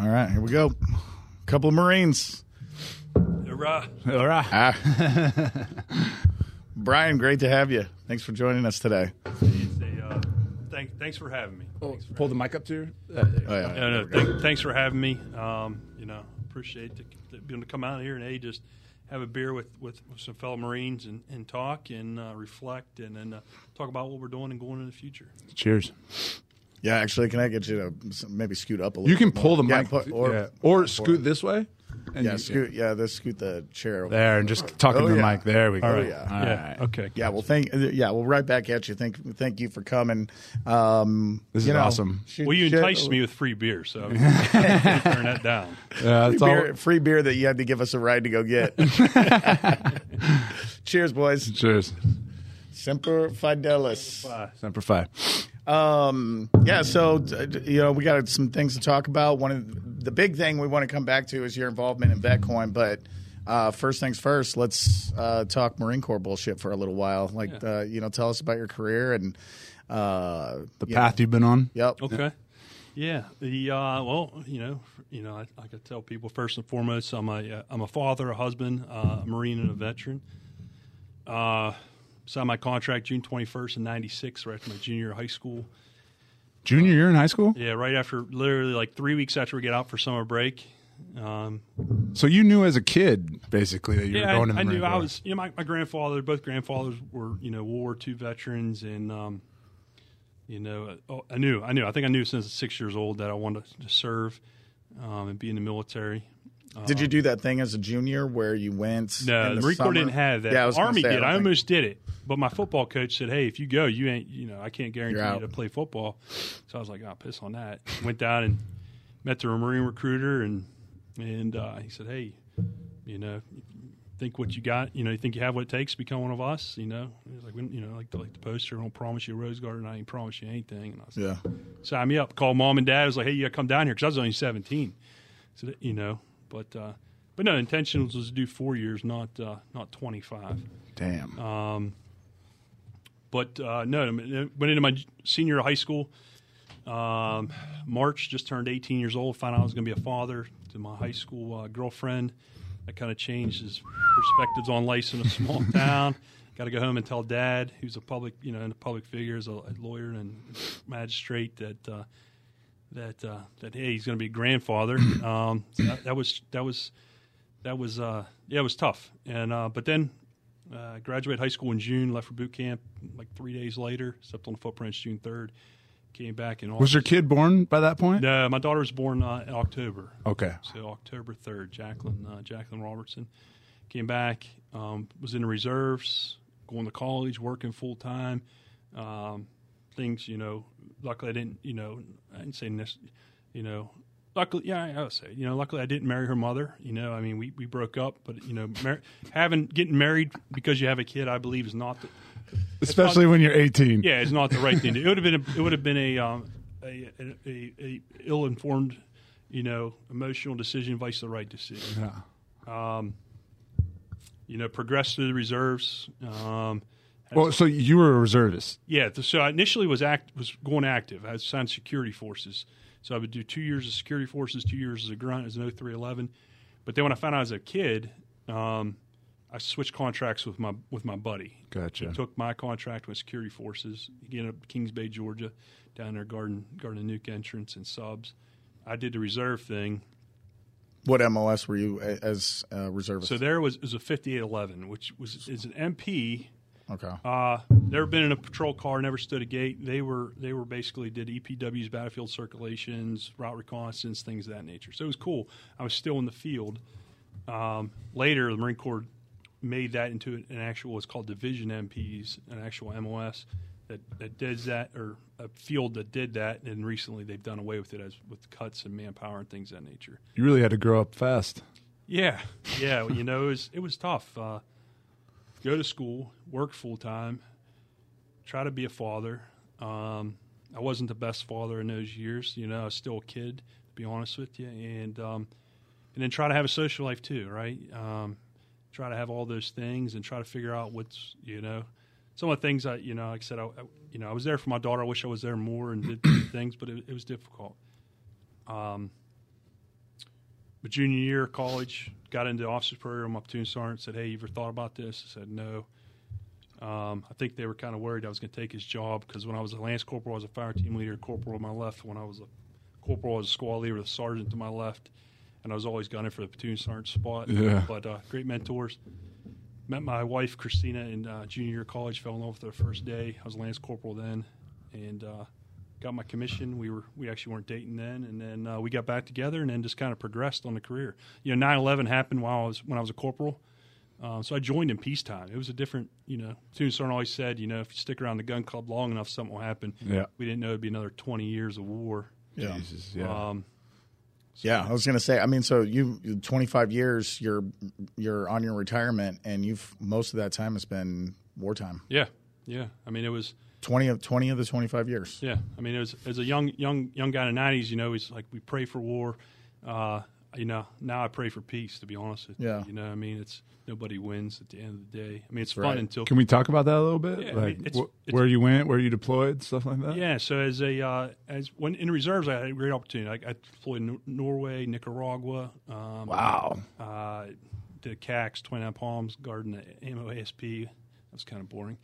All right, here we go. A couple of Marines. Hurrah. Ah. Brian, great to have you. Thanks for joining us today. It's a, uh, thank, thanks for having me. Thanks for Pull the mic up to you. Oh, yeah. No, no, thank, thanks for having me. Um, you know, appreciate the, the, being able to come out here and a just have a beer with, with, with some fellow Marines and, and talk and uh, reflect and then uh, talk about what we're doing and going in the future. Cheers. Yeah, actually, can I get you to maybe scoot up a little? You can bit pull the more? mic yeah, put- or, yeah. or scoot this way. And yeah, you- scoot. Yeah, let's scoot the chair. Over. there and just talking Oh, to the yeah. mic. There we go. All right. yeah. All yeah. right. Okay. Yeah, well, thank. Yeah, well, right back at you. Thank, thank you for coming. Um, This you is know, awesome. shoot- Well, you shit- enticed me with free beer, so I was turn that down. Yeah, Free it's all. beer, free beer that you had to give us a ride to go get. Cheers, boys. Cheers. Semper Fidelis. Semper Fi. Um, yeah, so d- d- you know we got some things to talk about. One of the big thing we want to come back to is your involvement in Vetcoin, but uh, first things first, let's uh, talk Marine Corps bullshit for a little while. Like, uh, you know, tell us about your career and uh, The you path you've been on. Yep. Okay. Yeah. The uh, well, you know, you know, I, I could tell people first and foremost, I'm a uh, I'm a father, a husband, uh, a Marine, and a veteran. Signed my contract June 21st in '96, right after my junior year of high school. Junior year in high school. Yeah, right after literally like three weeks after we get out for summer break. Um, So you knew as a kid, basically, that you yeah, were going to the I, I Marine knew I was. You know, my, my grandfather, both grandfathers were you know World War II veterans, and um, you know, uh, oh, I knew, I knew, I think I knew since six years old that I wanted to serve um, and be in the military. Did you do that thing as a junior where you went? No, in the Marine Corps summer? didn't have that. Yeah, I was gonna Army say, did. don't I think- almost did it, but my football coach said, "Hey, if you go, you ain't. You know, I can't guarantee You're you to play football." So I was like, "I'll piss on that." Went down and met the Marine recruiter, and and uh, he said, "Hey, you know, think what you got. You know, you think you have what it takes to become one of us. You know, He was like, we- you know, like the, like the poster. I don't promise you a rose garden. I ain't promise you anything." And I said, Yeah. sign me up. Called mom and dad. I was like, hey, you got to come down here because I was only 17. So, that, you know, but uh, but no, intention was to do four years, not uh, not 25. Damn. Um, but uh, no, went into my senior high school. Um, March, just turned 18 years old. Found out I was going to be a father to my high school uh, girlfriend. That kind of changed his perspectives on life in a small town. Got to go home and tell dad, who's a public, you know, in a public figure as a, a lawyer and magistrate, that uh, that uh, that hey, he's going to be a grandfather. Um, so that, that was that was that was uh, yeah, it was tough. And uh, but then uh, graduated high school in June, left for boot camp like three days later. Stepped on the footprints June third. Came back in. was your kid born by that point? No, my daughter was born uh, in October. Okay. So October third, Jacqueline uh, Jacqueline Robertson came back. Um, was in the reserves, going to college, working full time. Um, things, you know. Luckily, I didn't. You know, I didn't say this. You know, luckily, yeah, I would say. You know, luckily, I didn't marry her mother. You know, I mean, we, we broke up, but you know, mar- having getting married because you have a kid, I believe, is not the Especially when you're 18. yeah, it's not the right thing. to It would have been a, it would have been a um, a, a, a, a ill informed, you know, emotional decision vice the right decision. Yeah. Um, You know, progressed through the reserves. Um, Well, so you were a reservist. yeah, so I initially was act was going active. I signed security forces, so I would do two years of security forces, two years as a grunt as an 0311. But then when I found out as a kid, um, I switched contracts with my with my buddy. Gotcha. He took my contract with security forces. He ended up Kings Bay, Georgia, down there, Garden Garden Nuke entrance and subs. I did the reserve thing. What MOS were you as a reservist? So there was was a 5811, which was is an MP. Okay. Uh, never been in a patrol car, never stood a gate. They were they were basically did EPWs, battlefield circulations, route reconnaissance, things of that nature. So it was cool. I was still in the field. Um, later, the Marine Corps made that into an actual what's called division MPs, an actual MOS that that did that, or a field that did that. And recently, they've done away with it as with cuts and manpower and things of that nature. You really had to grow up fast. Yeah, yeah. you know, it was it was tough. Uh, go to school, work full time, try to be a father. Um, I wasn't the best father in those years. You know, I was still a kid, to be honest with you, and um, and then try to have a social life too, right? Um, try to have all those things and try to figure out what's you know some of the things I you know like I said I, I you know I was there for my daughter. I wish I was there more and did things, but it, it was difficult. Um, junior year of college, got into the officers program. My platoon sergeant said, "Hey, you ever thought about this?" I said, "No." Um, I think they were kind of worried I was going to take his job because when I was a lance corporal, I was a fire team leader, corporal on my left. When I was a corporal, I was a squad leader, the sergeant to my left, and I was always gunning for the platoon sergeant spot. Yeah. But uh, great mentors. Met my wife Christina in uh, junior year of college. Fell in love with her the first day. I was a lance corporal then, and uh, got my commission. We were we actually weren't dating then, and then uh, we got back together, and then just kind of progressed on the career. You know, 9/11 happened while I was when I was a corporal. Um, so I joined in peacetime. It was a different, you know. Platoon sergeant always said, you know, if you stick around the gun club long enough, something will happen. Yeah. We didn't know it'd be another 20 years of war. Yeah. Jesus, yeah. Um, Yeah, I was going to say. I mean, so you 25 years, you're you're on your retirement, and you've most of that time has been wartime. yeah, yeah. I mean, it was 20 of 20 of the 25 years. Yeah, I mean, it was as a young young young guy in the '90s. You know, he's like we pray for war. Uh, you know, now I pray for peace. To be honest, with Yeah. You You know, I mean, it's nobody wins at the end of the day. I mean, it's Right. fun until Can we talk about that a little bit? Yeah, I like mean, it's- wh- it's- where you went, where you deployed, stuff like that. Yeah, so as a uh, as when in reserves, I had a great opportunity. I, I deployed in Norway, Nicaragua. Um, Wow. Uh, did CAX, 29 Palms, guarding the ammo ASP. That was kind of boring.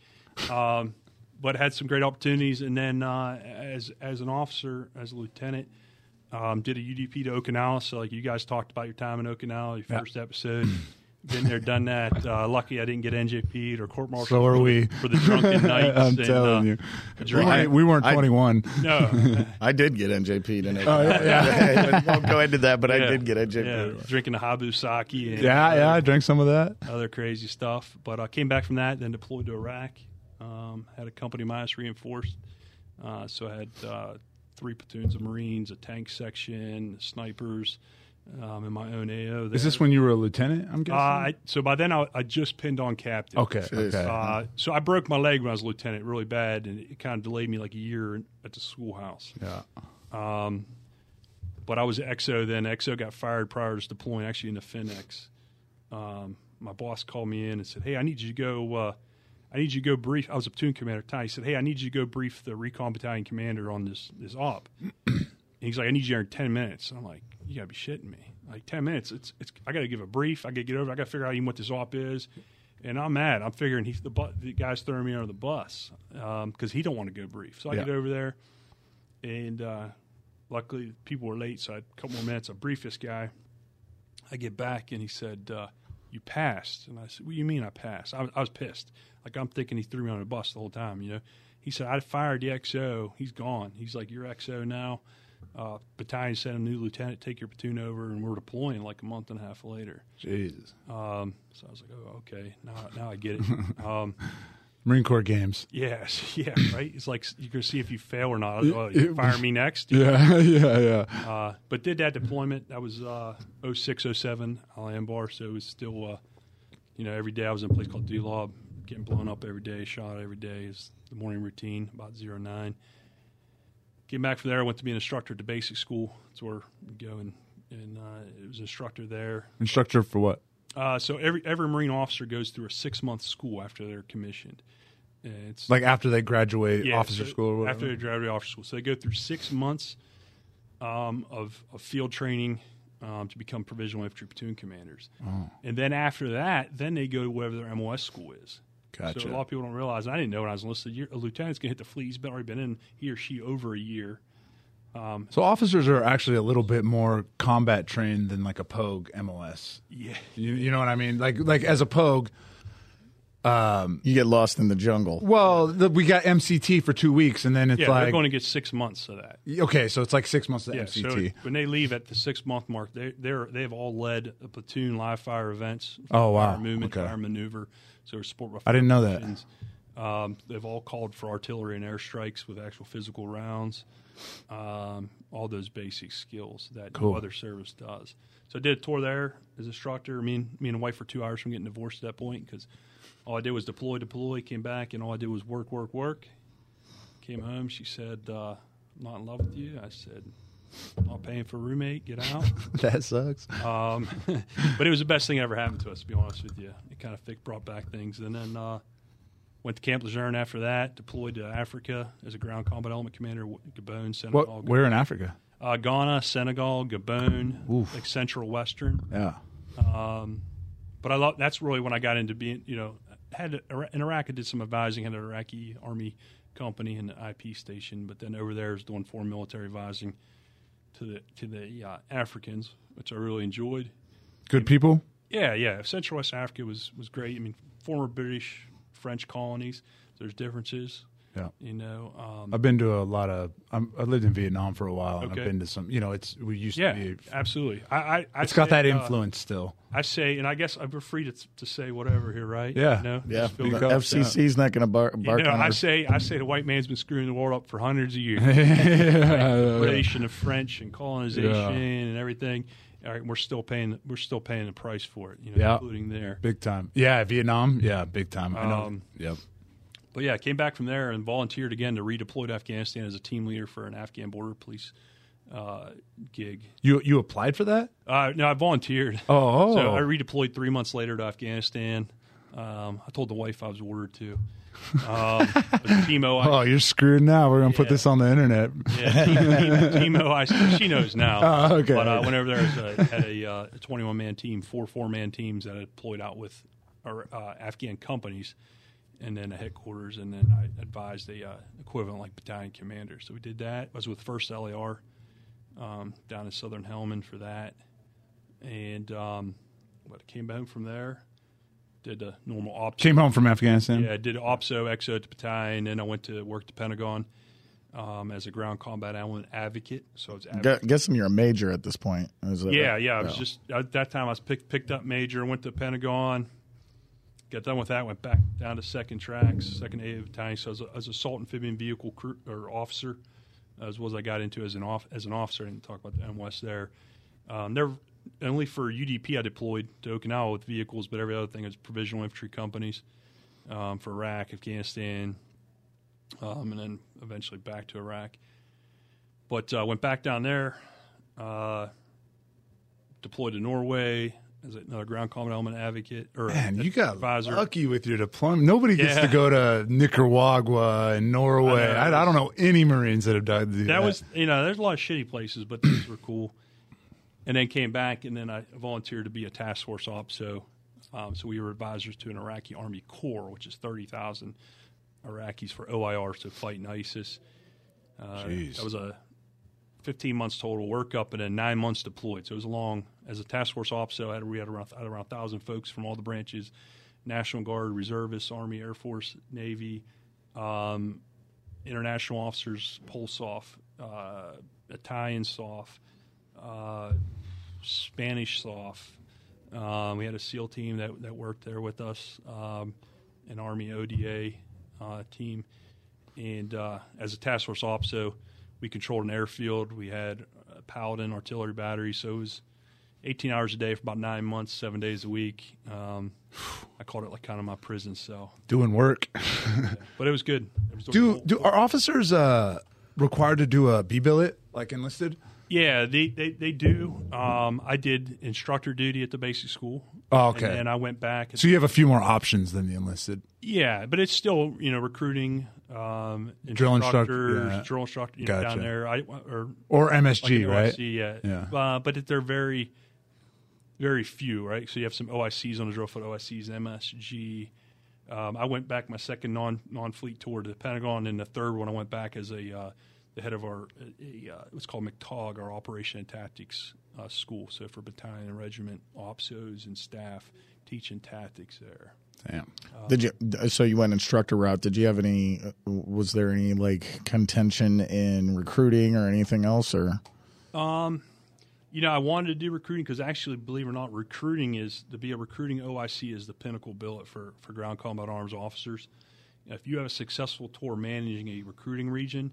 Um, but had some great opportunities. And then uh, as as an officer, as a lieutenant, um, did a UDP to Okinawa. So like you guys talked about your time in Okinawa, your Yeah. first episode. Been there, done that. Uh, lucky I didn't get NJP'd or court martial. So are for we. for the drunken nights. I'm and, telling uh, you, a we, drink. ain't- we weren't I- 21. No, I did get NJP tonight. Oh, yeah, I won't go into that, but I did get NJP. yeah, drinking the Habu sake and yeah, yeah, I drank some of that. other crazy stuff. But I came back from that, then deployed to Iraq. Um, had a company minus reinforced, uh, so I had uh, three platoons of Marines, a tank section, snipers, um, and my own AO. There. Is this when you were a lieutenant? I'm Uh, guessing. I, so by then I, I just pinned on captain. okay, Jeez. okay. Uh, so I broke my leg when I was a lieutenant really bad, and it kind of delayed me like a year at the schoolhouse. yeah. Um, but I was XO then. XO got fired prior to deploying, actually in the FinX. Um, my boss called me in and said, "Hey, I need you to go. Uh, I need you to go brief." I was a platoon commander at the time. He said, "Hey, I need you to go brief the recon battalion commander on this this op." and he's like, "I need you there in ten minutes." And I'm like, "You gotta be shitting me! Like ten minutes? It's it's. I gotta give a brief. I gotta get over. I gotta figure out even what this op is." And I'm mad. I'm figuring he's the bu- the guy's throwing me under the bus because he don't want to go brief. So I Yeah. get over there, and uh, luckily people were late, so I had a couple more minutes. I brief this guy. I get back and he said, uh, "You passed." And I said, "What do you mean I passed?" I was, I was pissed. Like I'm thinking he threw me on the bus the whole time. You know, he said, "I fired the XO. He's gone." He's like, "You're XO now." Uh, battalion sent a new lieutenant. Take your platoon over, and we're deploying like a month and a half later. Jesus. Um, so I was like, "Oh, okay. Now, now I get it." Um, Marine Corps games. yes, yeah, right. It's like you can see if you fail or not. Oh, you fire me next. Yeah, yeah, yeah. Uh, but did that deployment. That was uh, 06, 07, Al-Anbar. So it was still, uh, you know, every day I was in a place called Dulob, getting blown up every day, shot every day is the morning routine, about zero nine. Came back from there. I went to be an instructor at the basic school. That's where we go and, and uh, it was instructor there. Instructor for what? Uh, so every every Marine officer goes through a six month school after they're commissioned. It's Like after they graduate yeah, officer so school or whatever? After they graduate officer school, so they go through six months um, of, of field training um, to become provisional infantry platoon commanders, Oh. and then after that, then they go to wherever their MOS school is. Gotcha. So a lot of people don't realize. I didn't know when I was enlisted. A lieutenant's gonna hit the fleet. He's been, already been in he or she over a year. So officers are actually a little bit more combat trained than like a Pogue MOS. Yeah, You, you know what I mean? Like like as a Pogue, You get lost in the jungle. well, the, we got MCT for two weeks, and then it's yeah. they're like going to get six months of that. okay, so it's like six months of Yeah, MCT. so when they leave at the six month mark, they they're they have all led a platoon live fire events. Oh, wow. Fire movement, Okay. fire maneuver. So sport. I didn't know that. Um, they've all called for artillery and airstrikes with actual physical rounds. Um, all those basic skills that Cool. no other service does. So I did a tour there as instructor. Me and me and wife for two hours from getting divorced at that point because all I did was deploy, deploy, came back, and all I did was work, work, work. Came home. She said, uh, "I'm not in love with you." I said, "I'm not paying for a roommate. Get out." that sucks. Um, but it was the best thing that ever happened to us, to be honest with you. It kind of brought back things. And then uh, went to Camp Lejeune after that, deployed to Africa as a ground combat element commander, Gabon, Senegal. What? Where in Africa? Uh, Ghana, Senegal, Gabon, Oof. like Central Western. Yeah. But I love that's really when I got into being, you know, had in Iraq I did some advising, had an Iraqi army company and an IP station, but then over there I was doing foreign military advising to the to the uh, Africans, which I really enjoyed. Good people. Yeah, yeah. Central West Africa was was great. I mean, former British, French colonies. There's differences, Yeah. you know. Um, I've been to a lot of. I'm, I lived in Vietnam for a while, and Okay. I've been to some. You know, it's we used yeah, to be. absolutely. I, I, I It's got say, that uh, influence still. I say, and I guess I'm free to to say whatever here, right? Yeah. You know? Yeah, Just feel the Speak. FCC's not going to bar- You know, on I our- say I say the white man's been screwing the world up for hundreds of years. yeah. British and the French and colonization Yeah. and everything. All right, we're still paying we're still paying the price for it, you know, Yeah. including there. Big time. Yeah, Vietnam. Yeah, big time. I know. Um, yep. But yeah, I came back from there and volunteered again to redeploy to Afghanistan as a team leader for an Afghan border police uh, gig. You you applied for that? Uh, no, I volunteered. Oh. So I redeployed three months later to Afghanistan. Um, I told the wife I was ordered to. Um, but Timo, I, oh, you're screwed now. We're gonna put this on the internet. Yeah, Timo, I, she knows now. Oh, okay. But uh, I went over there as had a uh, 21 man team, four four man teams that I deployed out with our uh, Afghan companies, and then a headquarters, and then I advised the uh, equivalent like battalion commander. So we did that. I was with First LAR um, down in Southern Helmand for that, and um, but I came back from there. Did the normal ops. Came home from Afghanistan. Yeah, I did OPSO, EXO at the battalion, then I went to work at the Pentagon um, as a ground combat element advocate. So I was advocate. Gu- guessing you're a major at this point. Is that yeah, right? yeah. I was just at that time I was picked picked up major, went to the Pentagon, got done with that, went back down to second tracks, second A battalion. So as a, as assault amphibian vehicle crew, or officer, as was I got into as an off as an officer. I didn't talk about the MWest there. Um, there only for UDP I deployed to Okinawa with vehicles, but every other thing is provisional infantry companies um, for Iraq, Afghanistan, um, and then eventually back to Iraq. But uh, went back down there, uh, deployed to Norway as another ground combat element advocate or Man, you got advisor. lucky with your deployment. Nobody gets Yeah. to go to Nicaragua and Norway. I. I, I, don't know any Marines that have done that. That was you know, there's a lot of shitty places, but these were cool. And then came back, and then I volunteered to be a task force op. So, um, so we were advisors to an Iraqi Army Corps, which is thirty thousand Iraqis for OIR to fight in ISIS. Uh, Jeez. that was a 15 months total workup and then nine months deployed. So it was a long, as a task force officer, I had, we had around, had around 1,000 folks from all the branches National Guard, Reservists, Army, Air Force, Navy, um, international officers, Polsoff, uh, Italian SOF, uh, Spanish SOF. Um, we had a SEAL team that, that worked there with us, um, an Army ODA uh, team. And uh, as a task force officer, we controlled an airfield. We had a Paladin artillery battery, so it was 18 hours a day for about nine months, seven days a week. Um, I called it like kind of my prison cell, doing work. but it was good. It was do do are officers uh, required to do a B billet like enlisted? Yeah, they, they, they do. Um, I did instructor duty at the basic school. Oh, okay. And then I went back. So you have a few more options than the enlisted. yeah, but it's still you know recruiting um, Drill instructor, instructors, yeah. drill instructor you know, Gotcha. down there. I or Or like MSG, an right? OIC, yeah. Yeah. Uh, but they're very, very few, right? So you have some OICs on the drill foot, OICs, MSG. Um, I went back my second non non fleet tour to the Pentagon, and the third one I went back as a uh, the head of our a, uh, what's called MCTOG, our Operation and Tactics uh, school. So for battalion and regiment, OPSOs and staff teaching tactics there. Damn. Did you? So you went instructor route. Did you have any? uh, Was there any like contention in recruiting or anything else? Or You know, I wanted to do recruiting because actually, believe it or not, recruiting is to be a recruiting OIC is the pinnacle billet for, for ground combat arms officers. If you have a successful tour managing a recruiting region,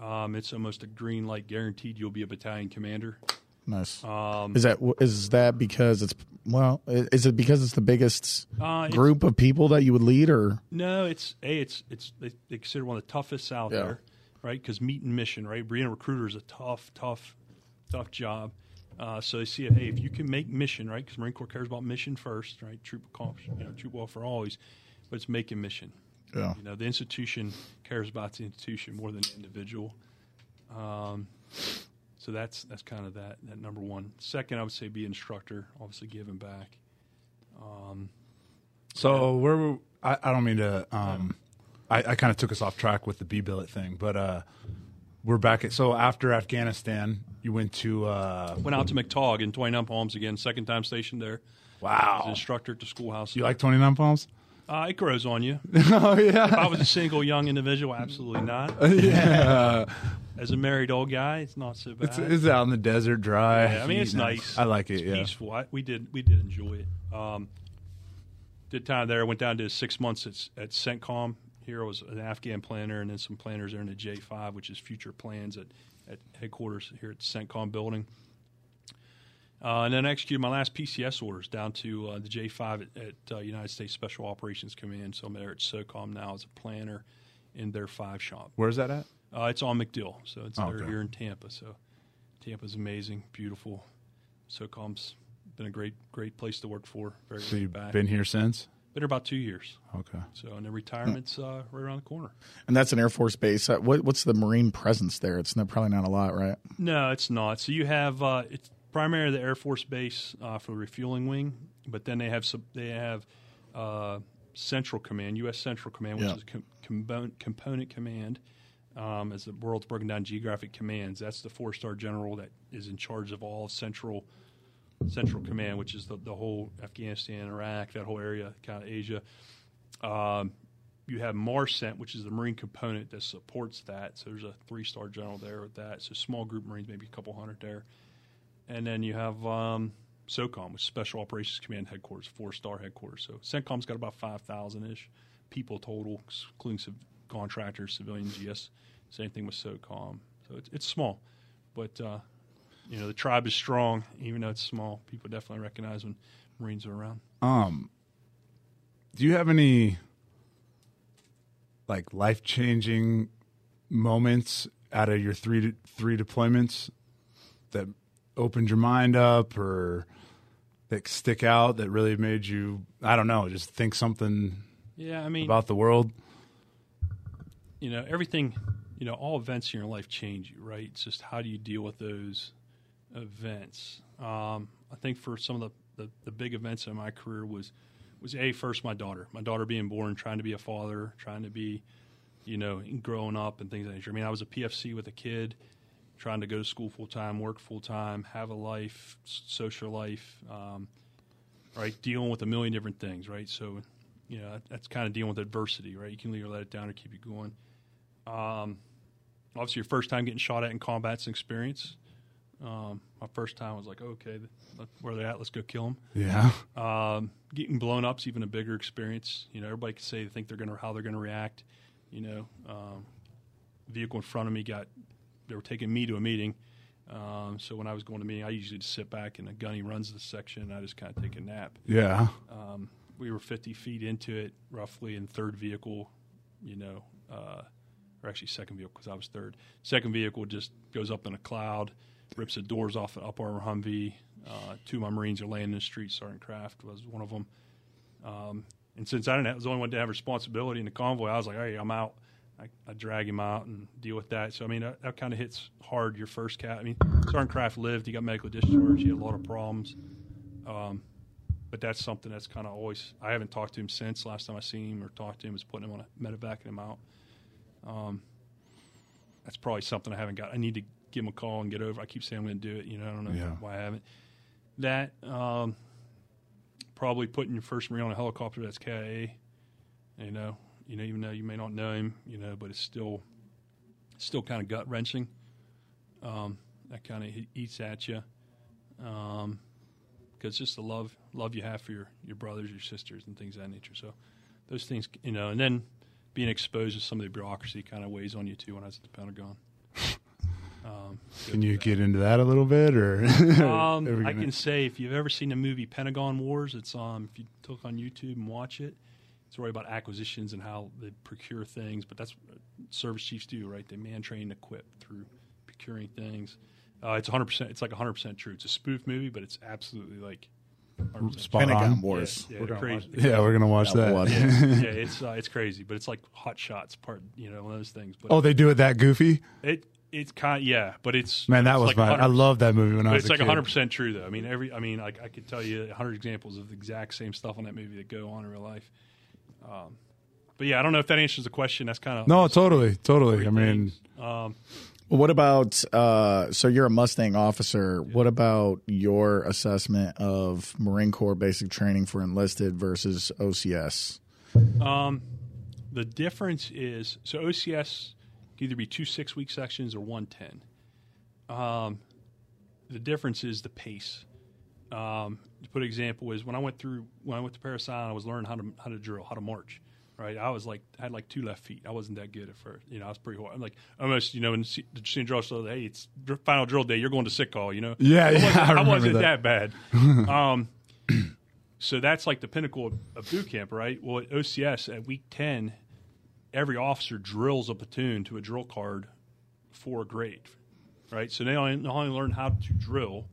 um, it's almost a green light guaranteed you'll be a battalion commander. nice? Um, is that is that because it's well? Is it because it's the biggest Uh, group of people that you would lead, or No, it's a it's it's they, they consider one of the toughest out Yeah. there, right? Because meet and mission, right? Being a recruiter is a tough, tough, tough job. Uh, so they see it. Hey, if you can make mission, right? Because Marine Corps cares about mission first, right? Troop you know, troop welfare always, but it's making mission. Yeah, You know, the institution cares about the institution more than the individual. Um, so that's that's kind of that that number one. Second, I would say be instructor, obviously giving back. So we're I, I don't mean to um I, I kind of took us off track with the B billet thing, but uh we're back at so after Afghanistan you went to uh Went out to MCTOG in 29 Palms again, second time stationed there. Wow. instructor at the schoolhouse. You like 29 palms? Uh, it grows on you. oh yeah. If. I was a single young individual, absolutely not. yeah. As a married old guy, it's not so bad. It's, it's out in the desert dry. Yeah, I mean, it's nice. I like it, It's yeah. peaceful. I, we did we did enjoy it. Um, did time there. Went down to six months at, at CENTCOM. Here I was an Afghan planner, and then some planners there in the J5, which is future plans at, at headquarters here at CENTCOM building. Uh, and then I executed my last PCS orders down to uh, the J5 at, at uh, United States Special Operations Command. So I'm there at SOCOM now as a planner in their five shop. Where's that at? Uh, it's on MacDill, so it's Oh, okay. here in Tampa. So Tampa's amazing, beautiful. SOCOM's been a great, great place to work for. Very So you've back. been here since? Been here about two years. Okay. So and the retirement's uh, right around the corner. And that's an Air Force base. Uh, what, what's the Marine presence there? It's not, probably not a lot, right? No, it's not. So you have uh, it's primarily the Air Force Base uh, for the refueling wing, but then they have some, they have uh, Central Command, U.S. Central Command, which Yeah. is com- component, component command. Um, as the world's broken down geographic commands, that's the four-star general that is in charge of all Central Central Command, which is the, the whole Afghanistan, Iraq, that whole area, kind of Asia. Um, you have MARCENT, which is the Marine component that supports that. So there's a three star general there with that. So small group Marines, maybe a couple hundred there. And then you have um, SOCOM, which is Special Operations Command headquarters, four star headquarters. So CENTCOM's got about 5,000 ish people total, including civ- contractors, civilians, yes. Same thing with SOCOM. So it's, it's small. But, uh, you know, the tribe is strong, even though it's small. People definitely recognize when Marines are around. Um, do you have any like life changing moments out of your three three deployments that opened your mind up or that stick out that really made you I don't know just think something Yeah, I mean, about the world? you know everything you know all events in your life change you right? It's just how do you deal with those events? Um, i think for some of the, the, the big events in my career was was a first my daughter my daughter being born trying to be a father trying to be you know growing up and things like that i mean i was a pfc with a kid trying to go to school full time work full time have a life social life um, right dealing with a million different things right so you know that's kind of dealing with adversity right you can either let it down or keep it going um, obviously, your first time getting shot at in combat's an experience. Um, my first time was like, okay, where they're at, let's go kill them. Yeah. Um, getting blown up's even a bigger experience. You know, everybody can say they think they're going to how they're going to react. You know, um, vehicle in front of me got they were taking me to a meeting. Um, so when I was going to meeting, I usually just sit back and the gunny runs the section, and I just kind of take a nap. Yeah. Um, we were 50 feet into it, roughly, in third vehicle, you know, uh, or actually second vehicle because I was third. Second vehicle just goes up in a cloud, rips the doors off an up armor Humvee. Uh, two of my Marines are laying in the street. Sergeant Kraft was one of them. Um, and since I didn't have, was the only one to have responsibility in the convoy, I was like, hey, I'm out. I, I drag him out and deal with that. So I mean, that, that kind of hits hard your first cat. I mean, Sergeant Kraft lived. He got medical discharge. He had a lot of problems. Um, but that's something that's kind of always. I haven't talked to him since. Last time I seen him or talked to him was putting him on a medevacing him out. Um, that's probably something I haven't got. I need to give him a call and get over. I keep saying I'm going to do it. You know, I don't know Yeah. why I haven't. That um, probably putting your first Marine on a helicopter that's KIA. You know, you know, even though you may not know him, you know, but it's still, still kind of gut wrenching. Um, that kind of eats at you. Um, because just the love love you have for your, your brothers, your sisters, and things of that nature. So those things, you know, and then being exposed to some of the bureaucracy kind of weighs on you too. When I was at the Pentagon, um, Can you get into that a little bit or um, I can say if you've ever seen the movie Pentagon Wars, it's um if you look on YouTube and watch it, it's really about acquisitions and how they procure things. But that's what service chiefs do, right? They man train, and equip through procuring things. Uh, it's 100. percent It's like 100 percent true. It's a spoof movie, but it's absolutely like Spot Pentagon on. Wars. Yeah, We're gonna crazy. watch- yeah, we're gonna watch Yeah, that. watch yeah, it's uh, it's crazy, but it's like Hot Shots part, you know, one of those things. But oh, they do it that goofy? it it's kind yeah, but it's Man, that it's was like my. I love that movie when I was it's a like kid. 100 percent true though. I mean, every I mean, like I could tell you 100 examples of the exact same stuff on that movie that go on in real life. Um, but yeah, I don't know if that answers the question. That's kind of No, totally, totally. I mean, um, what about uh, so you're a Mustang officer? What about your assessment of Marine Corps basic training for enlisted versus OCS? Um, the difference is so OCS can either be two six week sections or one ten. Um, the difference is the pace. Um, to put an example is when I went through when I went to Parris Island, I was learning how to how to drill, how to march. Right, I was like I had like two left feet. I wasn't that good at first. You know, I was pretty hard. I'm like almost you know in the senior drill, so hey, it's final drill day. You're going to sick call. You know, Yeah, I yeah, wasn't, I I wasn't that. that, bad. um, so that's like the pinnacle of, of boot camp, right? Well, at OCS at week ten, every officer drills a platoon to a drill card for a grade, right? So they only, not only learn how to drill,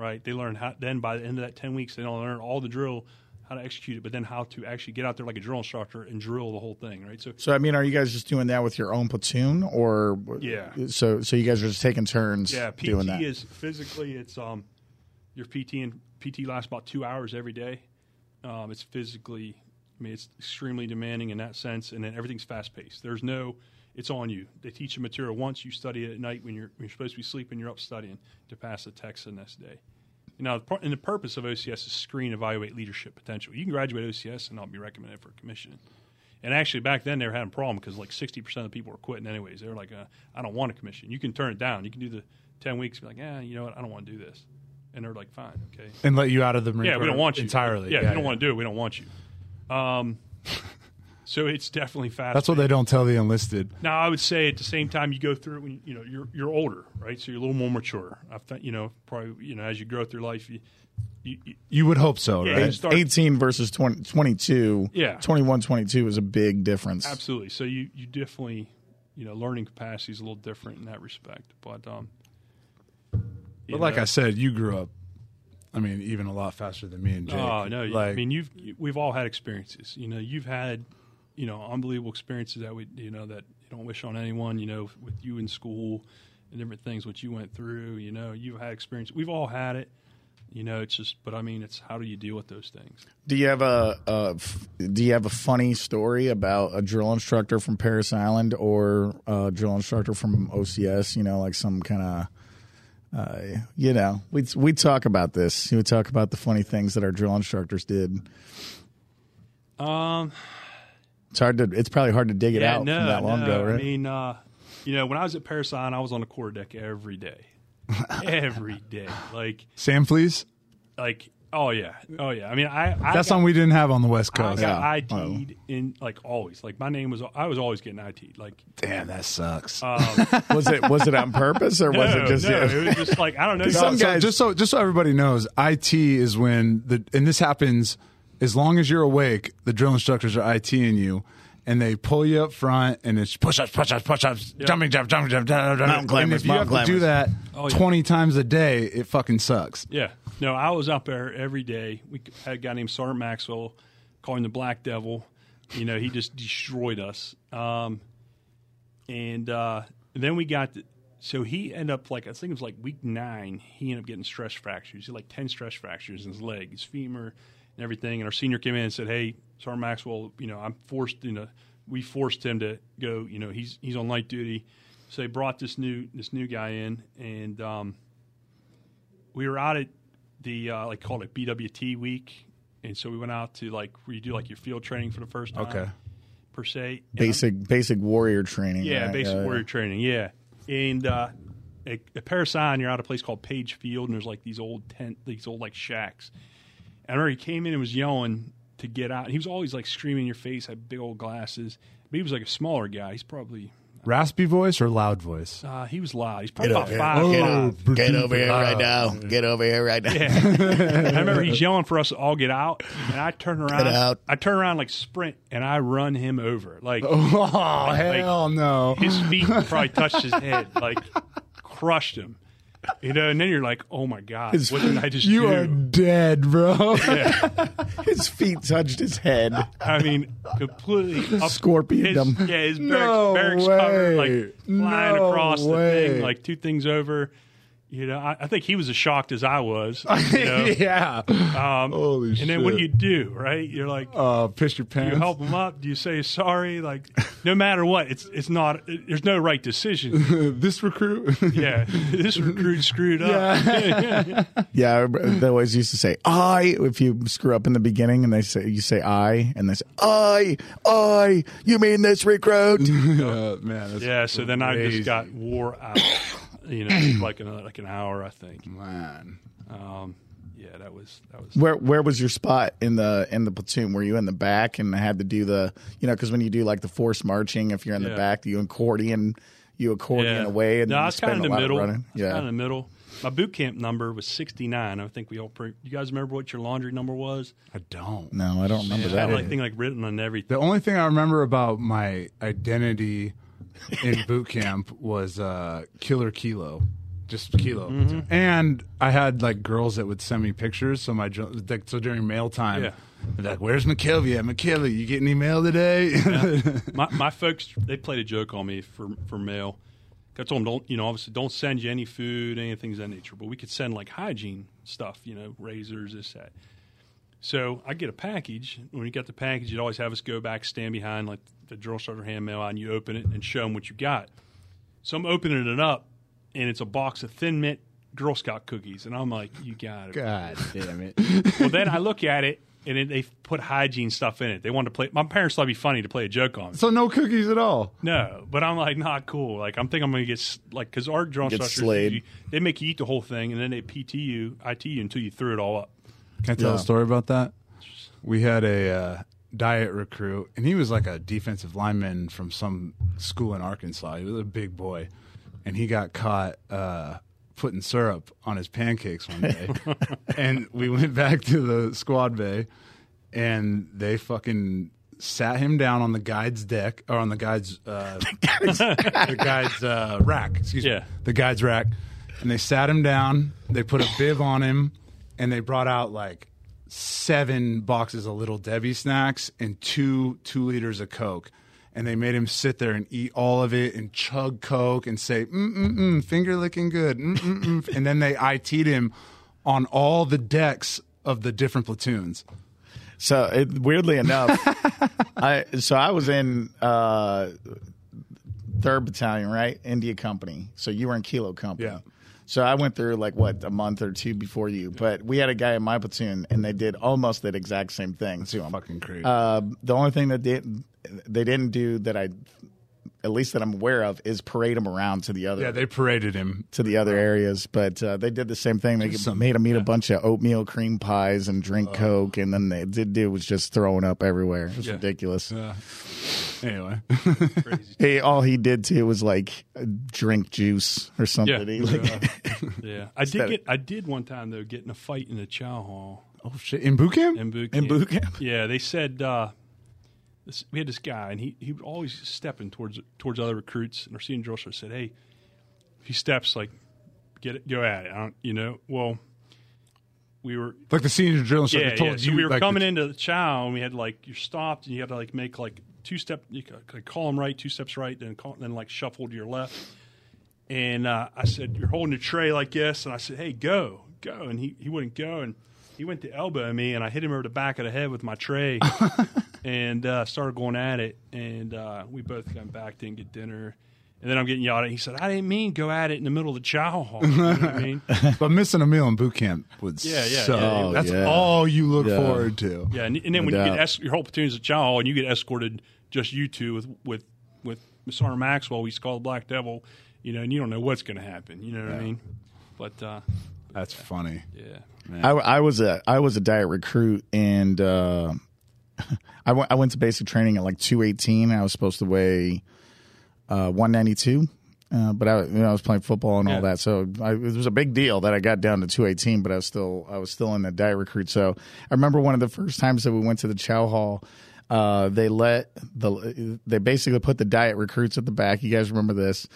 right? They learn how. Then by the end of that ten weeks, they don't learn all the drill, how to execute it, but then how to actually get out there like a drill instructor and drill the whole thing, right? So So I mean, are you guys just doing that with your own platoon, or Yeah. So so you guys are just taking turns yeah, PT doing that? is physically it's um your PT and PT lasts about two hours every day. Um, it's physically, I mean, it's extremely demanding in that sense, and then everything's fast paced. There's no, it's on you. They teach you material once. You study it at night when you're when you're supposed to be sleeping. You're up studying to pass the test the next day. Now, the and the purpose of OCS is screen, evaluate leadership potential. You can graduate OCS and not be recommended for commission. And actually, back then they were having a problem because like sixty percent of the people were quitting anyways. They were like, uh, "I don't want a commission." You can turn it down. You can do the ten weeks. Be like, "Yeah, you know what? I don't want to do this." And they're like, "Fine, okay." and let you out of the Marine Yeah, we don't want you entirely. Yeah, if you don't want to do it. We don't want you. Um, so it's definitely fast. That's what they don't tell the enlisted. Now, I would say at the same time you go through it when you know you're you're older, right? So you're a little more mature. I think you know probably you know as you grow through life, you, you, you You would hope so, Yeah, right? start- 18 versus 20, 22. Yeah. 21, 22 is a big difference. absolutely. So you you definitely you know learning capacity is a little different in that respect. But um, you But like I said, you grew up. I mean, even a lot faster than me and Jake. Oh no! like I mean, you've we've all had experiences. You know, you've had you know unbelievable experiences that we you know that you don't wish on anyone. You know, with you in school and different things what you went through. You know, you've had experience. We've all had it. You know, it's just. But I mean, it's how do you deal with those things? Do you have a, do you have a funny story about a drill instructor from Parris Island or a drill instructor from OCS? You know, like some kind of, uh, you know, we we talk about this. We talk about the funny things that our drill instructors did. Um. It's hard to. It's probably hard to dig it yeah. out no. from that long no. ago, right? I mean, uh, you know, when I was at Parris Island, I was on the quarter deck every day, every day. Like, Sam Fleas. like. Oh yeah, oh yeah. I mean, I, I That's got- something we didn't have on the West Coast. I Coast. got Yeah. IT'd in like always. Like my name was, I was always getting IT'd. Like, Damn, that sucks. um, was it was it on purpose or was it just? no, it was just like I don't know. Because y'all- some So guys- just so just so everybody knows, IT is when the and this happens as long as you're awake. The drill instructors are ITing you, and they pull you up front, and it's push ups, push ups, push ups, jumping jump, jumping jump, jumping jump. Mountain climbers, And if you have mountain to do that Oh, yeah. twenty times a day, it fucking sucks. Yeah, no, I was up there every day. We had a guy named Sergeant Maxwell, called him the Black Devil. You know, he just destroyed us. Um, and uh, then we got, the, so he ended up like I think it was like week nine. He ended up getting stress fractures. He had like ten stress fractures in his leg, his femur, and everything. And our senior came in and said, "Hey, Sergeant Maxwell, you know, I'm forced, you know, we forced him to go. You know, he's he's on light duty." So they brought this new this new guy in, and um, we were out at the uh, like called it BWT week, and so we went out to like where you do like your field training for the first time. Okay. Per se, And basic basic warrior training. yeah, right? basic warrior training. Yeah, and uh, at, at Parris Island, you're out at a place called Page Field, and there's like these old tent, these old like shacks. And I remember he came in and was yelling to get out. He was always like screaming in your face, had big old glasses. But he was like a smaller guy. He's probably Raspy voice or loud voice? uh, he was loud. He's probably Get about five. Get, five. o- get over here right now. Get over here right now. Yeah. I remember he's yelling for us to all get out, and I turn around. out. I turn around like sprint, and I run him over. Like Oh hell no! his feet probably touched his head, like crushed him. you know, and then you're like, oh my god, His- what did I just You do? are dead, bro. His feet touched his head. I mean, completely up, Scorpion his, them. Yeah, his barracks, No barracks covered, like way. flying No across the thing, like two things over. You know, I, I think he was as shocked as I was. You know? yeah. um, Holy and then what do you do, right? You're like, Uh, piss your do you pants. help him up? Do you say sorry? Like, no matter what, it's it's not. It, there's no right decision. this recruit. Yeah, this recruit screwed up. Yeah, I remember they always used to say "I" if you screw up in the beginning, and they say you say "I," and they say "I, I." You mean this recruit? Uh, man, that's Yeah, so then I just got wore out. You know, like an like an hour, I think. man. Um, yeah, that was that was. Where where was your spot in the in the platoon? Were you in the back and had to do the you know because when you do like the force marching, if you're in the back, you accordion you accordion away and no, you I was kind of in the middle. of running. Yeah, kind of in the middle. My boot camp number was 69. I think we all. Pre- you guys remember what your laundry number was? I don't. no, I don't remember I had that. like thing like written on everything. The only thing I remember about my identity in boot camp was uh, Killer Kilo, just Kilo. Mm-hmm. And I had like girls that would send me pictures. So my like, so during mail time, Yeah. like, "Where's McKelvey at? McKelvey, you getting any mail today?" my, my folks they played a joke on me for for mail. I told them don't you know obviously don't send you any food anything of that nature, but we could send like hygiene stuff, you know, razors, this that. So I get a package. When you got the package, you'd always have us go back, stand behind like the drill sergeant hand mail, and you open it and show them what you got. So I'm opening it up, and it's a box of Thin Mint Girl Scout cookies, and I'm like, you got it. God damn it! Well, then I look at it, and it, they put hygiene stuff in it. They wanted to play. My parents thought it'd be funny to play a joke on. me. so no cookies at all. No, but I'm like, not cool. Like, I'm thinking I'm going to get, like, because our drill Get instructors, slayed. you- they make you eat the whole thing, and then they PT you, IT you until you threw it all up. Can I tell Yeah. a story about that? We had a uh, diet recruit, and he was like a defensive lineman from some school in Arkansas. He was a big boy, and he got caught uh, putting syrup on his pancakes one day. and we went back to the squad bay, and they fucking sat him down on the guide's deck or on the guide's uh, the guide's uh, rack. Excuse Yeah. me, the guide's rack, and they sat him down. They put a bib on him, and they brought out like seven boxes of little Debbie snacks and two two liters of Coke. And they made him sit there and eat all of it and chug Coke and say, mm, mm, mm, finger licking good. Mm, mm, mm. And then they IT'd him on all the decks of the different platoons. So it, weirdly enough, I so I was in uh, third battalion, right, India Company. So you were in Kilo Company. Yeah. So I went through like what a month or two before you, but we had a guy in my platoon, and they did almost that exact same thing to him. Fucking crazy. Uh, the only thing that did they didn't do that I, at least that I'm aware of, is parade him around to the other yeah, they paraded him. to the other areas. But uh, they did the same thing. They Just some- made him eat a bunch of oatmeal cream pies and drink Coke, and then they did do was just throwing up everywhere. It was Yeah. ridiculous. Uh, anyway, Crazy. He, all he did too was like drink juice or something. Yeah. He, like, Yeah. I did get, I did one time, though, get in a fight in the chow hall oh shit, in boot camp. in boot In boot camp? Yeah. They said, uh, this, we had this guy, and he, he would always stepping towards towards other recruits. And our senior drill sergeant said, hey, if he steps, like, get it, go at it. I don't, you know, well, we were like the senior drill instructor yeah, told yeah. you. So we were like, coming the- into the chow, and we had like you're stopped, and you had to like make like two step, you could, call them right, two steps right, then call, then like shuffle to your left. And uh, I said, "You're holding the tray like this," and I said, "Hey, go, go," and he he wouldn't go, and he went to elbow me, and I hit him over the back of the head with my tray, and uh, started going at it, and uh, we both got back, didn't get dinner. And then I'm getting yelled at. He said, "I didn't mean go at it in the middle of the chow hall." You know what I mean? but missing a meal in boot camp would Yeah, yeah, suck. yeah. That's yeah. all you look Yeah. forward to. Yeah, and, and then No when you get es- your whole platoon's a chow hall, and you get escorted just you two with with with Miss Sergeant Maxwell, we call the Black Devil, you know, and you don't know what's going to happen. You know what I mean? But uh, That's funny. yeah, I, I was a I was a diet recruit, and uh, I went I went to basic training at like two eighteen. I was supposed to weigh uh, one ninety two. Uh, but I, you know, I was playing football and all Yeah. that, so I, it was a big deal that I got down to 218. But I was still, I was still in the diet recruit. So I remember one of the first times that we went to the Chow Hall. Uh, they let the, they basically put the diet recruits at the back. You guys remember this?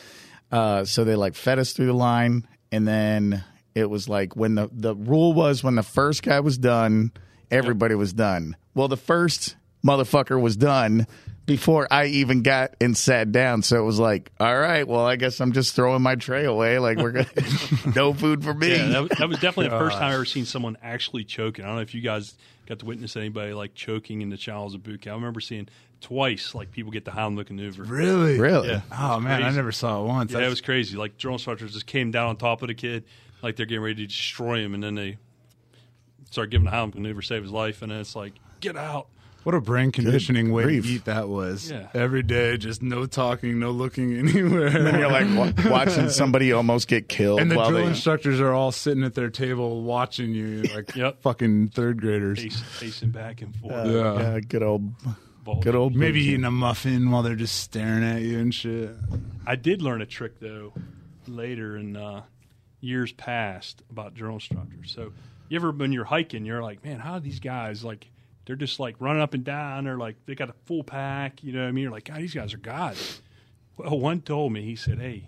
Uh, so they like fed us through the line, and then it was like when the the rule was when the first guy was done, everybody was done. Well, the first motherfucker was done before I even got and sat down. So it was like, all right, well, I guess I'm just throwing my tray away. Like we're gonna no food for me. Yeah, that, was- that was definitely the first time I ever seen someone actually choking. I don't know if you guys got to witness anybody like choking in the channels of boot camp. I remember seeing twice like people get the Heimlich maneuver. Really? Really? Yeah. Oh man, I never saw it once. Yeah, it was crazy. Like drill instructors just came down on top of the kid, like they're getting ready to destroy him, and then they start giving a Heimlich maneuver, save his life, and then it's like, get out. What a brain conditioning way grief. to eat that was. Yeah. Every day, just no talking, no looking anywhere. And you're like wa- watching somebody almost get killed and the while drill they. instructors are all sitting at their table watching you like Yep. fucking third graders. Pace, pacing back and forth. Uh, Yeah. yeah, good old, Ball. good old. Maybe boot camp. eating a muffin while they're just staring at you and shit. I did learn a trick though later in uh, years past about drill instructors. So you ever when you're hiking, you're like, man, how are these guys like? They're just like running up and down. They're like they got a full pack. You know what I mean? You're like, God, these guys are gods. Well, one told me he said, hey.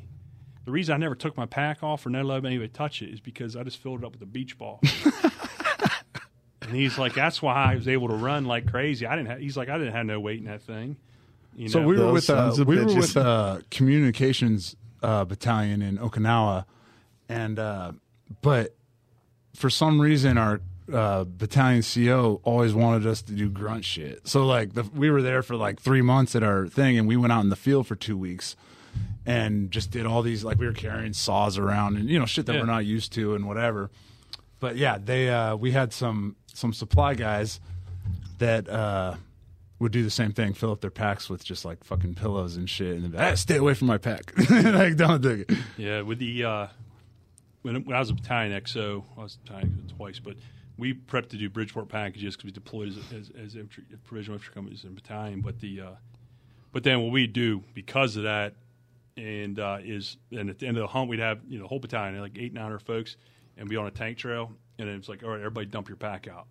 The reason I never took my pack off or never let anybody touch it is because I just filled it up with a beach ball. and he's like, that's why I was able to run like crazy. I didn't. Have, he's like, I didn't have no weight in that thing. You So know? we were Those with uh, sons of we were with a communications uh, battalion in Okinawa, and uh, but for some reason our uh, battalion CO always wanted us to do grunt shit. So like the, we were there for like three months at our thing, and we went out in the field for two weeks. And just did all these like we were carrying saws around and you know shit that Yeah. we're not used to and whatever. But yeah, they uh, we had some some supply guys that uh, would do the same thing, fill up their packs with just like fucking pillows and shit, and "Ah, stay away from my pack. like, don't do it. Yeah, with the uh, when, when I was a battalion XO, I was battalion twice, but we prepped to do Bridgeport packages because we deployed as as, as infantry, provisional infantry companies in battalion. But the uh, but then what we do because of that, and uh, is and at the end of the hunt we'd have you know the whole battalion like eight nine hundred folks, and be on a tank trail, and it's like all right, everybody dump your pack out,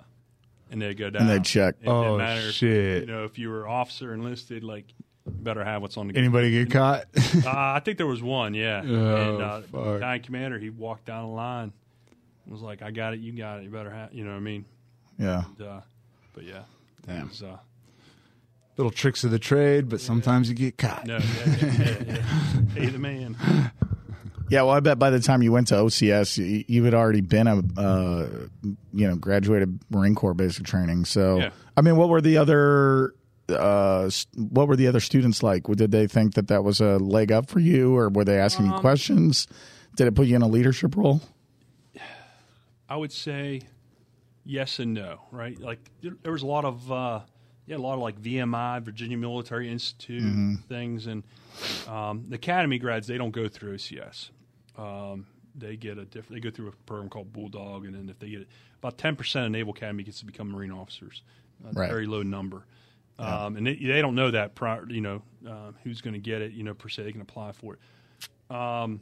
and they go down and they'd check. It Oh, matter, shit. You know, if you were officer enlisted, like you better have what's on the Anybody get caught? uh, I think there was one, yeah. Oh, and uh, fuck. battalion commander, he walked down the line, and was like, "I got it, you got it, you better have," you know what I mean? Yeah. And, uh, but yeah, Damn. was, uh, Little tricks of the trade, but sometimes you get caught. no, yeah, yeah, yeah, yeah. hey the man. Yeah, well, I bet by the time you went to OCS, you, you had already been a, uh, you know, graduated Marine Corps basic training. So, Yeah. I mean, what were the other, uh, what were the other students like? Did they think that that was a leg up for you, or were they asking Um, you questions? Did it put you in a leadership role? I would say yes and no, right? Like there, was a lot of uh, yeah, a lot of like VMI, Virginia Military Institute things, and um, the academy grads they don't go through OCS. Um, they get a different. They go through a program called Bulldog, and then if they get it, about ten percent of Naval Academy gets to become Marine officers. Right. very low number. Um, and they, they don't know that prior, you know, uh, who's going to get it, you know, per se. They can apply for it. Um,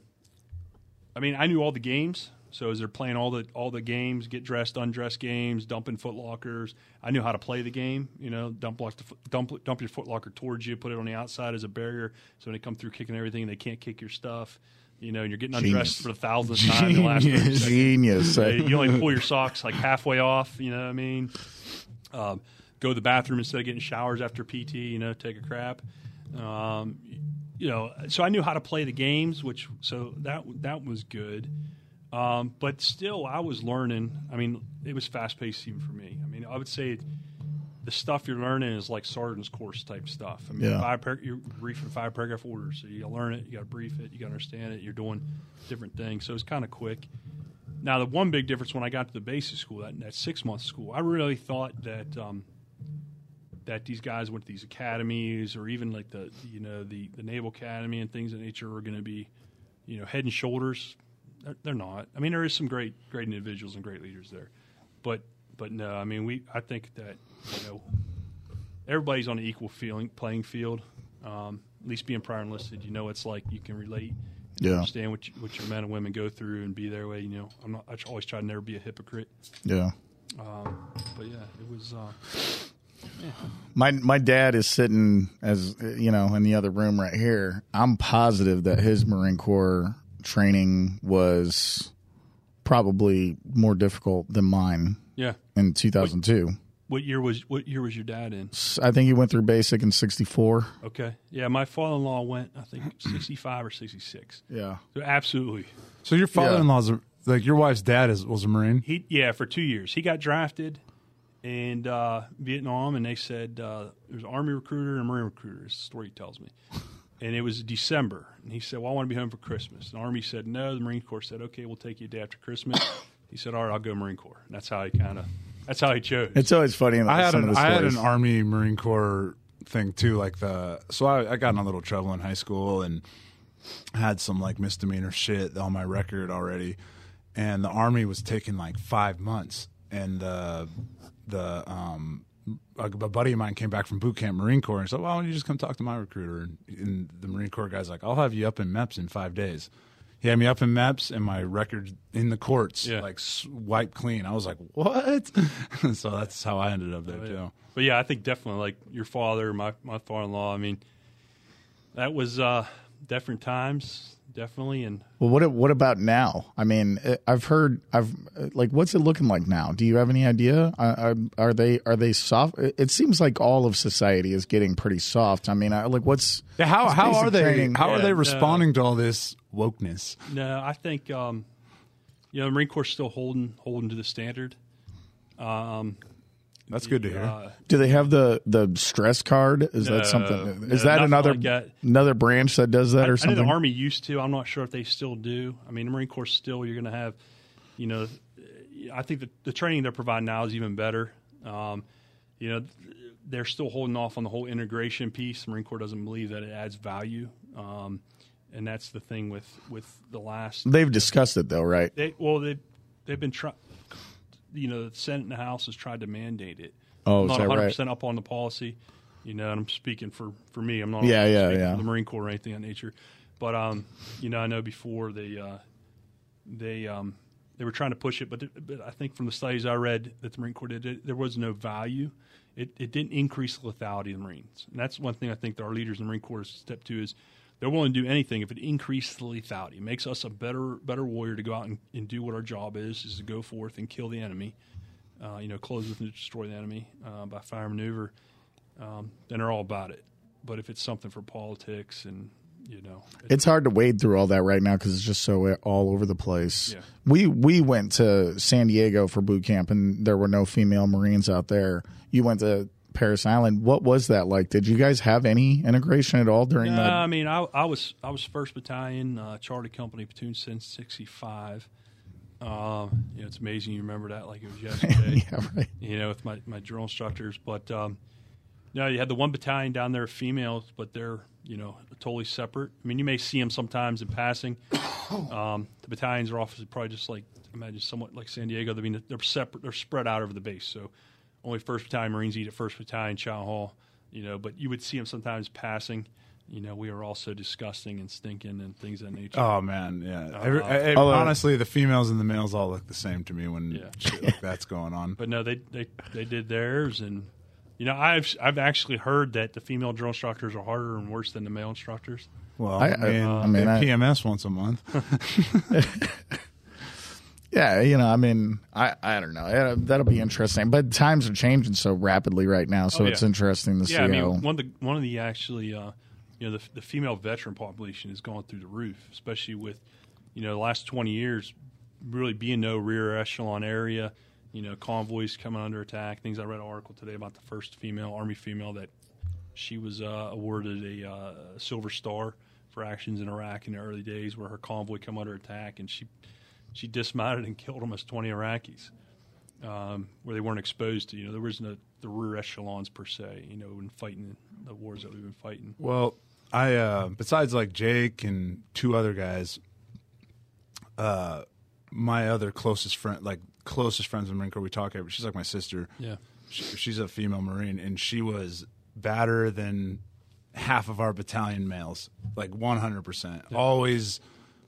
I mean, I knew all the games. So as they're playing all the all the games, get dressed, undressed games, dumping footlockers, I knew how to play the game. You know, dump lock the, foot- dump dump your footlocker towards you, put it on the outside as a barrier, so when they come through kicking everything, they can't kick your stuff. You know, and you're getting undressed Genius. for the thousandth time in the last 30 Genius. Genius. You only pull your socks like halfway off. You know what I mean? Um, go to the bathroom instead of getting showers after PT. You know, take a crap. Um, you know, so I knew how to play the games, which so that that was good. Um, but still, I was learning. I mean, it was fast paced even for me. I mean, I would say the stuff you're learning is like sergeant's course type stuff. I mean, Yeah. five par- you're briefing five paragraph orders, so you got to learn it, you got to brief it, you got to understand it. You're doing different things, so it's kind of quick. Now, the one big difference when I got to the basic school, that, that six month school, I really thought that um, that these guys went to these academies or even like the you know the the Naval Academy and things of that nature were going to be you know head and shoulders. They're, they're not. I mean, there is some great great individuals and great leaders there, but but no. I mean, we I think that you know everybody's on an equal feeling playing field. Um, at least being prior enlisted, you know, it's like you can relate. and Yeah. Understand what you, what your men and women go through and be their way. You know, I'm not. I always try to never be a hypocrite. Yeah. Um, but yeah, it was. Uh, My my dad is sitting as you know in the other room right here. I'm positive that his Marine Corps training was probably more difficult than mine Yeah. in 2002. What year was what year was your dad in? I think he went through basic in 64. Okay. Yeah, my father-in-law went I think 65 or 66. Yeah. So absolutely. So your father-in-law's a, like your wife's dad is was a marine. He yeah, for 2 years. He got drafted in uh, Vietnam and they said uh, there's an army recruiter and a marine recruiter. Is the story he tells me. And it was December. And he said, "Well, I want to be home for Christmas." The army said, "No." The Marine Corps said, "Okay, we'll take you a day after Christmas." He said, "All right, I'll go Marine Corps." And that's how he kind of that's how he chose. It's always funny. In I had some an of the I had an Army Marine Corps thing too. Like the so I, I got in a little trouble in high school and had some like misdemeanor shit on my record already, and the Army was taking like five months, and uh, the um. A, buddy of mine came back from boot camp Marine Corps and said, "Well, why don't you just come talk to my recruiter?" And, the Marine Corps guy's like, "I'll have you up in MEPS in five days." He had me up in MEPS and my record in the courts, Yeah. like wiped clean. I was like, "What?" so that's how I ended up there Oh, yeah. too. But yeah, I think definitely like your father, my my father-in-law. I mean, that was uh, different times, definitely, and Well, what what about now? I mean, uh, I've heard I've uh, like what's it looking like now? Do you have any idea? Uh, Are, are they are they soft? It it seems like all of society is getting pretty soft. I mean, I, like what's Yeah, how what's how are they training? how are Yeah, they no. responding to all this wokeness? no, I think um, you know the Marine Corps still holding holding to the standard. Um, That's good to hear. uh, Do they have the the stress card? Is No, that something? Is no, that another like that. another branch that does that I, or I know something? the Army used to. I'm not sure if they still do. I mean, the Marine Corps still. You're going to have, you know, I think the, the training they're providing now is even better. Um, you know, they're still holding off on the whole integration piece. The Marine Corps doesn't believe that it adds value, um, and that's the thing with with the last. They've discussed it though, right? They well they they've been trying. You know, the Senate and the House has tried to mandate it. Oh, I'm not that 100 right? percent up on the policy. You know, and I'm speaking for for me. I'm not Yeah, yeah, speaking yeah. for the Marine Corps or anything of that nature. But um, you know, I know before they uh, they um, they were trying to push it, but, but I think from the studies I read that the Marine Corps did, it, there was no value. It, it didn't increase the lethality of the Marines, and that's one thing I think that our leaders in the Marine Corps step to is they're willing to do anything if it increases the lethality. It makes us a better better warrior to go out and, and do what our job is, is to go forth and kill the enemy. Uh, you know, close with and destroy the enemy uh, by fire maneuver. Um, then they're all about it. But if it's something for politics and you know, It's hard to wade through all that right now because it's just so all over the place. Yeah. We we went to San Diego for boot camp and there were no female Marines out there. You went to Parris Island. What was that like? Did you guys have any integration at all during No, that? I mean, I, I was I was First Battalion, uh, Charlie Company, platoon since '65. Um, you know, it's amazing you remember that like it was yesterday. yeah, right. you know, with my, my drill instructors. But um, no, you had the one battalion down there, females, but they're you know totally separate. I mean, you may see them sometimes in passing. Um, the battalions are obviously probably just like imagine somewhat like San Diego. I mean, they're separate. They're spread out over the base. So only First Battalion Marines eat at First Battalion Chow Hall. You know, but you would see them sometimes passing. You know, we are also disgusting and stinking and things of that nature. Oh man, yeah. Every, Uh, I- I- Although- honestly, the females and the males all look the same to me when Yeah. shit like that's going on. But no, they they they did theirs, and you know, I've I've actually heard that the female drill instructors are harder and worse than the male instructors. Well, I- I, I- mean, I mean, I- PMS once a month. Yeah, you know, I mean, I I don't know. Yeah, that'll be interesting. But times are changing so rapidly right now, so Oh, it's interesting to see Yeah, I mean, how. one of the one of the actually, uh, you know, the, the female veteran population has gone through the roof, especially with, you know, the last twenty years, really being no rear echelon area. You know, convoys coming under attack. Things I read an article today about the first female Army female that she was uh, awarded a uh, Silver Star for actions in Iraq in the early days, where her convoy come under attack and she she dismounted and killed almost twenty Iraqis. Um, where they weren't exposed to, you know, there wasn't a, the rear echelons per se, you know, in fighting the wars that we've been fighting. Well, I uh, besides like Jake and two other guys, uh, my other closest friend, like closest friends in the Marine Corps, we talk every. She's like my sister. Yeah. She, she's a female Marine, and she was badder than half of our battalion males, like one hundred percent. Always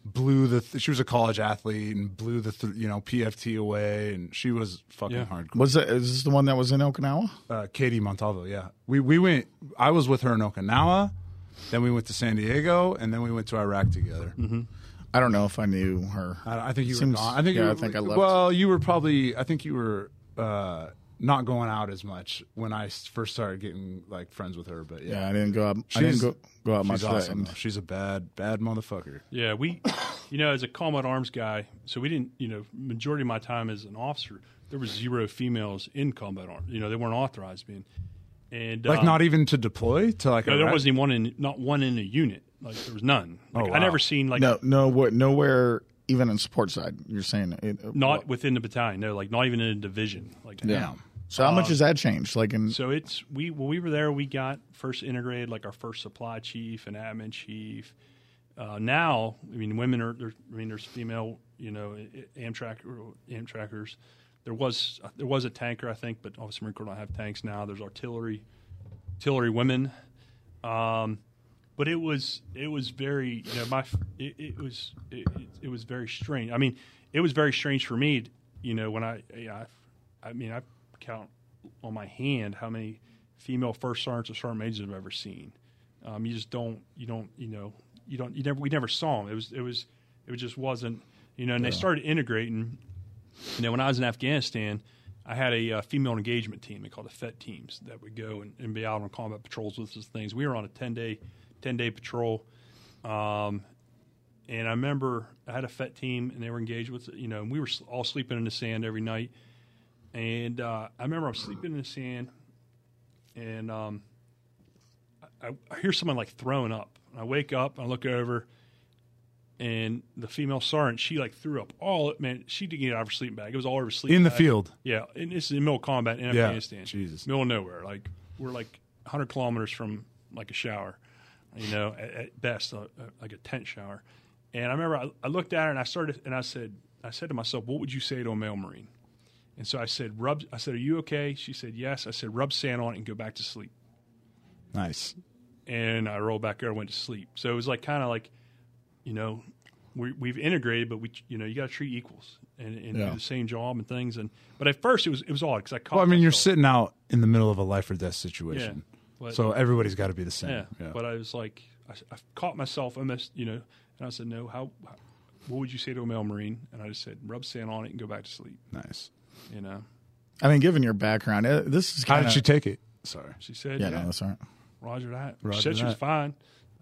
blew the. Th- she was a college athlete and blew the th- you know PFT away, and she was fucking Yeah. hardcore. was it? Is this the one that was in Okinawa? Uh, Katie Montalvo, yeah. We we went. I was with her in Okinawa. Then we went to San Diego, and then we went to Iraq together. I don't know if I knew her. I, I think you Seems- were gone. I think yeah, you I think I left. Well, you were probably. I think you were uh, not going out as much when I first started getting like friends with her. But yeah, Yeah, I didn't go out. I didn't go go out much. she's awesome. though. She's a bad, bad motherfucker. Yeah, we, you know, as a combat arms guy, so we didn't, you know, majority of my time as an officer, there was zero females in combat arms. You know, they weren't authorized being, and Like um, not even to deploy to like. no, there wasn't even one in, not one in a unit. Like there was none. Like, Oh, I never seen like No, no, what, nowhere. Even in support side, you're saying it, not within the battalion. No, like not even in a division. Like Yeah. So how much has that changed? Like in So it's we when we were there, we got first integrated like our first supply chief and admin chief. Uh, now, I mean, women are. There, I mean, there's female, you know, Amtrac Amtrackers. There was there was a tanker, I think, but obviously Marine Corps don't have tanks now. There's artillery, artillery women. Um, but it was it was very you know my it, it was it, it, was very strange. I mean, it was very strange for me. You know, when I you know, I, I mean I count on my hand how many female first sergeants or sergeant majors I've ever seen. Um, you just don't you don't you know you don't you never we never saw them. It was it was it just wasn't you know. And they started integrating. You know, when I was in Afghanistan, I had a uh, female engagement team. They called the FET teams that would go and, and be out on combat patrols with us. Things we were on a ten day, ten day patrol, um, and I remember I had a FET team and they were engaged with you know, and we were all sleeping in the sand every night. And uh, I remember I was sleeping in the sand, and um, I, I hear someone like throwing up. And I wake up, and I look over, and the female sergeant, she like threw up all. Man, she didn't get out of her sleeping bag. It was all over her sleeping in the bag. field. Yeah, and this is in middle of combat in Yeah, Afghanistan. Jesus. middle of nowhere. Like we're like 100 kilometers from like a shower, you know, at, at best, uh, uh, like a tent shower. And I remember I, I looked at her and I started and I said, I said to myself, what would you say to a male marine? And so I said, rub. I said, are you okay? She said, yes. I said, rub sand on it and go back to sleep. Nice. And I rolled back there and went to sleep. So it was like kind of like, you know, we, we've integrated, but we, you know, you got to treat equals and, and Yeah. do the same job and things. And but at first it was it was odd because I caught. Well, I mean, you're sitting out in the middle of a life or death situation, but- so everybody's got to be the same. Yeah, Yeah. but I was like, I, I caught myself. I missed, you know, and I said, no. How, how? What would you say to a male marine? And I just said, rub sand on it and go back to sleep. nice. You know, I mean, given your background, uh, this is How did she take it? Sorry, she said, Yeah, yeah, no, that's all right. Roger that. Roger she said she was fine.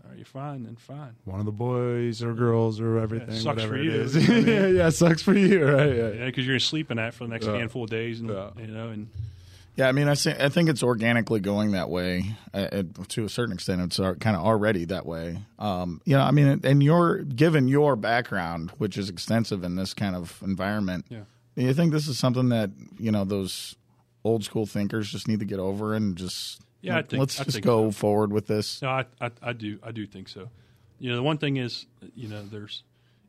All right, you're fine, then fine. one of the boys or girls or everything. sucks whatever for it you. is. I mean- yeah, yeah, sucks for you, right? Yeah. Yeah, because you're gonna sleep in that for the next Yeah. handful of days, and Yeah. you know, and Yeah, I mean, I, say, I think it's organically going that way. Uh, to a certain extent, it's kind of already that way. Um, you know, I mean, and you're given your background, which is extensive in this kind of environment. Yeah. Do you think this is something that you know those old school thinkers just need to get over and just Yeah, think- us I just go so. forward with this? No, I, I, I do, I do think so. You know, the one thing is, you know, there's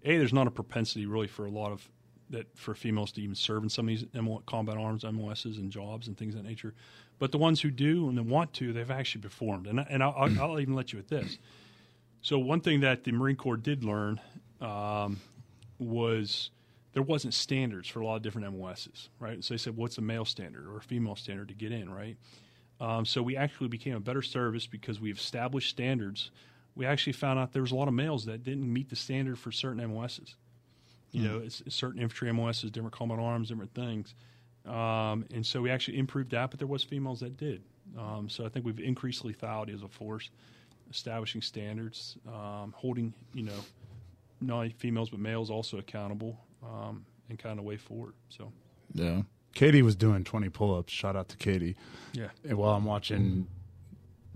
a there's not a propensity really for a lot of that for females to even serve in some of these combat arms, MOSs, and jobs and things of that nature. But the ones who do and want to, they've actually performed. And and I'll, I'll, I'll even let you with this. So one thing that the Marine Corps did learn um, was there wasn't standards for a lot of different MOSs, right? So they said, what's a male standard or a female standard to get in, right? Um, so we actually became a better service because we established standards. We actually found out there was a lot of males that didn't meet the standard for certain MOSs. You know, it's, it's certain infantry MOSs, different combat arms, different things. Um, and so we actually improved that, but there was females that did. Um, so I think we've increased lethality as a force, establishing standards, um, holding you know not only females but males also accountable, um, and kind of way forward. So Yeah. Katie was doing 20 pull-ups. Shout out to Katie. yeah, And while I'm watching,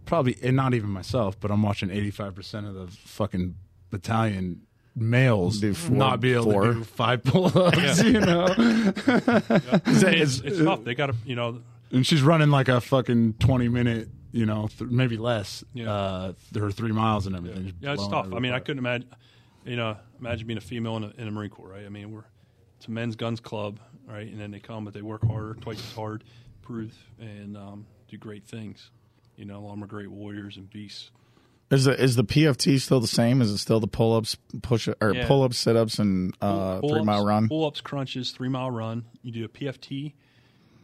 probably, and not even myself, but I'm watching 85% of the fucking battalion males Do four- not be able four. to do five pull-ups, you know? it's, it's tough. They got to you know and she's running like a fucking 20 minute, you know, th- maybe less, Yeah. uh, her three miles and everything. Just Yeah, it's blowing tough. I mean, I couldn't imagine, you know, imagine being a female in a, in a Marine Corps, right? I mean, we're it's a men's guns club, right? And then they come, but they work harder, twice as hard, prove and um, do great things. You know, a lot of them are great warriors and beasts. Is the is the PFT still the same? Is it still the pull ups, push or Yeah. pull ups, sit ups, and uh, three mile run? pull ups, crunches, three mile run. You do a PFT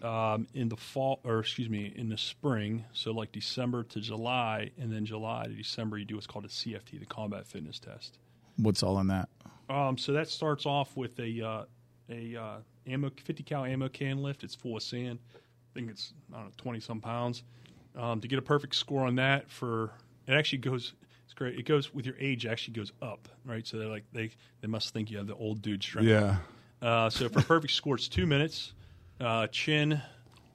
um, in the fall, or excuse me, in the spring. So like December to July, and then July to December, you do what's called a CFT, the combat fitness test. What's all in that? Um, so that starts off with a uh, a uh, ammo 50 cal ammo can lift. It's full of sand. I think it's I don't know 20 some pounds. Um, to get a perfect score on that for it actually goes. It's great. It goes with your age. Actually goes up, right? So they're like they they must think you have the old dude strength. Yeah. Uh, so for perfect score, it's two minutes. Uh, chin,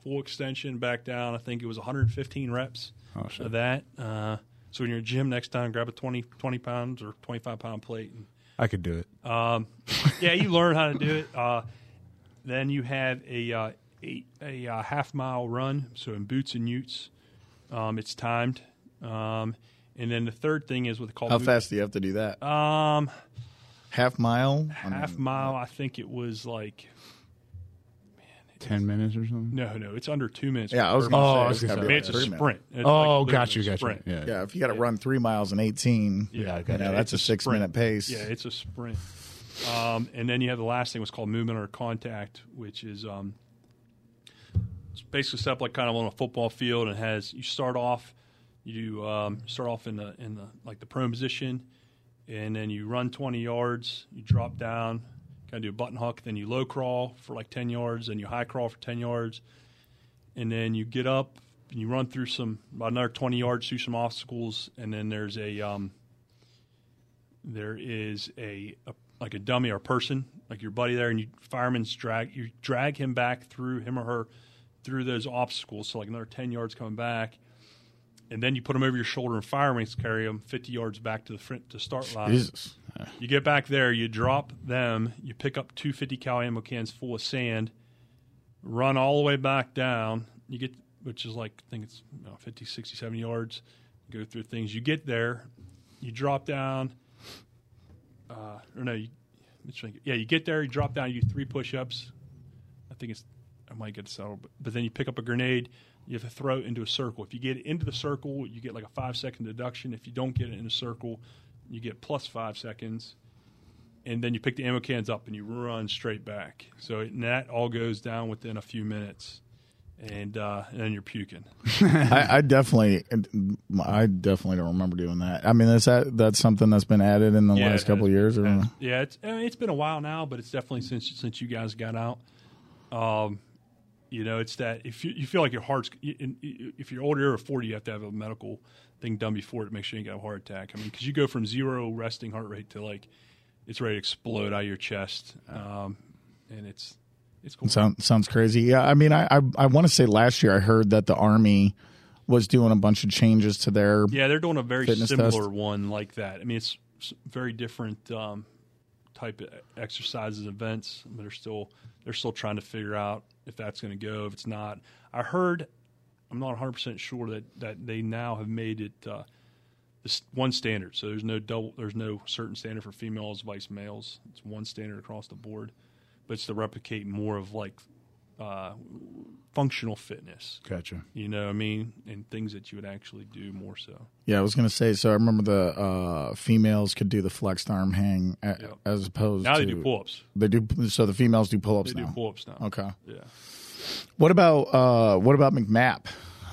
full extension, back down. I think it was 115 reps Oh, shit. of that. Uh, so when you're in your gym next time, grab a 20, 20 pounds or 25 pound plate. And, I could do it. um, yeah, you learn how to do it. Uh, then you have a uh, a, a, uh half mile run. So in boots and utes, um, it's timed. Um, and then the third thing is with they call How boot- fast do you have to do that? Um, Half mile? I half mean, mile. I think it was like man, 10 minutes or something? no, no, it's under two minutes. Yeah, I was going to Oh, say. I was gonna gotta I mean, like it's a sprint. It's Oh, like got you, literally a got you. sprint. Yeah. Yeah, if you got to run three miles in 18, Yeah, I you know, it. that's a, a six-minute pace. Yeah, it's a sprint. Um, and then you have the last thing, what's called movement or contact, which is um, it's basically set up like kind of on a football field, and has you start off, you um, start off in the in the like the prone position, and then you run 20 yards, you drop down, kind of do a button hook, then you low crawl for like 10 yards, then you high crawl for 10 yards, and then you get up and you run through some about another 20 yards through some obstacles, and then there's a um, there is a, a like a dummy or person like your buddy there, and you fireman's drag you drag him back through him or her through those obstacles, so like another 10 yards coming back. And then you put them over your shoulder, and firemen's carry them 50 yards back to the front to start line. Jesus. You get back there, you drop them, you pick up two 50 cal ammo cans full of sand, run all the way back down. You get, which is like, I think it's you know, 50, 60, 70 yards. Go through things. You get there, you drop down, uh, or no, you, yeah, you get there, you drop down, you do three push ups. I think it's, I might get settled, but, but then you pick up a grenade. You have to throw it into a circle. If you get it into the circle, you get like a five second deduction. If you don't get it in a circle, you get plus five seconds. And then you pick the ammo cans up and you run straight back. So and that all goes down within a few minutes. And, uh, and then you're puking. I, I definitely, I definitely don't remember doing that. I mean, is that that's something that's been added in the Yeah, last couple has- years? Or has- Yeah, it's I mean, it's been a while now, but it's definitely since since you guys got out. Um, you know, it's that if you, you feel like your heart's if you're older or forty, you have to have a medical thing done before to make sure you get a heart attack. I mean, because you go from zero resting heart rate to like it's ready to explode out of your chest, um, and it's it's cool. Sound, sounds crazy. Yeah, I mean, I I, I want to say last year I heard that the army was doing a bunch of changes to their. Yeah, they're doing a very similar test. one like that. I mean, it's very different um, type of exercises, events, but they're still they're still trying to figure out if that's going to go. If it's not, I heard. I'm not 100 percent sure that that they now have made it uh, this one standard. So there's no double. There's no certain standard for females, vice males. It's one standard across the board, but it's to replicate more of like uh, functional fitness. Gotcha. You know, what I mean, and things that you would actually do more so. Yeah, I was gonna say. So I remember the uh, females could do the flexed arm hang a, Yep. as opposed Now to they do pull ups. They do. So the females do pull ups now. They now. do pull ups now. Okay. Yeah. What about uh, what about MCMAP?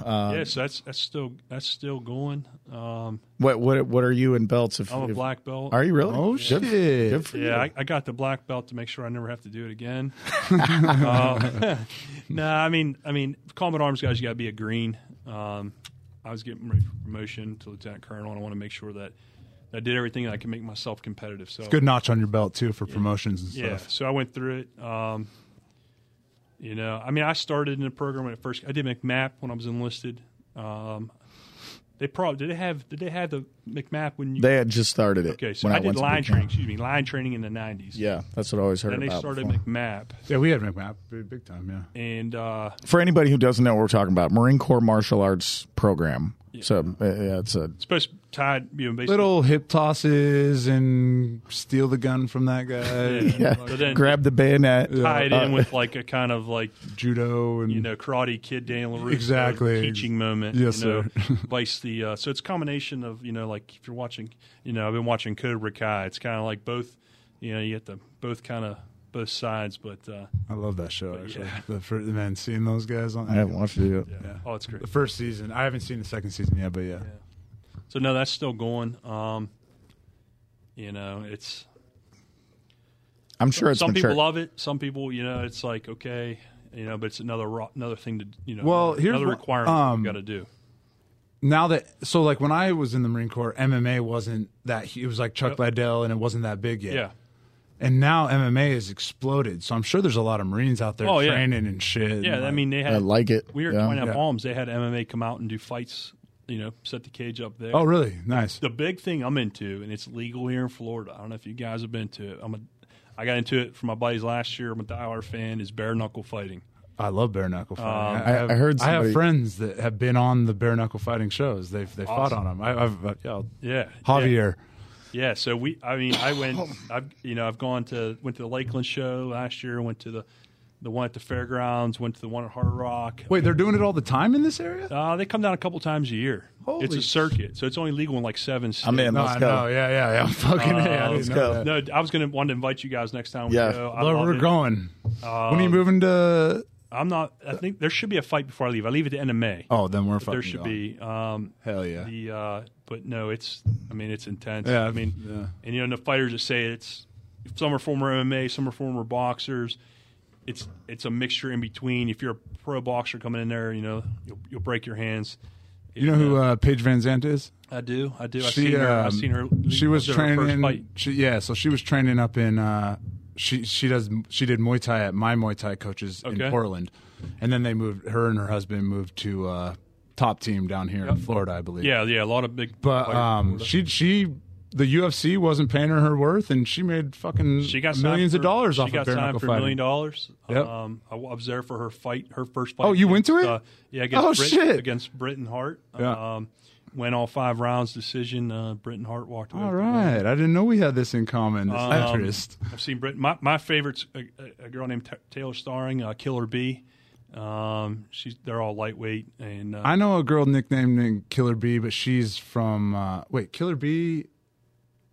Yeah, so that's that's still that's still going. Um, What what what are you in belts? If, I'm a if- black belt. Are you really? Oh, Good- shit. Good for you. yeah, I, I got the black belt to make sure I never have to do it again. uh, no, I mean, I mean, combat arms guys, you got to be a green. Um, I was getting ready for promotion to lieutenant colonel, and I want to make sure that I did everything that I can make myself competitive. So it's Good notch on your belt too for promotions and stuff. Yeah, stuff. so I went through it. Um, you know, I mean, I started in the program when it first. I did MCMAP when I was enlisted. Um, they probably did they have did they have the MCMAP when you They had just started it. okay? So when I, did line training. Excuse me, line training in the nineties. Yeah, that's what I always heard Then they about. started before. MCMAP, Yeah, we had MCMAP big, big time. Yeah. and uh, For anybody who doesn't know what we're talking about, Marine Corps martial arts program. So uh, yeah, it's a it's supposed to you know basically. Little hip tosses and steal the gun from that guy. Yeah. yeah. But then- grab the bayonet. tie it Uh, in with like a kind of like Judo and you know karate kid Daniel LaRusso Exactly. teaching moment. Yes, you know, sir. Vice the uh, so it's a combination of you know like if you're watching you know I've been watching Cobra Kai. It's kind of like both you know you get the both kind of both sides, but uh, I love that show actually. yeah. The fir- man, seeing those guys on I haven't watched it yet. yeah. Yeah. oh it's great. the first season. I haven't seen the second season yet, but yeah. So no, that's still going. Um, you know, it's I'm sure it's some mature. people love it. Some people, you know, it's like okay, you know, but it's another ro- another thing to you know. Well, here's another requirement um, you got to do. Now that so like when I was in the Marine Corps, MMA wasn't that it was like Chuck Yep. Liddell and it wasn't that big yet. Yeah. And now MMA has exploded, so I'm sure there's a lot of Marines out there Oh, yeah. training and shit. Yeah, and, I like- mean they had I like it. we were Yeah. at Twine Out Yeah. Palms. They had MMA come out and do fights. You know, set the cage up there. oh, really? Nice. the big thing I'm into, and it's legal here in Florida. I don't know if you guys have been to it. I'm a, I got into it from my buddies last year. I'm a diehard fan. Is bare knuckle fighting. I love bare knuckle fighting. Um, I, have, I heard I have friends that have been on the bare knuckle fighting shows. They've they fought on them. I, I've uh, yeah, Yeah, Javier. Yeah, so we, I mean, I went, I've, you know, I've gone to, went to the Lakeland show last year, went to the, the one at the fairgrounds, went to the one at Hard Rock. Wait, they're doing it all the time in this area? Uh, they come down a couple times a year. Holy it's a circuit, so it's only legal in like seven states. I'm in. No, Let's I go. know. Yeah, yeah, yeah. Fucking Uh, A, I didn't let's know go. that. No, I was going to want to invite you guys next time We yeah, go. I love we're it. going. when are you Um, moving to? I'm not. I think there should be a fight before I leave. I leave at the end of May. Oh, then we're But fucking. there should be. Um, Hell yeah. the uh, but no, it's. I mean, it's intense. Yeah, I mean, yeah. and you know, the fighters that say it's some are former MMA, some are former boxers. It's it's a mixture in between. If you're a pro boxer coming in there, you know, you'll, you'll break your hands. You know who uh, Paige VanZant is? I do. I do. I've seen her. I've um, seen her. She was training. fight. She, yeah, so she was training up in. Uh, she she does she did Muay Thai at my Muay Thai coaches in Portland, and then they moved. Her and her husband moved to uh, top team down here in Florida, I believe. Yeah, yeah. A lot of big. but um, she she the UFC wasn't paying her her worth, and she made fucking She got millions for, of dollars she off got of bare knuckle for a million dollars. Yep. Um, I was there for her fight, her first fight. Oh, you went to it? Uh, yeah, against Oh, Brit, shit. against Britain Hart. Yeah. Um, went all five rounds decision. Uh, Britain Hart walked away. All with the win. right, I didn't know we had this in common. This Um, interest. I've seen Britain. My, my favorite's a, a- girl named Ta Taylor Starling, uh, Killer B. Um, she's they're all lightweight and uh, I know a girl nicknamed named Killer B, but she's from uh, wait Killer B.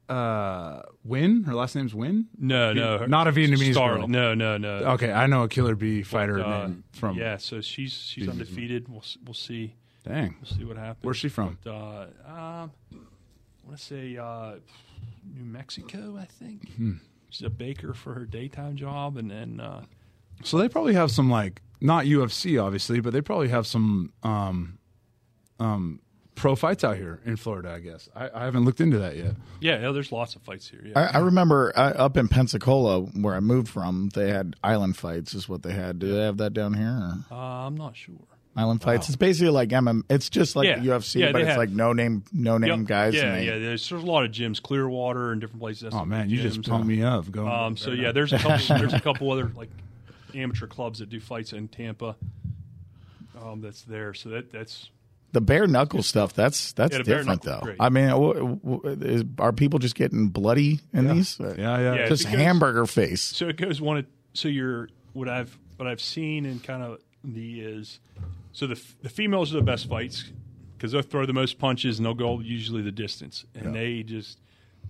Uh, Win. Her last name's Win. no, no, her- Not a Vietnamese Starling. girl. No, no, no. Okay, I know a Killer B fighter Uh, named from. yeah, so she's she's undefeated. We'll we'll see. Dang. We'll see what happens. Where's she from? But, uh, um, I want to say uh, New Mexico, I think. Hmm. She's a baker for her daytime job, and then uh, So they probably have some like not UFC obviously, but they probably have some um, um, pro fights out here in Florida. I guess I, I haven't looked into that yet. yeah, yeah, there's lots of fights here. Yeah, I, I remember uh, up in Pensacola, where I moved from, they had island fights. Is what they had. Do they have that down here? Uh, I'm not sure. Island fights. It's basically like MM. It's just like Yeah. UFC, Yeah, but it's have- like no name, no name Yep. guys. Yeah, they- yeah. There's, there's a lot of gyms, Clearwater and different places. Oh man, big you just gyms. pumped me up. Go. Um, so yeah, there's a couple. there's a couple other like amateur clubs that do fights in Tampa. Um, that's there. So that that's The bare knuckle stuff. That's that's Yeah, different knuckle's though. great. I mean, w- w- is, are people just getting bloody in these? yeah, yeah. Yeah. Just because- hamburger face. So it goes one. So you're what I've what I've seen and kind of the is so the the females are the best fights because they'll throw the most punches and they'll go usually the distance and they just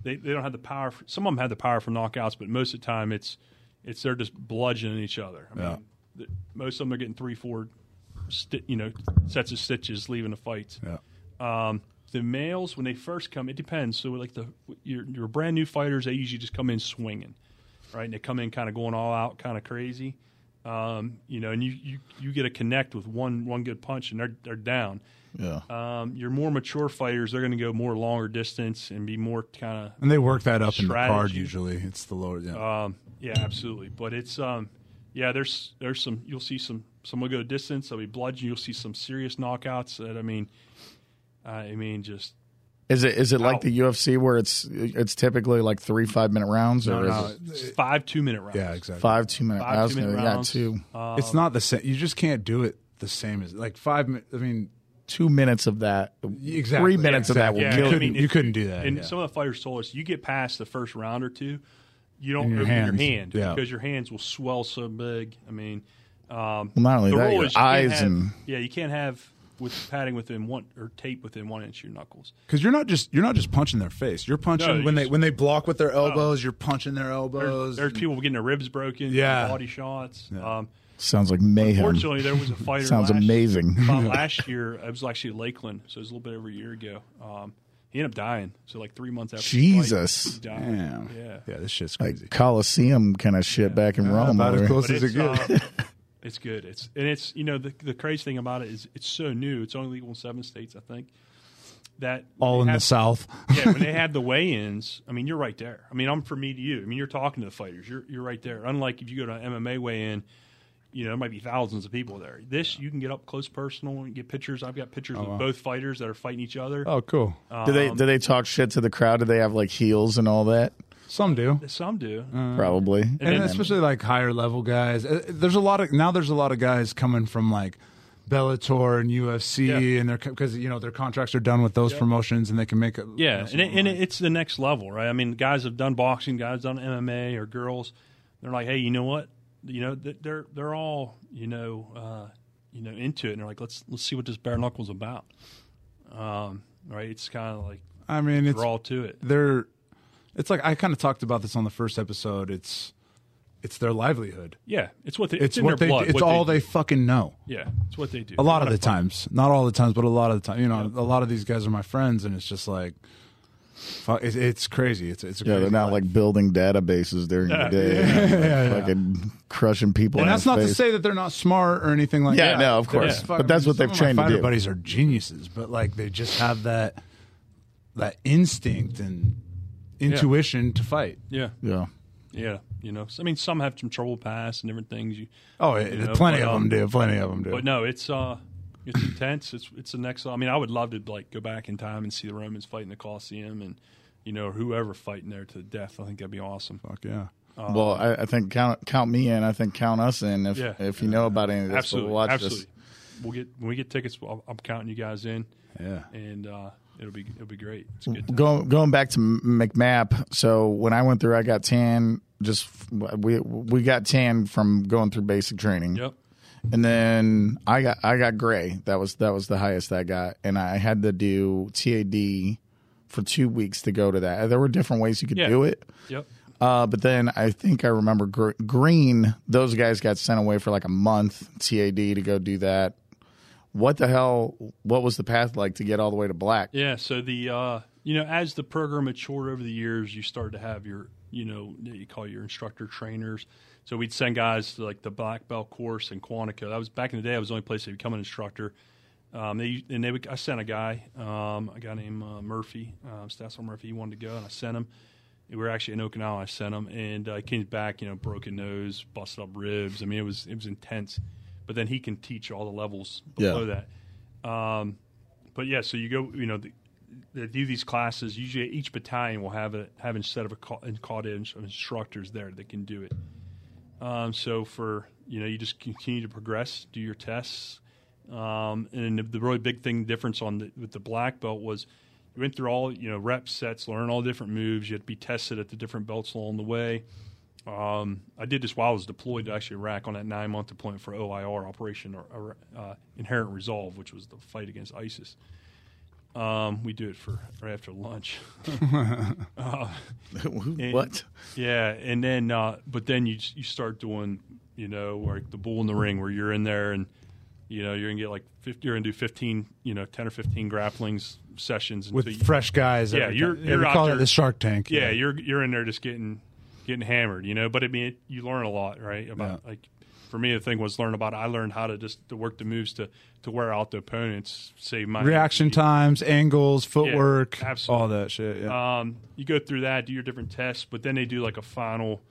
they, they don't have the power. For, some of them have the power for knockouts, but most of the time it's it's they're just bludgeoning each other. I mean, Yeah. the, most of them are getting three four sti- you know sets of stitches leaving the fights. Yeah. Um, the males, when they first come, it depends. So, like the your, your brand new fighters, they usually just come in swinging, right? And they come in kind of going all out, kind of crazy, um, you know. And you, you you get a connect with one one good punch, and they're they're down. Yeah. Um, your more mature fighters, they're going to go more longer distance and be more kind of. And they work that up in the card usually. It's the lower. Yeah. um, yeah, absolutely. But it's um, yeah, there's there's some you'll see some some will go distance. They'll be bludgeon. You'll see some serious knockouts. That I mean, I mean just Is it is it like Ow. the UFC where it's it's typically like three five minute rounds or no, is it five two minute rounds. yeah, exactly. five two minute? I Five was two minute gonna, yeah, two Uh, it's not the same. You just can't do it the same as like five. mi- I mean, two minutes of that. exactly. Three minutes of that will. Yeah, you kill I couldn't, mean, you if- couldn't do that. And yeah. some of the fighters told us you get past the first round or two, you don't In your open hands. your hand Yeah. because your hands will swell so big. I mean, um, Well, not only the that, rule your is you can't eyes have- and yeah, you can't have with padding within one or tape within one inch of your knuckles. Because you're not just you're not just punching their face. You're punching No, you when they just- when they block with their elbows. You're punching their elbows. there's people getting their ribs broken, Yeah. body shots. Um, sounds like mayhem. Unfortunately, there was a fighter. Sounds last, amazing. about last year, it was actually at Lakeland, so it was a little bit over a year ago. Um, He ended up dying. So like three months after the fight, Jesus. he died. Damn. Yeah. Yeah, this shit's like. Coliseum kind of shit back in Rome. about as over close. But as it it's, gets. uh, it's good. It's and it's you know the the crazy thing about it is it's so new. It's only legal in seven states, I think. That All in the South. yeah, when they had the weigh-ins, I mean, you're right there. I mean, I'm from me to you. I mean, you're talking to the fighters. You're you're right there. Unlike if you go to an MMA weigh-in, you know, there might be thousands of people there. This you can get up close, personal, and get pictures. I've got pictures of wow. both fighters that are fighting each other. Oh, cool. do they Um, do they talk shit to the crowd? Do they have like heels and all that? Some do. Some do. Probably. and then- especially like higher level guys. Uh, There's a lot of now. There's a lot of guys coming from like Bellator and UFC, Yeah. and they're because you know their contracts are done with those promotions, and they can make it. Yeah, you know, and, it, and it, it's the next level, right? I mean, guys have done boxing, guys done MMA, or girls. They're like, hey, you know what? You know, th- they're they're all you know, uh, you know, into it, and they're like, let's let's see what this bare knuckles about. Um, right? It's kind of like I mean, it's we're all to it. they're. It's like I kind of talked about this on the first episode. It's it's their livelihood. Yeah, it's what they, It's, it's, in what their they. blood. it's what all they, they fucking know. Yeah, it's what they do. A lot of the wanna times, not all the times, but a lot of the time. You know, a lot of these guys are my friends, and it's just like, it's, it's crazy. It's it's Yeah, crazy they're not life. like building databases during Yeah. the day, like, fucking crushing people. And in that's the not to say that they're not smart or anything like Yeah, that. Yeah, no, of course. fucking- But that's what they've trained to fighter do. buddies are geniuses, but like they just have that that instinct and intuition to fight. Yeah, Yeah. yeah. You know, I mean, some have some trouble past and different things. You, Oh, You know, plenty but, of um, them do. Plenty of them do. But no, it's uh, it's intense. It's it's the next. I mean, I would love to like go back in time and see the Romans fighting the Colosseum and you know whoever fighting there to the death. I think that'd be awesome. Fuck yeah. well, I, I think count count me in. I think count us in if Yeah. if you know about any of this. Absolutely, We'll watch absolutely. this. We'll get when we get tickets. I'll, I'm counting you guys in, Yeah. and uh, it'll be it'll be great. It's good. Going going back to MCMAP. So when I went through, I got tan. Just we we got tan from going through basic training. Yep. and then I got I got gray. That was that was the highest I got, and I had to do TAD for two weeks to go to that. There were different ways you could Yeah. do it, Yep. uh, but then I think I remember gr- green. Those guys got sent away for like a month TAD to go do that. What the hell? What was the path like to get all the way to black? Yeah. So the uh, you know as the program matured over the years, you start to have your you know you call your instructor trainers. So we'd send guys to like the black belt course in Quantico. That was back in the day. That was the only place they become an instructor. Um, they and they would, I sent a guy, um, a guy named uh, Murphy, um, Stassel Murphy. He wanted to go, and I sent him. We were actually in Okinawa. I sent him, and uh, he came back, you know, broken nose, busted up ribs. I mean, it was it was intense. But then he can teach all the levels below that. Um, but yeah, so you go, you know, the, they do these classes. Usually, each battalion will have a have instead of a ca- and caught in of instructors there that can do it. Um, so for you know, you just continue to progress, do your tests, um, and the, the really big thing difference on the, with the black belt was you went through all you know reps, sets, learn all different moves. You had to be tested at the different belts along the way. Um, I did this while I was deployed to actually Iraq on that nine month deployment for OIR Operation or, or uh, Inherent Resolve, which was the fight against ISIS. Um, we do it for right after lunch. what? Yeah, and then uh, but then you you start doing you know like the bull in the ring where you're in there and you know you're gonna get like 50, you're gonna do fifteen you know ten or fifteen grapplings sessions With you- fresh guys. Yeah, every you're- time. you're we out call there- it the Shark Tank. yeah, you're you're in there just getting getting hammered, you know. But I mean, it, you learn a lot, right? About Yeah. like for me, the thing was learn about. I learned how to just to work the moves to to wear out the opponents, save my reaction times, angles, footwork, absolutely. all that shit. Yeah. Um, you go through that, do your different tests, but then they do like a final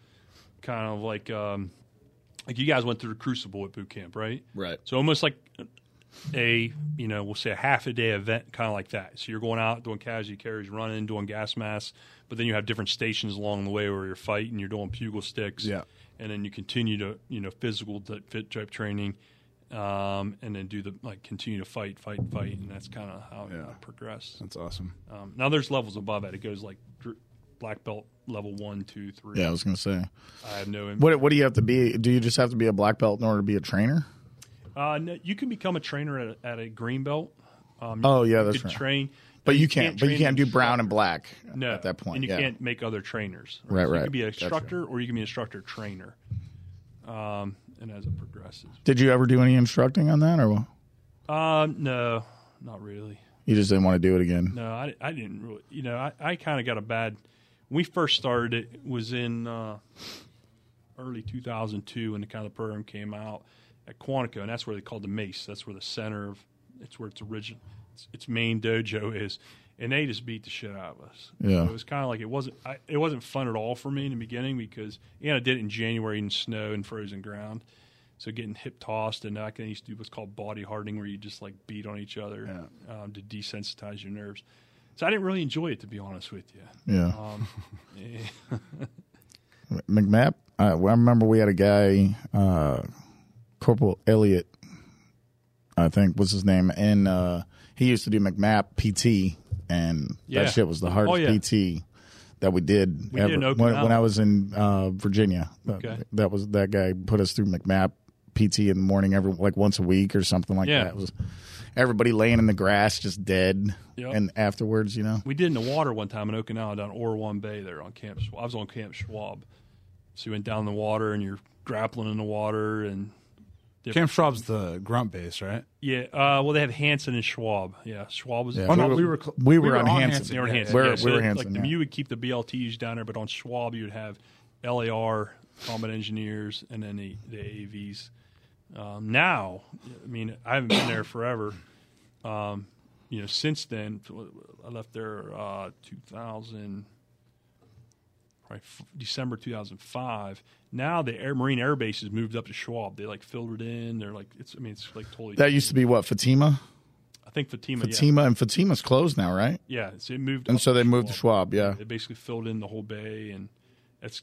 kind of like um, like you guys went through the Crucible at boot camp, right? Right. So almost like a you know we'll say a half a day event, kind of like that. So you're going out doing casualty carries, running, doing gas masks, but then you have different stations along the way where you're fighting, you're doing pugil sticks, Yeah. and then you continue to you know physical fit type training. Um, and then do the like continue to fight, fight, fight, and that's kind of how Yeah. it progressed. That's awesome. Um, now there's levels above it. It goes like black belt level one, two, three. Yeah, I was gonna say. I have no. What what do you have to be? Do you just have to be a black belt in order to be a trainer? Uh, no, you can become a trainer at a, at a green belt. Um, Oh, yeah, that's right. train, But you can't. But you can't do brown and black No, at that point. and you yeah. can't make other trainers. Right, So right. You can be an instructor, or you can be an instructor trainer. Um, and as it progresses, Did you ever do any instructing on that, or what? um, no, not really. You just didn't want to do it again. No, I, I didn't really. You know, I, I kind of got a bad. When we first started, it was in uh, early 2002 when the kind of program came out at Quantico, and that's where they called the Mace. That's where the center of. It's where its original, its, its main dojo is, and they just beat the shit out of us. Yeah. It was kind of like it wasn't. I, it wasn't fun at all for me in the beginning because and I did it in January in snow and frozen ground. So getting hip tossed and I can used to do what's called body hardening, where you just like beat on each other um, to desensitize your nerves. So I didn't really enjoy it, to be honest with you. Yeah. Um, MCMAP. Well, I remember we had a guy, uh, Corporal Elliott, I think was his name, and uh, he used to do MCMAP PT, and Yeah. that shit was the hardest Oh, yeah. PT that we did, We did ever. when, when I was in uh, Virginia. That- Okay. That was that guy put us through MCMAP PT in the morning every like once a week or something like Yeah. that. It was everybody laying in the grass just dead, Yep. and afterwards, you know. we did in the water one time in Okinawa down Orwan Bay there on Camp. Schwab. I was on Camp Schwab, so you went down the water and you're grappling in the water and Camp Schwab's the grunt base, right? yeah. Uh, well, they have Hansen and Schwab. Yeah, Schwab was. Yeah. Oh no, We we were- were cl- we were on Hansen. They were Yeah, Hansen. We're- yeah, we so were like Hansen, the, yeah. you would keep the BLTs down there, but on Schwab you would have LAR combat engineers and then the, the AVs. Um, now, I mean, I haven't been there forever. Um, you know, since then, I left there uh, 2000, right, f- December 2005. Now the Air Marine Air Base has moved up to Schwab. They like filtered in. They're like, it's. I mean, it's like totally. That used to be what Futenma, I think Futenma. yeah. Futenma, and Futenma's closed now, right? Yeah, so it moved. And up so they moved to Schwab. Yeah, They basically filled in the whole bay, and that's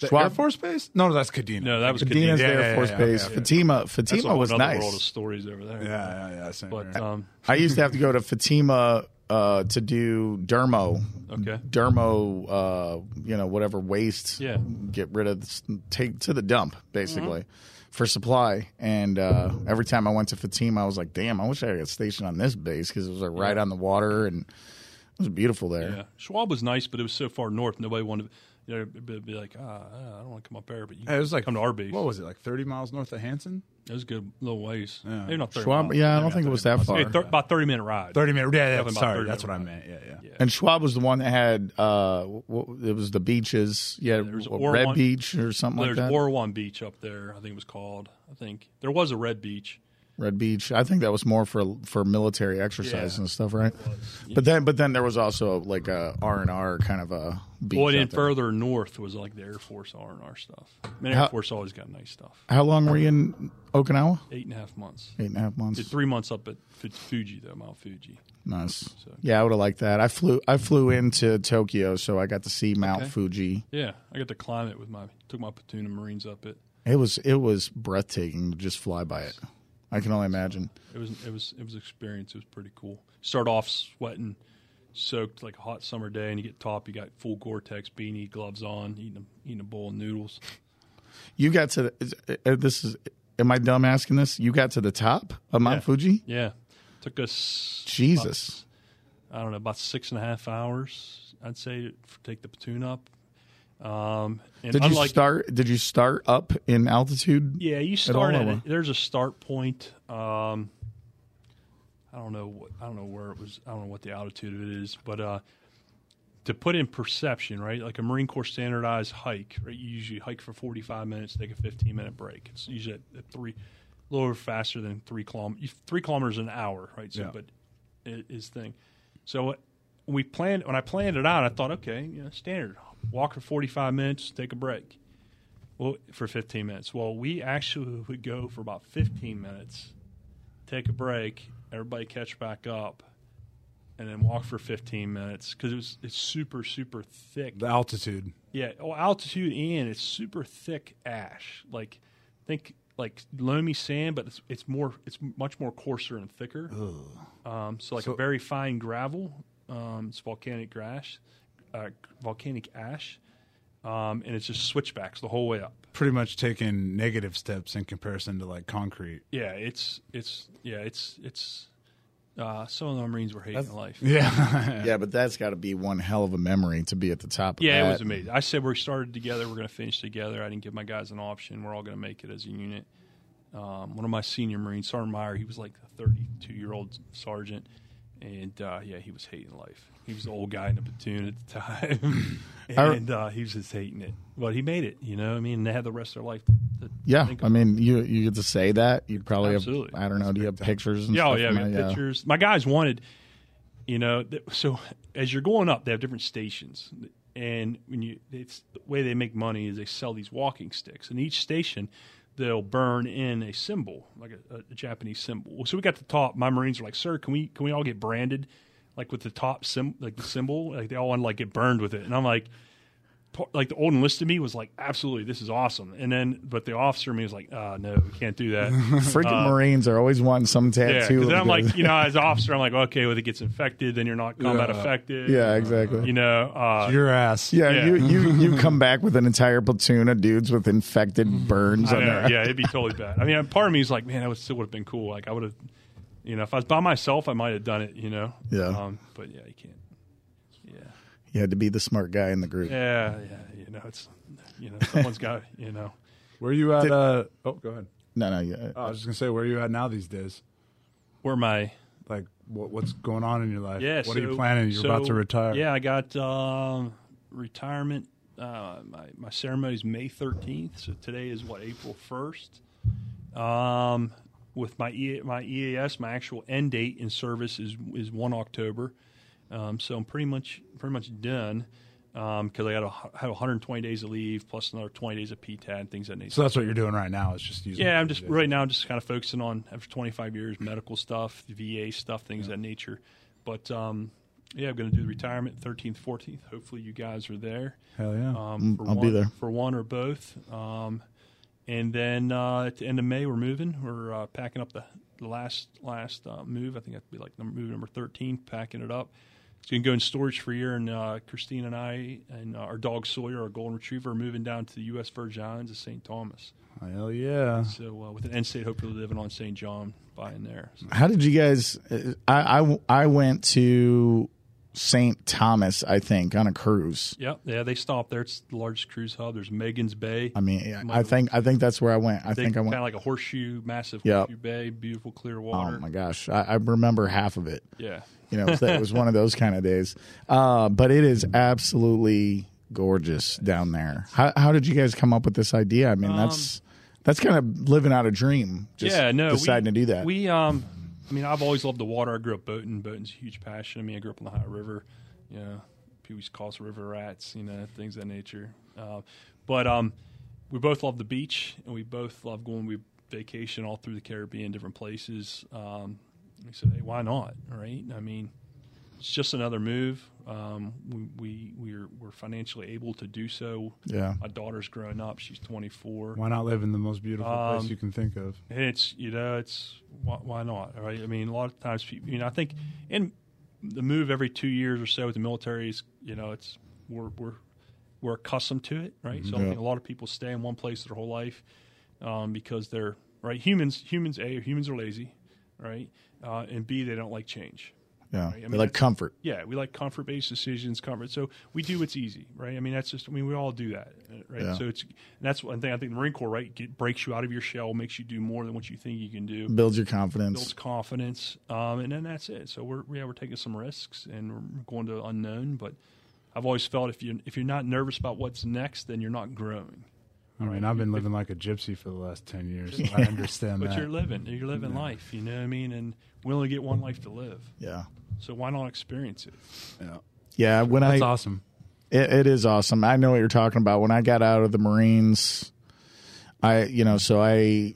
The Schwab- Air Force Base? No, that's Kadena. no, that was Kadena's Kadena. Yeah, Air yeah, Force yeah, Base. okay, Futenma, That's Futenma a whole was nice. world of stories over there. Yeah, yeah, yeah. Same but here. um, I used to have to go to Futenma uh, to do dermo, okay, dermo, uh, you know, whatever waste. Yeah. get rid of, take to the dump basically Mm-hmm. for supply. And uh, every time I went to Futenma, I was like, damn, I wish I got stationed on this base because it was like right on the water and it was beautiful there. yeah, Schwab was nice, but it was so far north, nobody wanted. You know, be, be like, ah, I don't want to come up there, but you Yeah, it was like come to our base. What was it? Like thirty miles north of Hansen? It was a good little ways. Yeah. Maybe not 30 Schwab, miles. yeah, I don't think it was that far. Hey, thir- about thirty minute ride. Thirty minutes. Yeah, yeah. Definitely about Sorry, 30 that's what I minutes. meant. Yeah, yeah. Yeah. And Schwab was the one that had uh, w- it was the beaches. Yeah, there was what, Red one- Beach or something like There's that. Orwan Beach up there. I think it was called. I think there was a Red Beach. Red Beach. I think that was more for for military exercise Yeah. and stuff, right? But then, but then there was also like a R and R kind of a beach. Well, and out then there. further north was like the Air Force R and R stuff. I mean, Air How- Force always got nice stuff. How long were you in Okinawa? Eight and a half months. Eight and a half months. Did three months up at Fu- Fuji though, Mount Fuji. Nice. So- Yeah, I would have liked that. I flew. I flew into Tokyo, so I got to see Mount Okay. Fuji. Yeah, I got to climb it with my took my platoon of Marines up it. It was it was breathtaking to just fly by it. I can only imagine. It was it was it was experience. It was pretty cool. Start off sweating, soaked like a hot summer day, and you get top. You got full Gore-Tex beanie, gloves on, eating a, eating a bowl of noodles. You got to is- uh, this is. Am I dumb asking this? You got to the top of Mount Yeah. Fuji? Yeah, took us Jesus. I don't know about six and a half hours. I'd say to take the platoon up. Um, and Did you start? Did you start up in altitude? Yeah, you start at what? There's a start point. Um, I don't know. What, I don't know where it was. I don't know what the altitude of it is, but uh, to put in perception, right? Like a Marine Corps standardized hike, right? You usually hike for 45 minutes, take a 15 minute break. It's usually at, at three, a little faster than three kilometers. Three kilometers an hour, right? So, Yeah. but it is thing. So uh, we planned when I planned it out. I thought, okay, you know, standard walk for 45 minutes, take a break. Well, for 15 minutes. Well, we actually would go for about 15 minutes, take a break, everybody catch back up, and then walk for 15 minutes because it was it's super super thick. The altitude. Yeah, oh, altitude and it's super thick ash. Like think like loamy sand, but it's it's more it's much more coarser and thicker. Um, so like So- a very fine gravel. Um, it's volcanic ash, uh, volcanic ash, um, and it's just switchbacks the whole way up. Pretty much taking negative steps in comparison to like concrete. Yeah, it's it's yeah it's it's. Uh, some of the Marines were hating life. Yeah. Yeah, but that's got to be one hell of a memory to be at the top. Of Yeah, that. it was amazing. I said we started together. We're going to finish together. I didn't give my guys an option. We're all going to make it as a unit. Um, one of my senior Marines, Sergeant Meyer, he was like a 32 year old sergeant, and uh, yeah, he was hating life. He was the old guy in the platoon at the time, and uh, he was just hating it. But he made it, you know. I mean, they had the rest of their life. To, to Yeah, I mean, you you get to say that. You'd probably Absolutely. have. I don't know. Do you have pictures? And Yeah, oh, yeah, from we pictures. My guys wanted, you know, th- so as you're going up, they have different stations, and when you, it's the way they make money is they sell these walking sticks, and each station they'll burn in a symbol, like a, a Japanese symbol. So we got the top. My Marines are like, "Sir, can we can we all get branded, like with the top sim, like the symbol? Like they all want to like get burned with it." And I'm like. Par- Like the old enlisted me was like, absolutely, this is awesome. And then, but the officer in me was like, uh, no, we can't do that. Freaking Marines are always wanting some Yeah, tattoo. 'cause of then I'm like, you know, as an officer, I'm like, okay, well, if it gets infected, then you're not combat Yeah. affected. yeah, exactly. You know, uh, Your ass. yeah, yeah. you you you come back with an entire platoon of dudes with infected burns I on know, their. yeah, it'd be totally bad. I mean, part of me is like, man, that would still would have been cool. Like, I would have, you know, if I was by myself, I might have done it. You know, Yeah. Um, but yeah, you can't. Yeah, You had to be the smart guy in the group. yeah, yeah. You know, it's, you know, someone's got, you know. Where you at? Uh, oh, go ahead. No, no, yeah. Oh, I was just gonna say, where are you at now these days? Where my Like, what, what's going on in your life? Yeah. What so, are you planning? You're so, about to retire. Yeah, I got um, retirement. Uh, my my ceremony is May thirteenth. So today is what April first. Um, with my e, my EAS, my actual end date in service is is one October. Um, so I'm pretty much pretty much done because I got to have 120 days of leave plus another 20 days of PTAD and things that nature. So that's what you're doing right now. Is just using. Yeah, I'm just right now. I'm just kind of focusing on after 25 years, medical stuff, VA stuff, things of that nature. But um, yeah, I'm going to do the retirement 13th, 14th. Hopefully, you guys are there. Hell yeah. Um, for Mm, I'll one, be there. for one or both. Um, and then uh, at the end of May, we're moving. We're uh, packing up the, the last last uh, move. I think that'd be like number, move number 13. Packing it up. It's going to go in storage for a year. And uh, Christine and I and uh, our dog Sawyer, our golden retriever, are moving down to the U.S. Virgin Islands of St. Thomas. Hell yeah. So uh, with an end state, hopefully living on St. John by in there. So, How did you guys? I I, I went to St. Thomas, I think, on a cruise. yeah, yeah, they stop there. It's the largest cruise hub. There's Magens Bay. I mean, I think I think that's where I went. I think I went kind of like a horseshoe, massive Yep. horseshoe bay, beautiful clear water. Oh my gosh, I, I remember half of it. yeah, You know, it was one of those kind of days. Uh, but it is absolutely gorgeous down there. How, how did you guys come up with this idea? I mean, that's that's kind of living out a dream. Just Um, yeah, no, deciding we, to do that. We, um, I mean, I've always loved the water. I grew up boating. Boating's a huge passion. I mean, I grew up on the Ohio River. You know, people used to call us river rats. You know, things of that nature. Uh, but um, we both love the beach, and we both love going. We vacation all through the Caribbean, different places. Um, we said, hey, why not? Right? I mean, it's just another move. Um, we we we're we're financially able to do so. yeah, My daughter's growing up; she's 24. Why not live in the most beautiful Um, place you can think of? And it's you know it's why, why not right i mean a lot of times people you know i think in the move every two years or so with the military is you know it's we're we're we're accustomed to it right so I Yeah. think a lot of people stay in one place their whole life um, because they're right humans humans a humans are lazy right uh, and b they don't like change yeah. I They mean, like comfort. yeah, we like comfort based decisions, comfort. So we do what's easy, right? I mean, that's just, I mean, we all do that, uh, right? Yeah. So it's, and that's one thing I think the Marine Corps, right, get, breaks you out of your shell, makes you do more than what you think you can do, Builds your confidence, builds confidence. confidence, um, and then that's it. So we're, yeah, we're taking some risks and we're going to unknown, but I've always felt if you if you're not nervous about what's next, then you're not growing. I mean, I've been living like a gypsy for the last ten years. So I understand But that. But you're living, you're living life, you know what I mean? And we only get one life to live, Yeah, so why not experience it? yeah. yeah. When I That's awesome. It, it is awesome. I know what you're talking about. When I got out of the Marines, I, you know, so I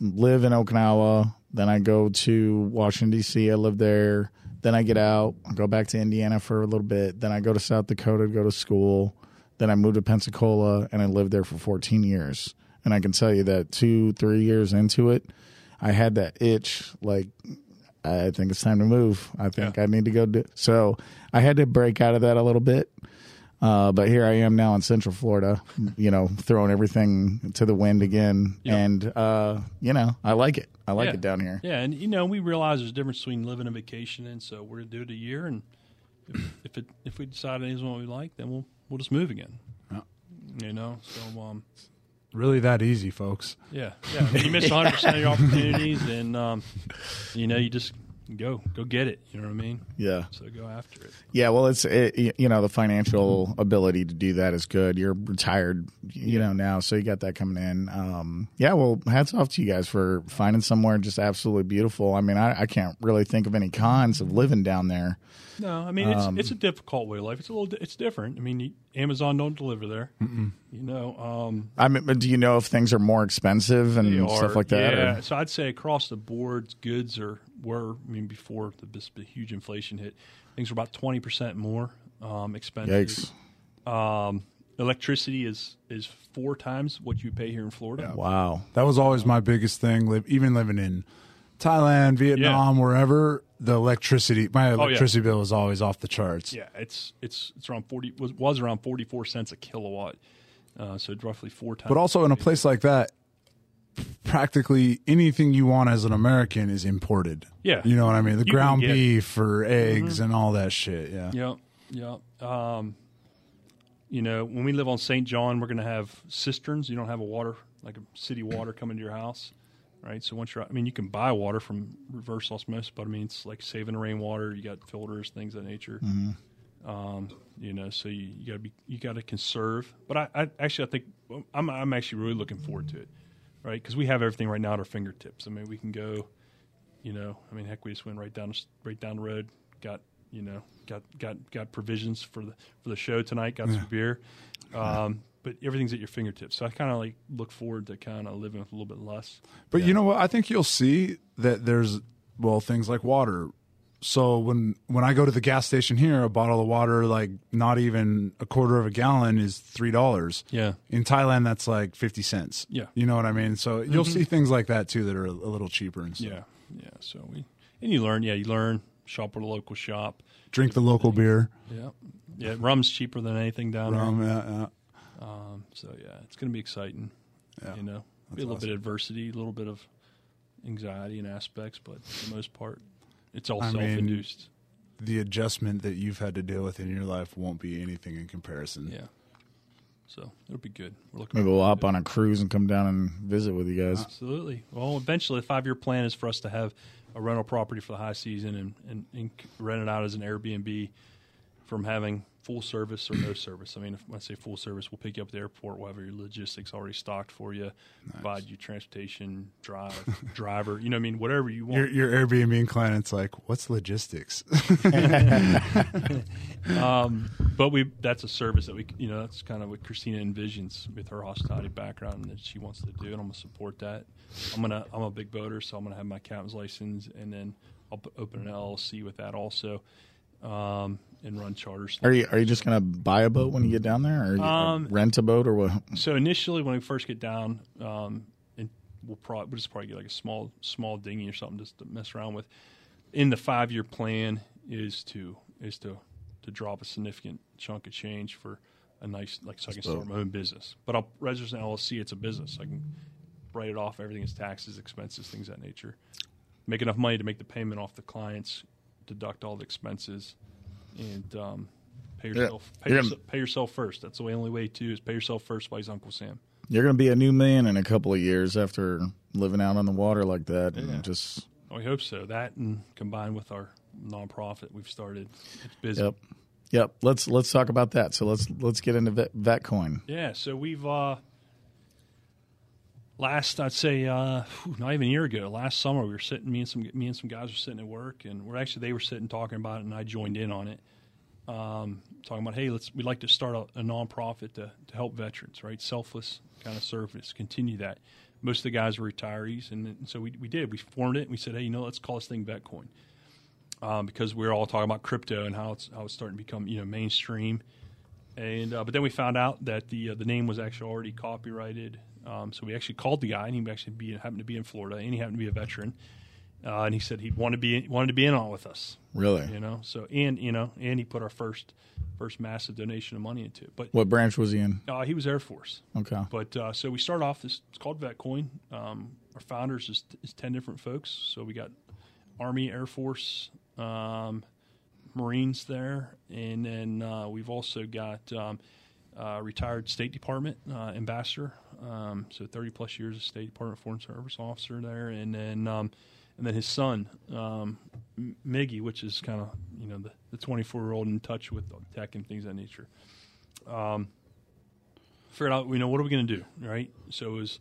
live in Okinawa. Then I go to Washington D.C. I live there. Then I get out. I go back to Indiana for a little bit. Then I go to South Dakota to go to school. Then I moved to Pensacola and I lived there for 14 years. And I can tell you that two, three years into it, I had that itch like I think it's time to move. I think Yeah. I need to go do. So I had to break out of that a little bit. Uh, but here I am now in Central Florida, you know, throwing everything to the wind again, Yep. and uh, you know, I like it. I like Yeah. it down here. Yeah, and you know we realize there's a difference between living and vacationing, so we're gonna do it a year, and if, if it if we decide it isn't what we like, then we'll we'll just move again. Yeah. You know, so um, Really that easy, folks. yeah, yeah. I mean, you miss 100 percent of your opportunities, and um, you know you just go go get it. You know what I mean? Yeah. So go after it. Yeah, well, it's it, you know the financial ability to do that is good. You're retired, you know now, so you got that coming in. Um, yeah, well, hats off to you guys for finding somewhere just absolutely beautiful. I mean, I, I can't really think of any cons of living down there. No, I mean it's it's a difficult way of life. It's a little it's different. I mean, you, Amazon don't deliver there. You know, um, I mean, but do you know if things are more expensive and They stuff are, like that? Yeah, or- so I'd say across the board, goods are were. I mean, before the, this big, huge inflation hit, things were about twenty percent more um, expensive. Yikes! Um, electricity is is four times what you pay here in Florida. Wow. That was always my biggest thing. Live, even living in Thailand, Vietnam, wherever, the electricity, my yeah. electricity bill is always off the charts. Yeah, it's it's it's around forty was was around forty four cents a kilowatt. Uh, so roughly four times. But also in a place like that, practically anything you want as an American is imported. Yeah. You know what I mean? The You ground Mm-hmm. beef or eggs and all that shit. Yeah. Yep, yep. Um, you know, when we live on St. John, we're going to have cisterns. You don't have a water like a city water coming to your house, right? So once you're, I mean, you can buy water from reverse osmosis, but I mean, it's like saving the rainwater. You got filters, things of that nature. Um, you know, so you, you got to be, you got to conserve. But I, I actually, I think I'm, I'm actually really looking forward to it, right? Because we have everything right now at our fingertips. I mean, we can go you know, I mean, heck, we just went right down right down the road, got you know, got got got provisions for the for the show tonight, got some beer, um, but everything's at your fingertips. So I kind of like look forward to kind of living with a little bit less. But you know what? I think you'll see that there's well things like water. So when when I go to the gas station here, a bottle of water like not even a quarter of a gallon is three dollars. Yeah. In Thailand, that's like fifty cents. Yeah. You know what I mean? So you'll see things like that too that are a, little cheaper and stuff. Yeah, yeah. So we and you learn, yeah, you learn. Shop at a local shop. Drink the local beer. Yeah, yeah. Rum's cheaper than anything down there. Um, yeah, yeah. Um, so yeah, it's going to be exciting. Yeah, you know, be a little bit of adversity, a little bit of anxiety and aspects, but for the most part, it's all I mean, self-induced. The adjustment that you've had to deal with in your life won't be anything in comparison. Yeah. So it'll be good. We're looking. Maybe we'll to hop it. on a cruise and come down and visit with you guys. Absolutely. Well, eventually, the five-year plan is for us to have a rental property for the high season and, and, and rent it out as an Airbnb from having full service or no service. I mean, if, I say full service, we'll pick you up at the airport. We'll have your logistics already stocked for you, provide you transportation, drive, driver. You know, what I mean, whatever you want. Your, your Airbnb client's like, what's logistics? Um, but we that's a service that we you know that's kind of what Christina envisions with her hospitality background that she wants to do, and I'm gonna support that. I'm gonna I'm a big boater, so I'm gonna have my captain's license, and then I'll open an LLC with that also, um, and run charters. Are you are you just gonna buy a boat when you get down there, or you, Um, rent a boat, or what? So initially, when we first get down, um, and we'll probably we'll just probably get like a small small dinghy or something just to mess around with. In the five year plan is to is to to drop a significant chunk of change for a nice like so I can start my own business. But I'll register an LLC. It's a business. I can write it off. Everything is taxes, expenses, things of that nature. Make enough money to make the payment off the clients, deduct all the expenses, and um, pay yourself pay, You're yourself pay yourself first. That's the only way to is pay yourself first by his Uncle Sam. You're gonna be a new man in a couple of years after living out on the water like that, and just Oh, we hope so. That and combined with our nonprofit we've started, it's busy. yep, yep. Let's let's talk about that. So let's let's get into vet, VetCoin. Yeah, so we've uh last I'd say uh not even a year ago, last summer we were sitting me and some me and some guys were sitting at work and we're actually they were sitting talking about it and I joined in on it. Um, talking about hey, let's we'd like to start a, a nonprofit to to help veterans, right? Selfless kind of service, continue that. Most of the guys were retirees, and, then- so we we did. We formed it. and We said, hey, you know, let's call this thing VetCoin. Um, because we were all talking about crypto and how it's how it's starting to become you know mainstream, and uh, but then we found out that the uh, the name was actually already copyrighted. Um, so we actually called the guy, and he actually be, happened to be in Florida, and he happened to be a veteran. Uh, and he said he wanted to be wanted to be in on it with us, Really? you know. So and you know, and he put our first first massive donation of money into it. But What branch was he in? uh, he was Air Force. Okay. But uh, so we start off. This it's called VetCoin. Um, our founders is, is ten different folks. So we got Army, Air Force, um, Marines there, and then uh, we've also got um, uh, retired State Department uh, ambassador. Um, so thirty plus years of State Department Foreign Service officer there, and then um, and then his son, um, Miggy, which is kind of you know the the 24 year old in touch with tech and things of that nature. Um, figured out, you know, what are we going to do, right? So it was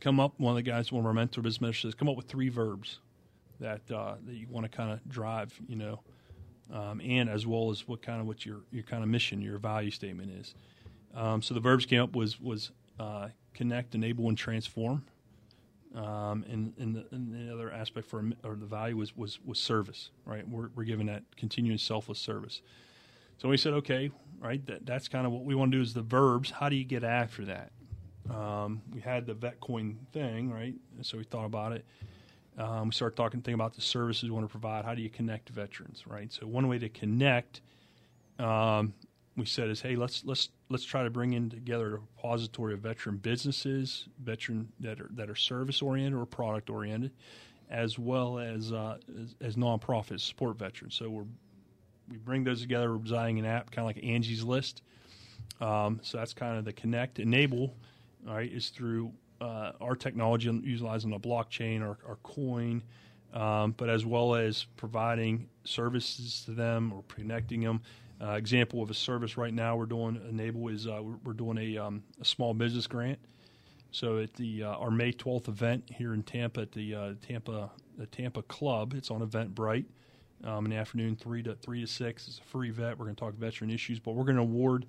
come up. One of the guys, one of our mentor business says, come up with three verbs that uh, that you want to kind of drive, you know, um, and as well as what kind of what your your kind of mission, your value statement is. Um, so the verbs came up was was uh, connect, enable, and transform. Um, and, and, the, and the other aspect for or the value was was was service, right? We're we're giving that continuous selfless service. So we said, okay, right, that, that's kind of what we want to do is the verbs. How do you get after that? Um, we had the VetCoin thing, right? So we thought about it. Um, we started talking, thinking about the services we want to provide. How do you connect veterans, right? So one way to connect, um, we said is, hey, let's let's let's try to bring in together a repository of veteran businesses, veteran that are that are service oriented or product oriented, as well as, uh, as as nonprofits support veterans. So we're we bring those together. We're designing an app, kind of like Angie's List. Um, so that's kind of the connect enable. All right, is through uh, our technology utilizing a blockchain or, or coin, um, but as well as providing services to them or connecting them. Uh, example of a service right now we're doing enable is uh, we're, doing a, um, a, small business grant. So at the uh, our May 12th event here in Tampa at the uh, Tampa the Tampa Club, it's on Eventbrite um, in the afternoon, three to three to six. It's a free vet. We're going to talk veteran issues, but we're going to award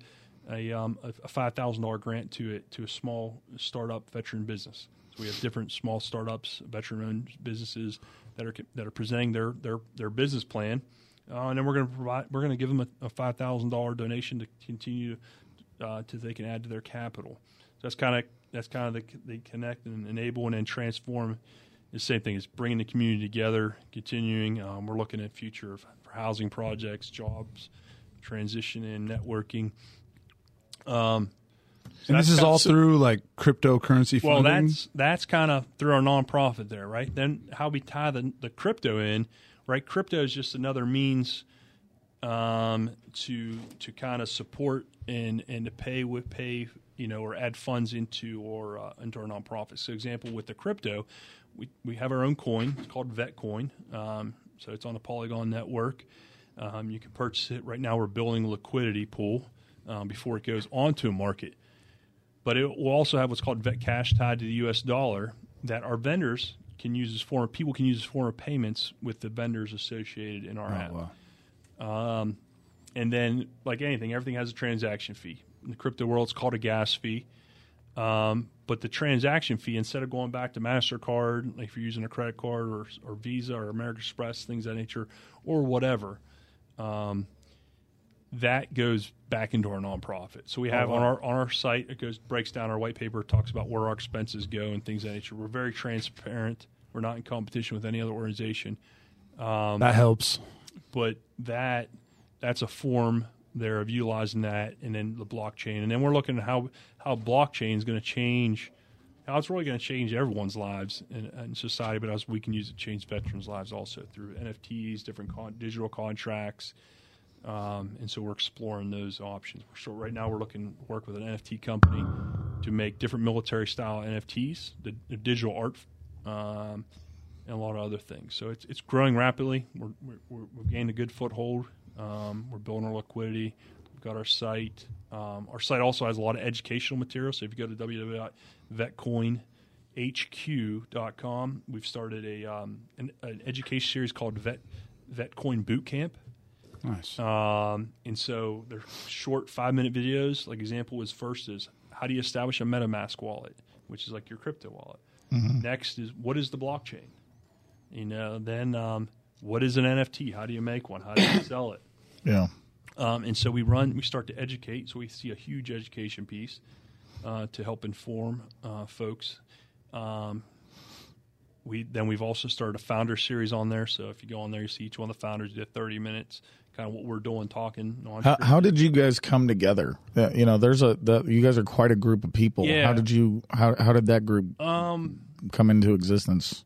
a, um, a five thousand dollar grant to it to a small startup veteran business. So we have different small startups, veteran owned businesses that are that are presenting their their their business plan, uh, and then we're going to provide we're going to give them a, a five thousand dollar donation to continue uh, to they can add to their capital. So that's kind of that's kind of the, the connect and enable and then transform the same thing is bringing the community together, continuing. Um, we're looking at future for housing projects, jobs, transition and networking. Um, so and this is all through like cryptocurrency. Well, that's that's kind of through our nonprofit there, right? Then how we tie the the crypto in, right? Crypto is just another means um, to to kind of support and and to pay with pay you know or add funds into or uh, into our nonprofit. So, example with the crypto, we, we have our own coin. It's called VetCoin. Um, so it's on the Polygon network. Um, you can purchase it. Right now, we're building a liquidity pool um, before it goes onto a market. But it will also have what's called Vet Cash tied to the U.S. dollar that our vendors can use as form. People can use as form of payments with the vendors associated in our oh, app. Wow. Um, and then, like anything, everything has a transaction fee. In the crypto world, it's called a gas fee. Um, but the transaction fee, instead of going back to MasterCard, like if you're using a credit card or, or Visa or American Express, things of that nature, or whatever, um, that goes back into our nonprofit. So we have oh, wow. on our on our site, it goes breaks down our white paper, talks about where our expenses go and things of that nature. We're very transparent. We're not in competition with any other organization. Um, that helps. But that that's a form there of utilizing that and then the blockchain. And then we're looking at how, how blockchain is going to change, how it's really going to change everyone's lives in, in, society, but as we can use it to change veterans' lives also through NFTs, different con- digital contracts. Um, and so we're exploring those options. So right now we're looking to work with an NFT company to make different military style NFTs, the, the digital art, um, and a lot of other things. So it's it's growing rapidly. We're, we're, we've gained a good foothold um, we're building our liquidity. We've got our site. Um, our site also has a lot of educational material. So if you go to www.vetcoinhq.com, we've started a um, an, an, education series called Vet VetCoin Boot Camp. Nice. Um, and so they're short five minute videos. Like example was first is how do you establish a MetaMask wallet, which is like your crypto wallet. Mm-hmm. Next is what is the blockchain? You know, then um, what is an NFT? How do you make one? How do you sell it? Yeah. Um, and so we run, we start to educate. So we see a huge education piece uh, to help inform uh, folks. Um, we then we've also started a founder series on there. So if you go on there, you see each one of the founders did 30 minutes, kind of what we're doing, talking. How, how, did you guys come together? Uh, you know, there's a the, you guys are quite a group of people. Yeah. How did you how how did that group um, come into existence?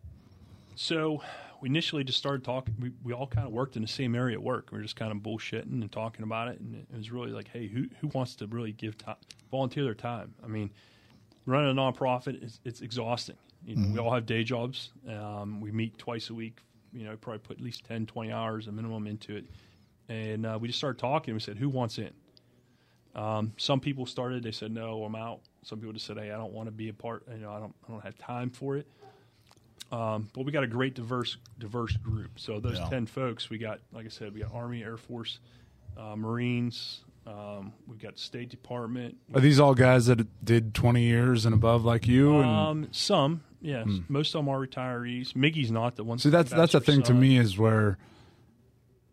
So we initially just started talking. We, we all kind of worked in the same area at work. We were just kind of bullshitting and talking about it, and it was really like, hey, who who wants to really give time, volunteer their time? I mean, running a nonprofit is it's exhausting. You know, mm-hmm. We all have day jobs. Um, we meet twice a week, you know, probably put at least 10, 20 hours a minimum into it. And uh, we just started talking. We said, who wants in? Um, some people started. They said, no, I'm out. Some people just said, hey, I don't want to be a part. You know, I don't, I don't have time for it. Um, but we got a great diverse diverse group. So those Yeah. ten folks, we got, like I said, we got Army, Air Force, uh, Marines. Um, we've got State Department. Are these all guys that did 20 years and above like you? And Um, some, yes. Most of them are retirees. Miggy's not the one. see, that's that's the thing to me is where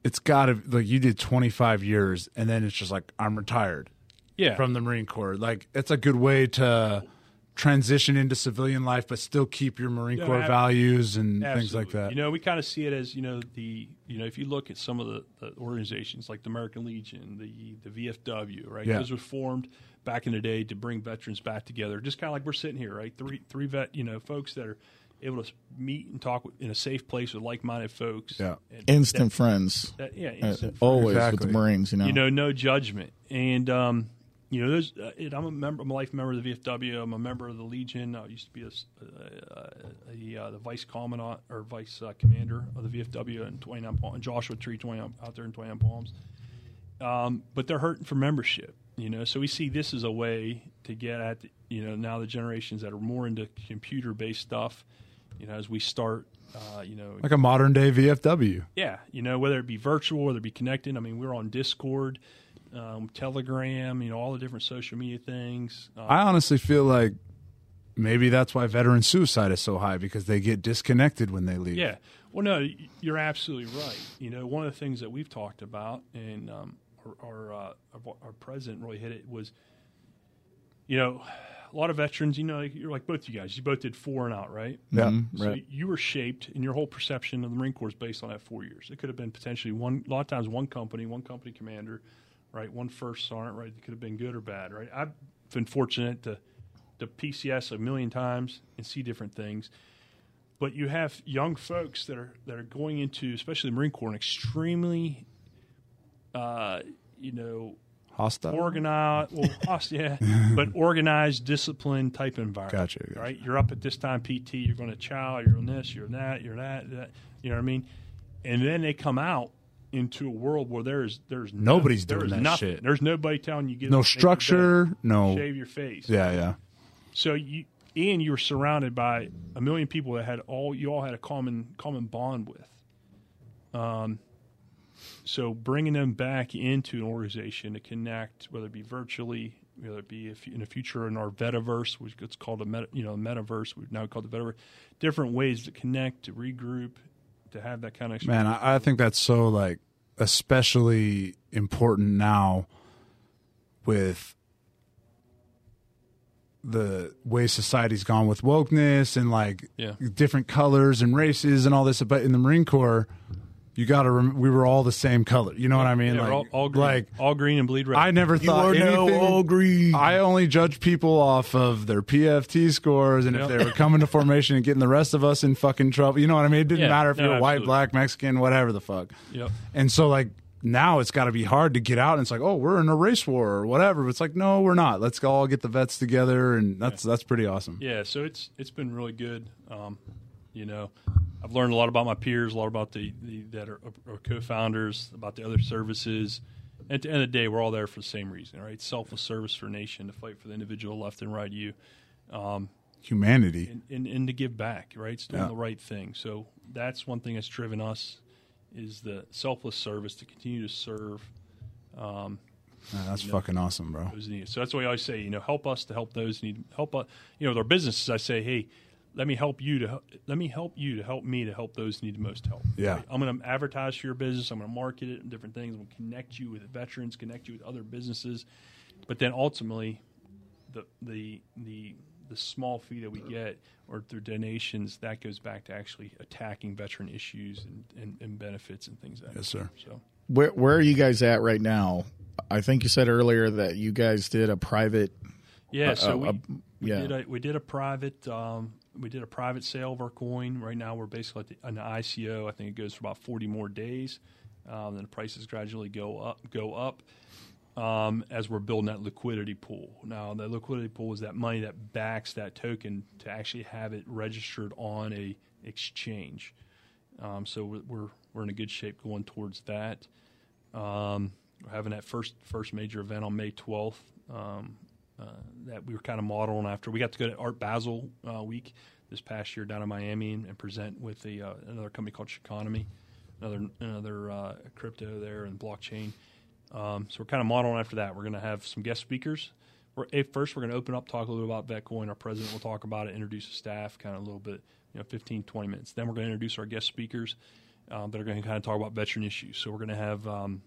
it's got to like you did 25 years and then it's just like I'm retired Yeah, from the Marine Corps. Like it's a good way to transition into civilian life, but still keep your Marine Yeah, Corps ab- values and things like that. You know, we kind of see it as you know the you know if you look at some of the, the organizations like the American Legion, the the VFW, right? Yeah. Those were formed back in the day to bring veterans back together, just kind of like we're sitting here, right? Three three vet, you know, folks that are able to meet and talk in a safe place with like minded folks. Yeah. And Instant friends. that- yeah, Uh, instant always with Exactly. the Marines, you know. you know, no judgment. And um, you know, there's uh, it, I'm a member, I'm a life member of the VFW. I'm a member of the Legion. I used to be a, s- uh, a, uh, the vice commandant or vice uh, commander of the VFW in 29 Palms, in Joshua Tree, 20 out there in 29 Palms. Um, but they're hurting for membership, you know. So we see this as a way to get at, the, you know, now the generations that are more into computer-based stuff. You know, as we start, uh, you know, like a modern day VFW. yeah, you know, whether it be virtual, whether it be connected. I mean, we're on Discord, um, Telegram, you know, all the different social media things. Uh, I honestly feel like maybe that's why veteran suicide is so high because they get disconnected when they leave. yeah. Well, no, you're absolutely right. You know, one of the things that we've talked about, and um, our our, uh, our our president really hit it was, you know, a lot of veterans. You know, you're like both you guys. You both did four and out, right? Yeah. Mhm, So right. you were shaped, and your whole perception of the Marine Corps is based on that four years. It could have been potentially one. A lot of times, one company, one company commander, right? One first sergeant, right? It could have been good or bad, right? I've been fortunate to to PCS a million times and see different things. But you have young folks that are that are going into, especially the Marine Corps, an extremely, uh, you know, Hostile. organized, well, host- yeah, but organized, disciplined type environment. Gotcha, gotcha. Right? You're up at this time PT. You're going to chow. You're on this. You're that. You're that, that. You know what I mean? And then they come out into a world where there's there's Nobody's there doing is that nothing. shit. There's nobody telling you get No up, make bed, structure. No. shave your face. Yeah, yeah. So you and you were surrounded by a million people that had all you all had a common common bond with. Um, so bringing them back into an organization to connect, whether it be virtually, whether it be if in the future in our Vetaverse, which gets called a meta, you know metaverse, we've now called the Vetaverse, different ways to connect, to regroup, to have that kind of experience. Man, I, I think that's so like especially important now with the way society's gone with wokeness and like Yeah. different colors and races and all this. But in the Marine Corps, you got to. Rem- we were all the same color. You know what I mean? Yeah, like, all, all green, like all green and bleed red. I never thought anything. green. I only judge people off of their PFT scores and Yep. if they were coming to formation and getting the rest of us in fucking trouble. You know what I mean? It didn't Yeah, matter if no, you were white, black, Mexican, whatever the fuck. Yep. And so like now it's got to be hard to get out and it's like, "Oh, we're in a race war or whatever." But it's like, "No, we're not. Let's all get the vets together." And that's that's pretty awesome. Yeah, so it's it's been really good. Um, you know, I've learned a lot about my peers, a lot about the, the that are, are co-founders, about the other services. At the end of the day, we're all there for the same reason, right? Selfless service for a nation, to fight for the individual left and right of you, um, Humanity. and, and, and to give back, right? It's doing Yeah. the right thing. So that's one thing that's driven us is the selfless service to continue to serve Man, that's fucking awesome, bro. those in need. So that's why I always say, you know, help us to help those who need help. Us, you know, with our businesses, I say, hey, let me help you to let me help you to help me to help those who need the most help. Yeah. I'm going to advertise for your business. I'm going to market it and different things. I'm going to connect you with veterans, connect you with other businesses, but then ultimately, the the the the small fee that we get or through donations that goes back to actually attacking veteran issues and, and, and benefits and things like that. Yes, sir. So Where where are you guys at right now? I think you said earlier that you guys did a private. Yeah, so uh, we, uh, we yeah. did a we did a private um, we did a private sale of our coin. Right now, we're basically at the, an ICO. I think it goes for about forty more days. Um, then the prices gradually go up go up um, as we're building that liquidity pool. Now, the liquidity pool is that money that backs that token to actually have it registered on a exchange. Um, so we're, we're we're in a good shape going towards that. Um, we're having that first first major event on May 12th. Uh, that we were kind of modeling after. We got to go to Art Basel uh, week this past year down in Miami and, and present with the, uh, another company called Chiconomy, another another crypto there and blockchain. Um, so we're kind of modeling after that. We're going to have some guest speakers. We're, first, we're going to open up, talk a little about Vetcoin. Our president will talk about it, introduce the staff, kind of a little bit, you know, 15, 20 minutes. Then we're going to introduce our guest speakers um, that are going to kind of talk about veteran issues. So we're going to have um,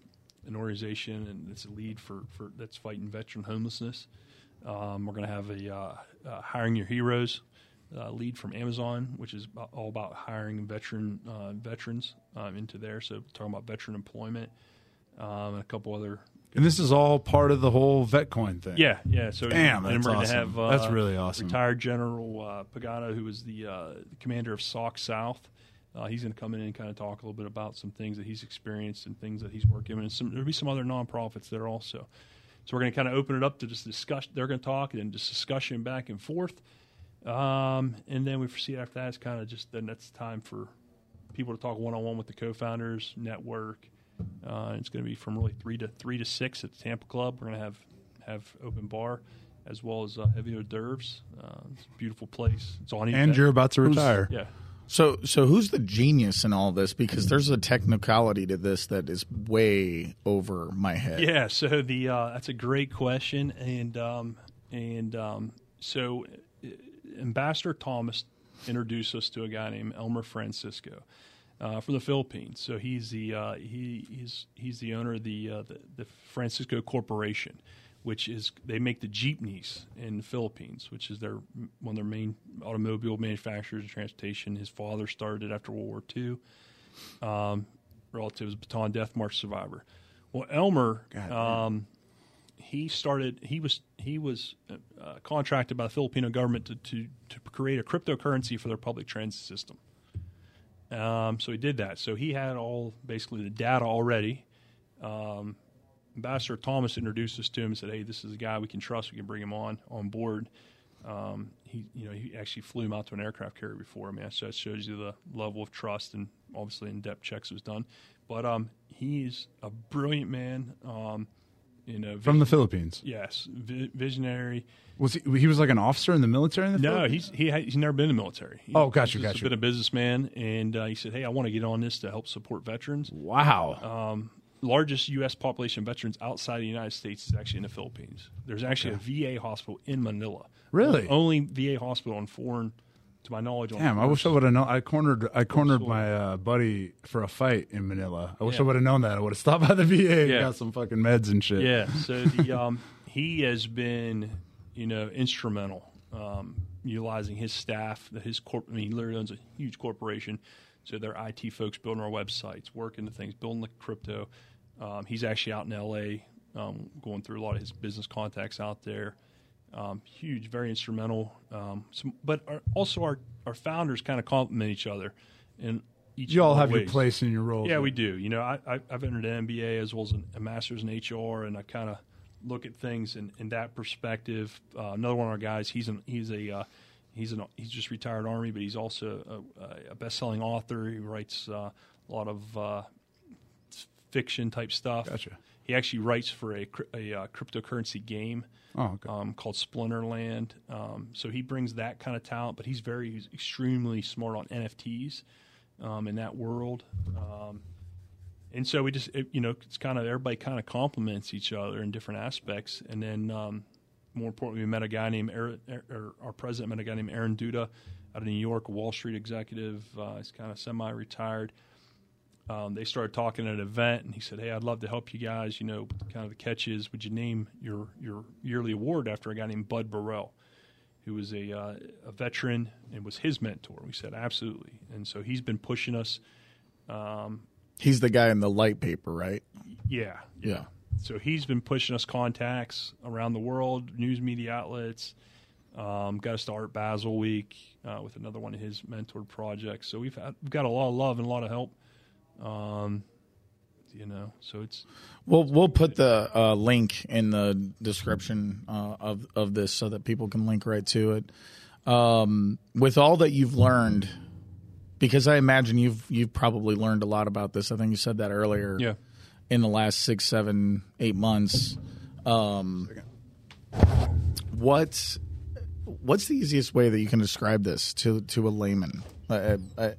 an organization and it's a lead for, for that's fighting veteran homelessness. Um, we're going to have a uh, uh, Hiring Our Heroes uh, lead from Amazon, which is all about hiring veteran uh, veterans um, into there. So talking about veteran employment um, and a couple other. And this is all part of the whole VetCoin thing. Yeah, yeah. So damn, and that's we're awesome. Have, uh, that's really awesome. Retired General uh, Pagano, who was the, uh, commander of SOC South. Uh, he's going to come in and kind of talk a little bit about some things that he's experienced and things that he's working on. And some, there'll be some other nonprofits there also. So we're going to kind of open it up to just discuss. They're going to talk and just discussion back and forth. Um, and then we foresee after that, it's kind of just then that's time for people to talk one on one with the co-founders, network. Uh, it's going to be from really three to three to six at the Tampa Club. We're going to have have open bar as well as uh, heavy hors d'oeuvres. Uh, it's a beautiful place. It's on. And you're about to retire. Yeah. So, so who's the genius in all this? Because there's a technicality to this that is way over my head. Yeah. So the uh, that's a great question, and um, and um, so uh, Ambassador Thomas introduced us to a guy named Elmer Francisco. Uh, from the Philippines, so he's the uh, he, he's he's the owner of the, uh, the the Francisco Corporation, which is they make the jeepneys in the Philippines, which is their one of their main automobile manufacturers and transportation. His father started it after World War II. Um, relative was Bataan Death March survivor. Well, Elmer, um, he started. He was he was uh, contracted by the Filipino government to, to to create a cryptocurrency for their public transit system. Um, so he did that. So he had all basically the data already. Um, Ambassador Thomas introduced us to him and said, "Hey, this is a guy we can trust. We can bring him on on board." Um, he, you know, he actually flew him out to an aircraft carrier before. I mean, so that shows you the level of trust and obviously in-depth checks was done. But um, he's a brilliant man. Um, you know, from the Philippines. Yes, vi- visionary. Was he? He was like an officer in the military. In the no, he's he ha- he's never been in the military. He, Oh, gotcha, he's gotcha. Been a businessman, and uh, he said, "Hey, I want to get on this to help support veterans." wow. Um, largest U.S. population of veterans outside the United States is actually in the Philippines. There's actually a VA hospital in Manila. Really? Only VA hospital on foreign, to my knowledge. On Damn, I wish I would have known. I cornered, I cornered my uh, buddy for a fight in Manila. I wish Yeah. I would have known that. I would have stopped by the VA and Yeah. got some fucking meds and shit. Yeah. So the um, he has been, you know, instrumental um, utilizing his staff. His corp. I mean, he literally owns a huge corporation. So their IT folks building our websites, working the things, building the crypto. Um, he's actually out in L.A. Um, going through a lot of his business contacts out there. Um, huge, very instrumental. Um, some, but our, also our our founders kind of complement each other, and each You all have your ways. place in your role. Yeah, we do. You know, I, I, I've entered an MBA as well as a master's in HR, and I kind of look at things in, in that perspective. Uh, another one of our guys, he's an he's a uh, he's an he's just retired Army, but he's also a, a best-selling author. He writes uh, a lot of uh, fiction type stuff. Gotcha. He actually writes for a, a uh, cryptocurrency game Oh, okay. um, called Splinterland. Um, so he brings that kind of talent, but he's very he's extremely smart on NFTs um, in that world. Um, and so we just it, you know it's kind of everybody kind of complements each other in different aspects. And then um, more importantly, we met a guy named Aaron, or our president met a guy named Aaron Duda out of New York, a Wall Street executive. Uh, he's kind of semi-retired. Um, they started talking at an event, and he said, "Hey, I'd love to help you guys. You know, kind of the catch is, would you name your your yearly award after a guy named Bud Burrell, who was a uh, a veteran and was his mentor?" We said, "Absolutely." And so he's been pushing us. Um, He's the guy in the light paper, right? yeah, Yeah. So he's been pushing us contacts around the world, news media outlets. Um, got us to Art Basel Week uh, with another one of his mentored projects. So we've had, we've got a lot of love and a lot of help. Um, you know, so it's We'll we'll put the uh, link in the description uh, of of this so that people can link right to it. Um, with all that you've learned Because I imagine you've you've probably learned a lot about this. I think you said that earlier. Yeah. In the last six, seven, eight months, um, what what's the easiest way that you can describe this to to a layman? I, I,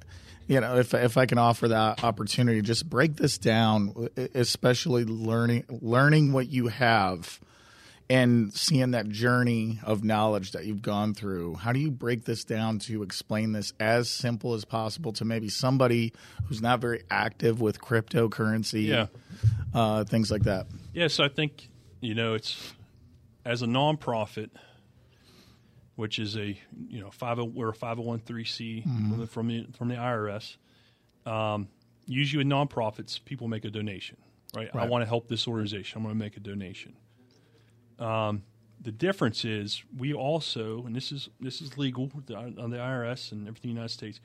you know, if if I can offer that opportunity, just break this down, especially learning learning what you have and seeing that journey of knowledge that you've gone through. How do you break this down to explain this as simple as possible to maybe somebody who's not very active with cryptocurrency, Yeah. uh, things like that? Yes, I think you know it's as a nonprofit, which is a you know five oh, we're a five hundred one three c from the from the IRS. Um, usually with nonprofits, people make a donation, right? I want to help this organization. I'm going to make a donation. Um, the difference is we also, and this is this is legal on the IRS and everything in the United States.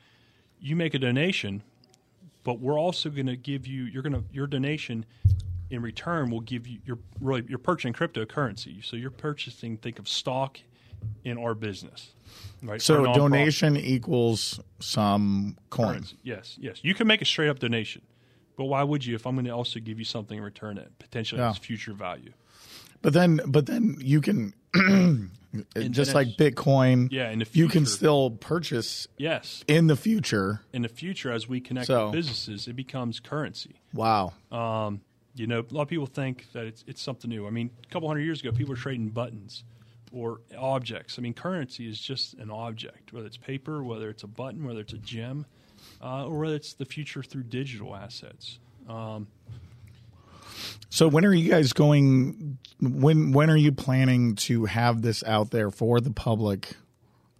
You make a donation, but we're also going to give you you're going to your donation in return will give you you're really you're purchasing cryptocurrency. So you're purchasing think of stock in our business, right? So a donation equals some coin. currency. Yes, yes. You can make a straight up donation, but why would you if I'm going to also give you something in return that potentially Yeah. has future value? But then, but then you can, just like Bitcoin. Yeah, in the you can still purchase Yes, in the future. in the future as we connect So- businesses, it becomes currency. Wow. Um, you know, a lot of people think that it's it's something new. I mean, a couple hundred years ago, people were trading buttons or objects. I mean, currency is just an object, whether it's paper, whether it's a button, whether it's a gem, uh, or whether it's the future through digital assets. Um, So when are you guys going? When when are you planning to have this out there for the public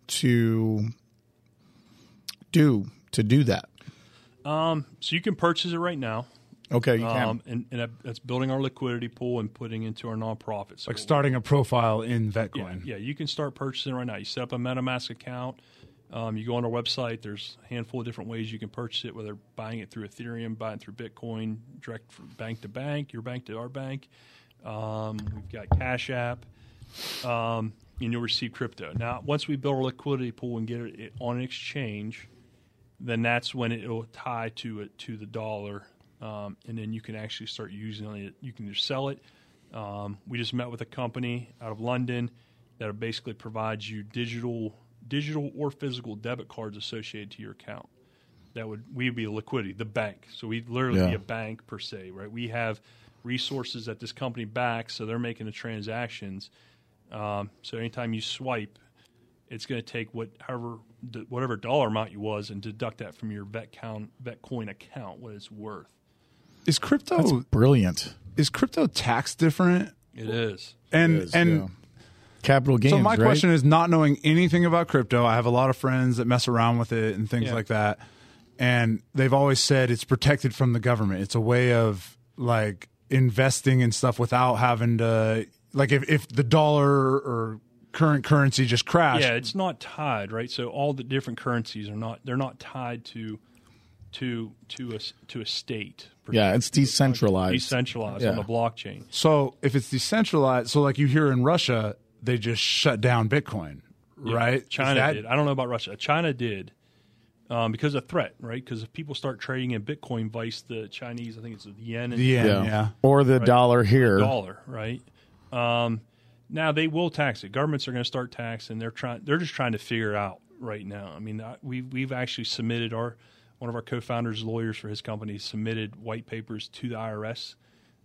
to do to do that? so you can purchase it right now, Okay, you can. um, and, and that's building our liquidity pool and putting into our nonprofit. So Like starting a profile in Yeah, Vetcoin. yeah, you can start purchasing right now. You set up a MetaMask account. Um, you go on our website. There's a handful of different ways you can purchase it, whether buying it through Ethereum, buying it through Bitcoin, direct from bank to bank, your bank to our bank. Um, we've got Cash App, um, and you'll receive crypto. Now, once we build our liquidity pool and get it on an exchange, then that's when it will tie to it to the dollar, um, and then you can actually start using it. You can just sell it. Um, we just met with a company out of London that basically provides you digital, digital or physical debit cards associated to your account. That would we would be a liquidity, the bank. So we'd literally be a bank per se, right? We have resources that this company backs, so they're making the transactions. Um, so anytime you swipe, it's going to take what however whatever dollar amount you was and deduct that from your vet count Vetcoin account, what it's worth. Is crypto That's Brilliant. is crypto tax different? It is. And Is, and yeah. capital gains. so my right? question is not knowing anything about crypto. I have a lot of friends that mess around with it and things Yeah. like that. And they've always said it's protected from the government. It's a way of like investing in stuff without having to like if, if the dollar or current currency just crashed. Yeah, it's not tied, right? So all the different currencies are not they're not tied to to to a s- to a state. Yeah, it's decentralized. decentralized Yeah. on the blockchain. So if it's decentralized, so like you hear in Russia, they just shut down Bitcoin, right? China that- did. I don't know about Russia. China did um, because of threat, right? Because if people start trading in Bitcoin, vice the Chinese, I think it's the yen and The yen, yeah. yeah. Or the dollar here. dollar, right? Um, now they will tax it. Governments are going to start taxing. They're trying. They're just trying to figure it out right now. I mean, we we've actually submitted our one of our co-founders, lawyers for his company, submitted white papers to the IRS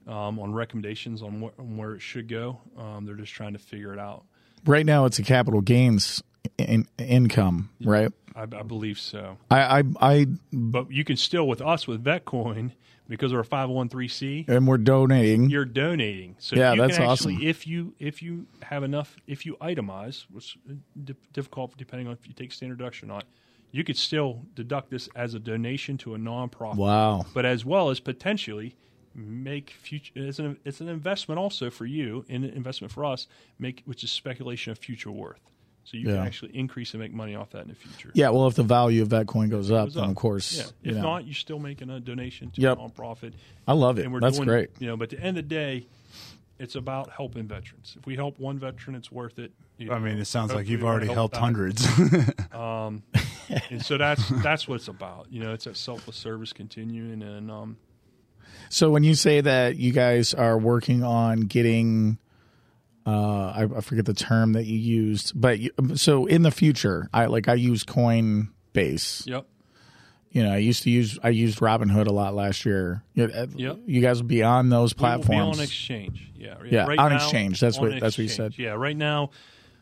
um, on recommendations on, wh- on where it should go. Um, they're just trying to figure it out. Right now, it's a capital gains in, income, right? I, I believe so. I, I, I, But you can still with us with Vetcoin because we're a five hundred one three c. and we're donating. you're donating. So Yeah, you that's can actually, awesome. if you if you have enough, if you itemize, which difficult depending on if you take standard deduction or not, you could still deduct this as a donation to a nonprofit. Wow. But as well as potentially make future it's an it's an investment also for you, and an investment for us, make which is speculation of future worth. So you Yeah. can actually increase and make money off that in the future. Yeah, well, if the value of that coin goes up, Goes then of course. Yeah. you If know. not, you're still making a donation to Yep. a nonprofit. I love it. And we're That's doing, great. You know, but at the end of the day, it's about helping veterans. If we help one veteran, it's worth it. You I mean, it sounds like you've already gonna helped hundreds. Um, and so that's that's what it's about. You know, it's that selfless service continuing, and um, So when you say that you guys are working on getting, uh, I, I forget the term that you used, but you, so in the future, I like I use Coinbase. yep, You know, I used to use I used Robinhood a lot last year. You, uh, Yep. you guys will be on those platforms. on exchange. Yeah, Yeah, Right on now, exchange. That's on what- that's what you said. Yeah, right now,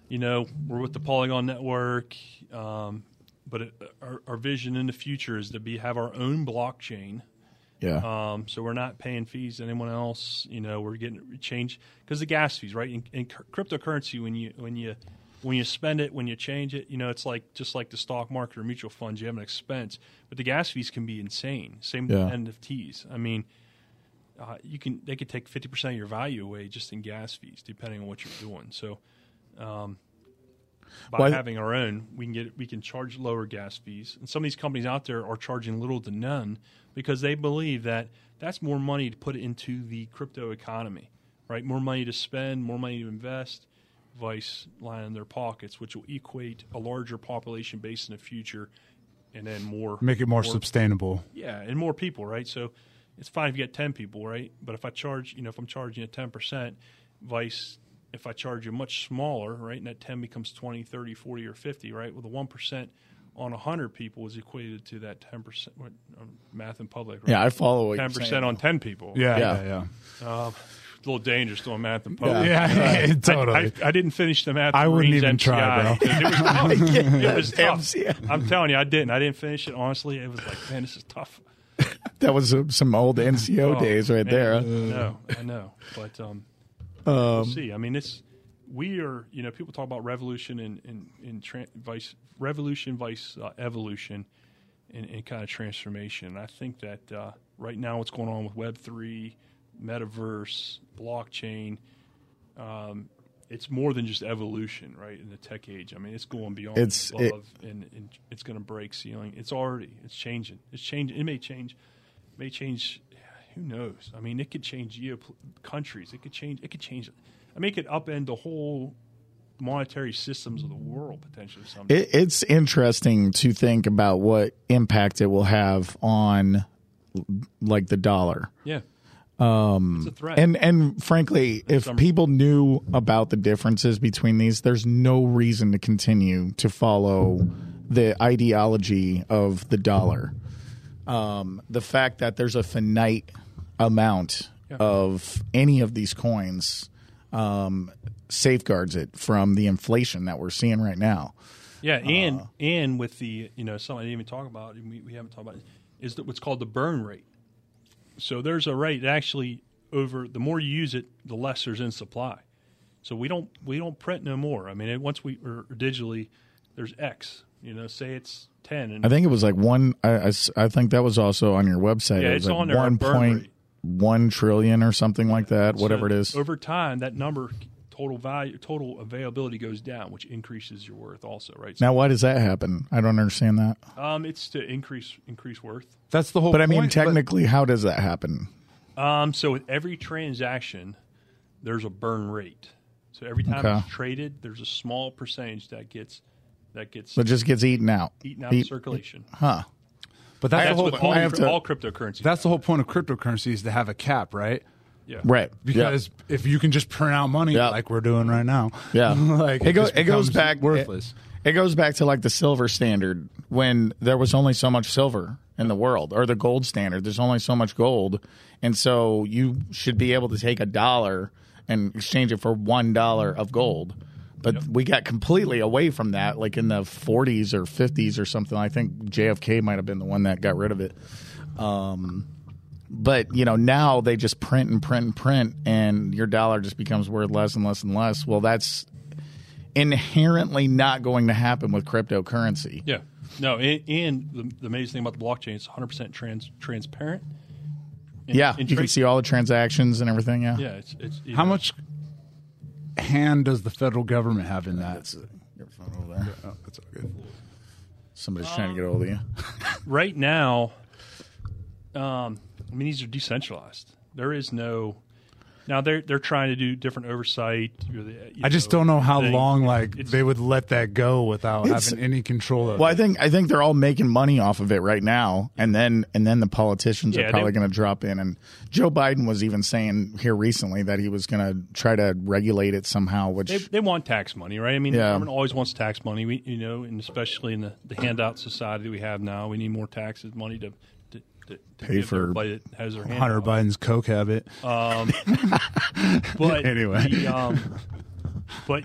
you know, we're with the Polygon Network, um, but it, our, our vision in the future is to be have our own blockchain. yeah, Um, so we're not paying fees to anyone else. You know, we're getting change because the gas fees, right? In, in cr- cryptocurrency, when you when you when you spend it, when you change it, you know, it's like just like the stock market or mutual funds. You have an expense, but the gas fees can be insane. Same Yeah. with NFTs. I mean, uh, you can they could take fifty percent of your value away just in gas fees, depending on what you're doing. So. Um, by Well, having our own, we can get we can charge lower gas fees, and some of these companies out there are charging little to none because they believe that that's more money to put into the crypto economy, right? More money to spend, more money to invest, vice line in their pockets, which will equate a larger population base in the future, and then more Make it more sustainable. yeah, and more people, right? So it's fine if you get 10 people, right? But if I charge, you know, if I'm charging you 10%, vice, if I charge you much smaller, right, and that 10 becomes 20, 30, 40, or 50, right? Well, the 1% on 100 people is equated to that 10%, what, um, math in public, right? yeah, I follow what you're 10% saying. on 10 people. Yeah, Yeah. yeah, yeah. Uh, a little dangerous doing math in public. Yeah, I, totally. I, I didn't finish the math. I wouldn't Marines even MCI. try, bro. It was tough. it was tough. MCI. I'm telling you, I didn't. I didn't finish it. Honestly, it was like, man, this is tough. That was uh, some old NCO Oh, days right man, there. I know, I know, but um, we'll see. I mean, it's we are. You know, people talk about revolution and and, and tran vice revolution, vice uh, evolution, and, and kind of transformation. And I think that uh, right now, what's going on with Web three, metaverse, blockchain. Um, it's more than just evolution, right? In the tech age, I mean, it's going beyond It's- above, it- and, and it's going to break ceiling. It's already, it's changing. It's changing. It may change, may change. Who knows? I mean, it could change geo countries. It could change. It could change. I mean, it could upend the whole monetary systems of the world potentially. Someday. It, it's interesting to think about what impact it will have on like the dollar. yeah. Um, it's a threat. And and frankly, if Some- people knew about the differences between these, there's no reason to continue to follow the ideology of the dollar. Um, the fact that there's a finite amount of any of these coins um, safeguards it from the inflation that we're seeing right now. Yeah, and and with the you know something I didn't even talk about, we, we haven't talked about, is that what's called the burn rate. So there's a rate that actually over the more you use it, the less there's in supply. So we don't we don't print no more. I mean, it, once we or digitally, there's X. You know, say it's ten, and I think it was like one. I I think that was also on your website. Yeah, it was it's like on there, our One burn point rate. one trillion or something like that. Whatever it is. Over time, that number total value, total availability goes down, which increases your worth also, right? So, Now, why does that happen? I don't understand that. um, it's to increase increase worth. That's the whole. Point. But I mean, point, technically, how does that happen? Um, so with every transaction, there's a burn rate. So every time Okay. it's traded, there's a small percentage that gets that gets It just gets eaten out. eaten out Eat- of circulation. Huh. But that's I the whole. point. all, to- all cryptocurrency. That's the whole point of cryptocurrency is to have a cap, right? yeah. Right. Because if you can just print out money Yeah. like we're doing right now, Yeah. like it, go, just it goes back worthless. It, it goes back to like the silver standard when there was only so much silver in the world, or the gold standard. There's only so much gold, and so you should be able to take a dollar and exchange it for one dollar of gold. But we got completely away from that, like in the 40s or 50s or something. I think JFK might have been the one that got rid of it. Um, but you know now they just print and print and print, and your dollar just becomes worth less and less and less. Well, that's inherently not going to happen with cryptocurrency. Yeah. No, and, and the, the amazing thing about the blockchain, it's 100% trans, transparent. And- Yeah, and you can see all the transactions and everything. Yeah, Yeah, it's it's you How know, much hand does the federal government have in that? That's your phone over there. Oh, that's all good. Somebody's trying to get a hold of you. right now, um, I mean, these are decentralized. There is no Now they're they're trying to do different oversight. you know, I just don't know how things. long like It's- they would let that go without having any control of it. Well, I think I think they're all making money off of it right now, and then and then the politicians Yeah, are probably going to drop in. And Joe Biden was even saying here recently that he was going to try to regulate it somehow. Which They, they want tax money, right? I mean, Yeah. the government always wants tax money. We, you know, and especially in the, the handout society that we have now, we need more taxes, money to to, to, Pay for everybody that has their hand. Hunter out. Biden's coke habit. But Anyway. the, um, but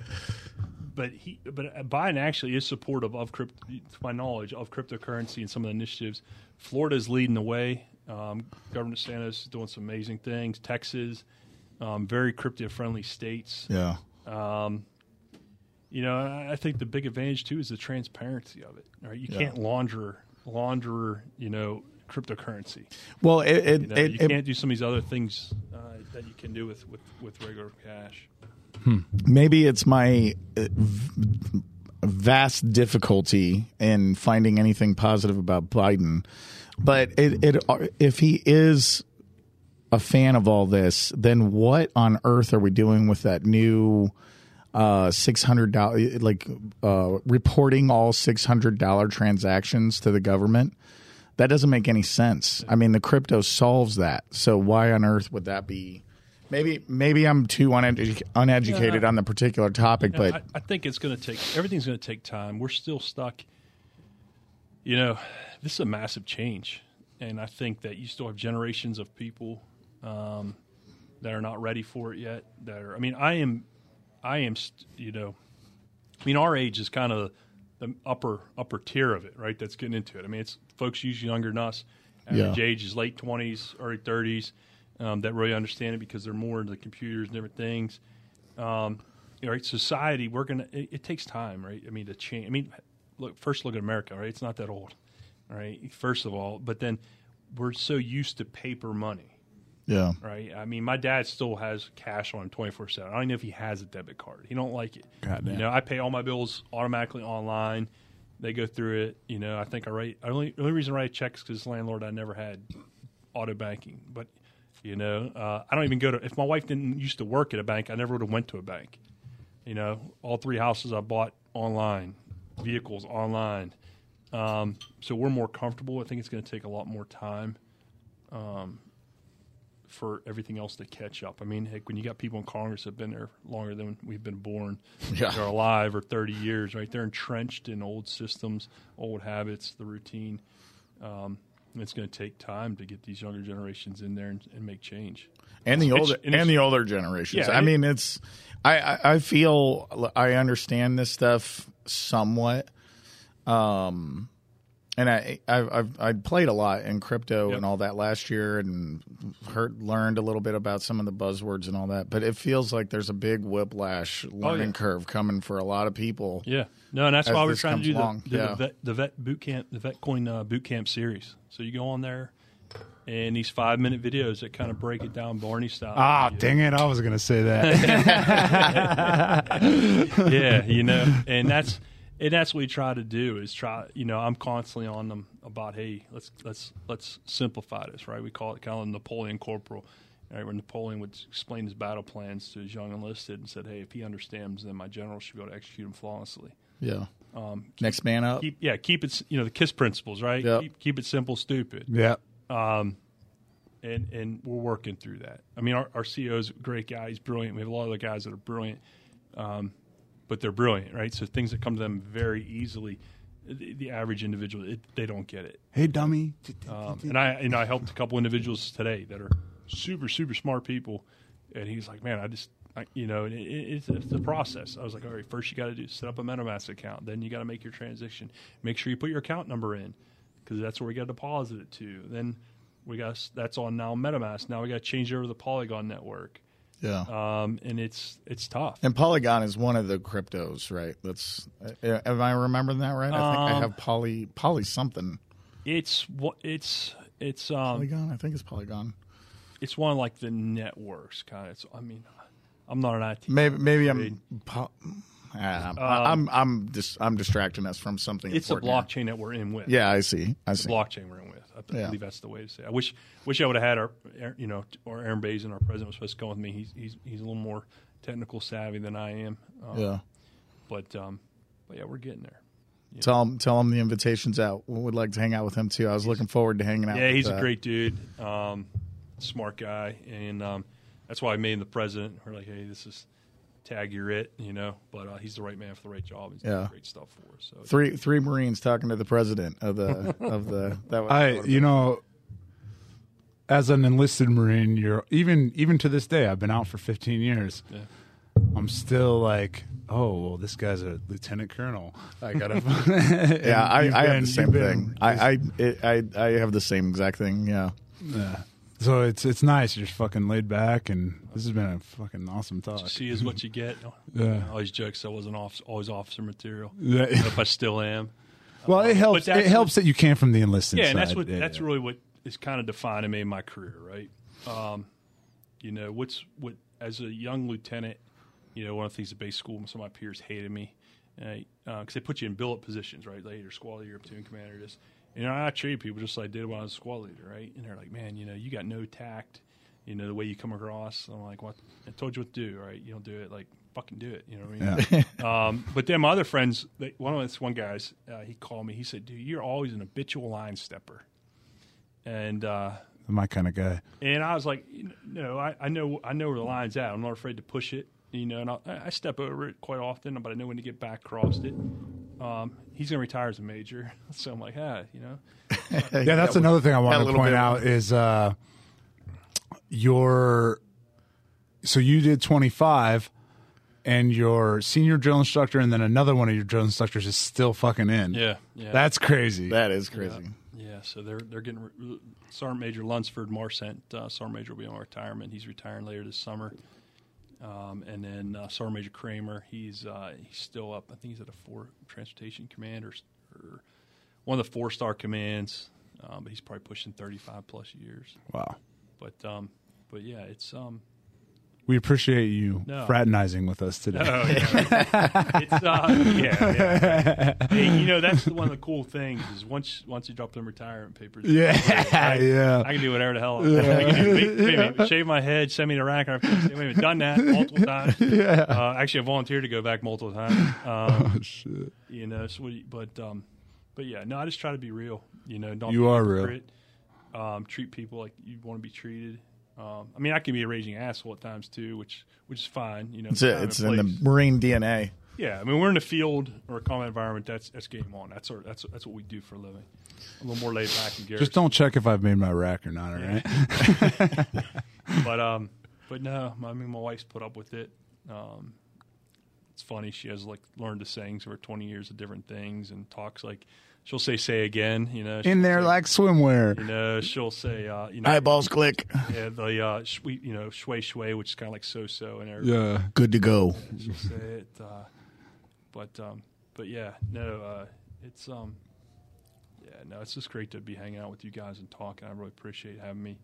but he but Biden actually is supportive of crypto, to my knowledge of cryptocurrency and some of the initiatives. Florida is leading the way. Um, Governor DeSantis is doing some amazing things. Texas, um, very crypto friendly states. yeah, You know, I I think the big advantage too is the transparency of it. Right, you Yeah. can't launder launder you know cryptocurrency. well, it it, You, know, it, you can't do some of these other things uh, that you can do with, with, with regular cash. maybe it's my uh, v- vast difficulty in finding anything positive about Biden, but it, it if he is a fan of all this, then what on earth are we doing with that new uh, six hundred dollar like uh, reporting all six hundred dollar transactions to the government? That doesn't make any sense. I mean, the crypto solves that. So why on earth would that be? Maybe maybe I'm too uneduc- uneducated on the particular topic, but I, I think it's going to take everything's going to take time. We're still stuck. You know, this is a massive change, and I think that you still have generations of people um, that are not ready for it yet. That are, I mean, I am, I am, st- you know, I mean, our age is kind of the upper upper tier of it, right? That's getting into it. I mean, it's folks usually younger than us. Average Yeah. age is late twenties, early thirties. Um, that really understand it because they're more into the computers and different things um, right? Society, we're gonna. It, it takes time, right? I mean, to change. I mean, look first. Look at America, right? It's not that old, right? First of all, but then we're so used to paper money, yeah, right? I mean, my dad still has cash on him twenty four seven. I don't even know if he has a debit card. He don't like it. Goddamn. You know, I pay all my bills automatically online. They go through it. You know, I think I write. Only the only reason I write checks because landlord I never had auto banking, but. You know, uh, I don't even go to. If my wife didn't used to work at a bank, I never would have went to a bank. You know, all three houses I bought online, vehicles online. Um, so we're more comfortable. I think it's going to take a lot more time um, for everything else to catch up. I mean, heck, when you got people in Congress that have been there longer than we've been born, Yeah. they're alive or 30 years, right? They're entrenched in old systems, old habits, the routine. Um, and it's going to take time to get these younger generations in there and, and make change. and the older and and the older generations. Yeah, I it- mean, it's I, I I feel I understand this stuff somewhat. Um, and I I've I've I played a lot in crypto Yep. and all that last year, and heard learned a little bit about some of the buzzwords and all that. But it feels like there's a big whiplash learning Oh, yeah. curve coming for a lot of people. Yeah, no, and that's why we're trying to do the, the, yeah. vet, the vet boot camp, the Vetcoin uh, boot camp series. So you go on there, and these five minute videos that kind of break it down Barney style. Ah, You dang it! I was gonna say that. yeah, you know, and that's and that's what we try to do is try. You know, I'm constantly on them about hey, let's let's let's simplify this, right? We call it kind of Napoleon Corporal. Right, where Napoleon would explain his battle plans to his young enlisted and said, "Hey, if he understands, then my general should be able to execute him flawlessly." Yeah. Next man up. Keep, yeah, keep it. You know, the KISS principles, right? Yep. Keep, keep it simple, stupid. yeah. and and we're working through that. I mean, our, our CEO is a great guy; he's brilliant. We have a lot of other guys that are brilliant, um, but they're brilliant, right? So things that come to them very easily, the, the average individual it, they don't get it. Hey, dummy. Um, and I and I helped a couple individuals today that are super super smart people, and he's like, man, I just. I, you know, it, it, it's, it's a process. I was like, all right, first you got to do set up a MetaMask account, then you got to make your transition. Make sure you put your account number in because that's where we got to deposit it to. Then we got that's on now MetaMask. Now we got to change over to the Polygon network, Yeah. um, and it's it's tough. And Polygon is one of the cryptos, right? That's uh, am I remembering that right? I think I Um, have Poly Poly something. It's what it's it's um Polygon, I think it's Polygon. it's one of like the networks kind of. It's, I mean, I'm not an IT. Maybe maybe I'm po- Uh, I'm I'm dis- I'm distracting us from something. It's a blockchain that we're in with. Yeah, I see. I see. blockchain we're in I Yeah. believe that's the way to say. it. I wish wish I would have had our you know or Aaron Bazin, our president, was supposed to come with me. He's he's he's a little more technical savvy than I am. Um, Yeah. But um, but yeah, we're getting there. Tell him tell him the invitation's out. We would like to hang out with him too. I was looking forward to hanging out. Yeah, he's uh, a great dude, um, smart guy, and um, that's why I made him the president. We're like, hey, this is tag you're it, you know. But uh, he's the right man for the right job. He's doing Yeah. great stuff for us. So it's- Three three Marines talking to the president of the of the that was, I, you know, as an enlisted Marine, you're even even to this day. I've been out for 15 years. Yeah. I'm still like, oh well, this guy's a lieutenant colonel. I gotta. yeah, I, You've I have the same you've been- thing. I I, it, I I have the same exact thing. Yeah. Yeah. So it's it's nice. You're just fucking laid back, and this has been a fucking awesome talk. see is what you get. Yeah. I always jokes I wasn't off, always officer material. Yeah. if I still am. Well, it helps. It helps that you came from the enlisted Yeah, side. and that's what Yeah, that's yeah. really what is kind of defining me in my career, right? Um, you know, what's what as a young lieutenant, you know, one of the things at base school, some of my peers hated me because they put you in billet positions, right? Later, squad leader, platoon commander, this. You know, I treated people just like I did when I was a squad leader, right? And they're like, "Man, you know, you got no tact. You know, the way you come across." I'm like, "What? I told you what to do, right? You don't do it. Like, fucking do it." You know what I mean? Um, but then my other friends, they, one of this one guys, uh, he called me. He said, "Dude, you're always an habitual line stepper," and uh, my kind of guy. and I was like, you know, I, I know I know where the line's at. I'm not afraid to push it, you know. And I, I step over it quite often, but I know when to get back across it. Um, he's gonna retire as a major, so I'm like, ah, you know, Yeah, that's another thing I want to point bit. out is uh, your. So you did 25, and your senior drill instructor, and then another one of your drill instructors is still fucking in. yeah, yeah, That's crazy. That is crazy. yeah. So they're they're getting re- Sergeant Major Lunsford Marcent. Uh, Sergeant Major will be on retirement. He's retiring later this summer. Um, and then uh, Sergeant Major Kramer, he's uh, he's still up. I think he's at a four transportation command or, or one of the four star commands. Um, but he's probably pushing thirty five plus years. wow. But um, but yeah, it's um, We appreciate you No. fraternizing with us today. oh yeah, it's uh, yeah, yeah. Hey, you know that's one of the cool things is once once you drop them retirement papers, Yeah, I, yeah. I can do whatever the hell. I can do, wait, wait minute, shave my head, send me to rack. I've done that multiple times. Yeah. Uh, actually, I volunteered to go back multiple times. Um, Oh, shit. you know, so but um, but yeah, no, I just try to be real. You know, don't You be are real. Um, treat people like you want to be treated. Um, I mean, I can be a raging asshole at times too, which which is fine. You know, It's time it. It's in the. Marine DNA. Yeah, I mean, we're in the field or a combat environment. That's that's game on. That's our, that's that's what we do for a living. A little more laid back and garrison. Just don't check if I've made my rack or not, all right? But um, but no, I mean, my wife's put up with it. Um, it's funny. She has like learned to sing over twenty years of different things and talks like she'll say "say again." You know, In there say- like swimwear. You know, she'll say, uh, you know, Eyeballs click. yeah, the uh, sweet, you know, shui shui, which is kind of like so so, and everything. Yeah. Good to go. she'll say it. Uh, but um, but yeah, no, uh, it's um, yeah, no, it's just great to be hanging out with you guys and talking. I really appreciate having me.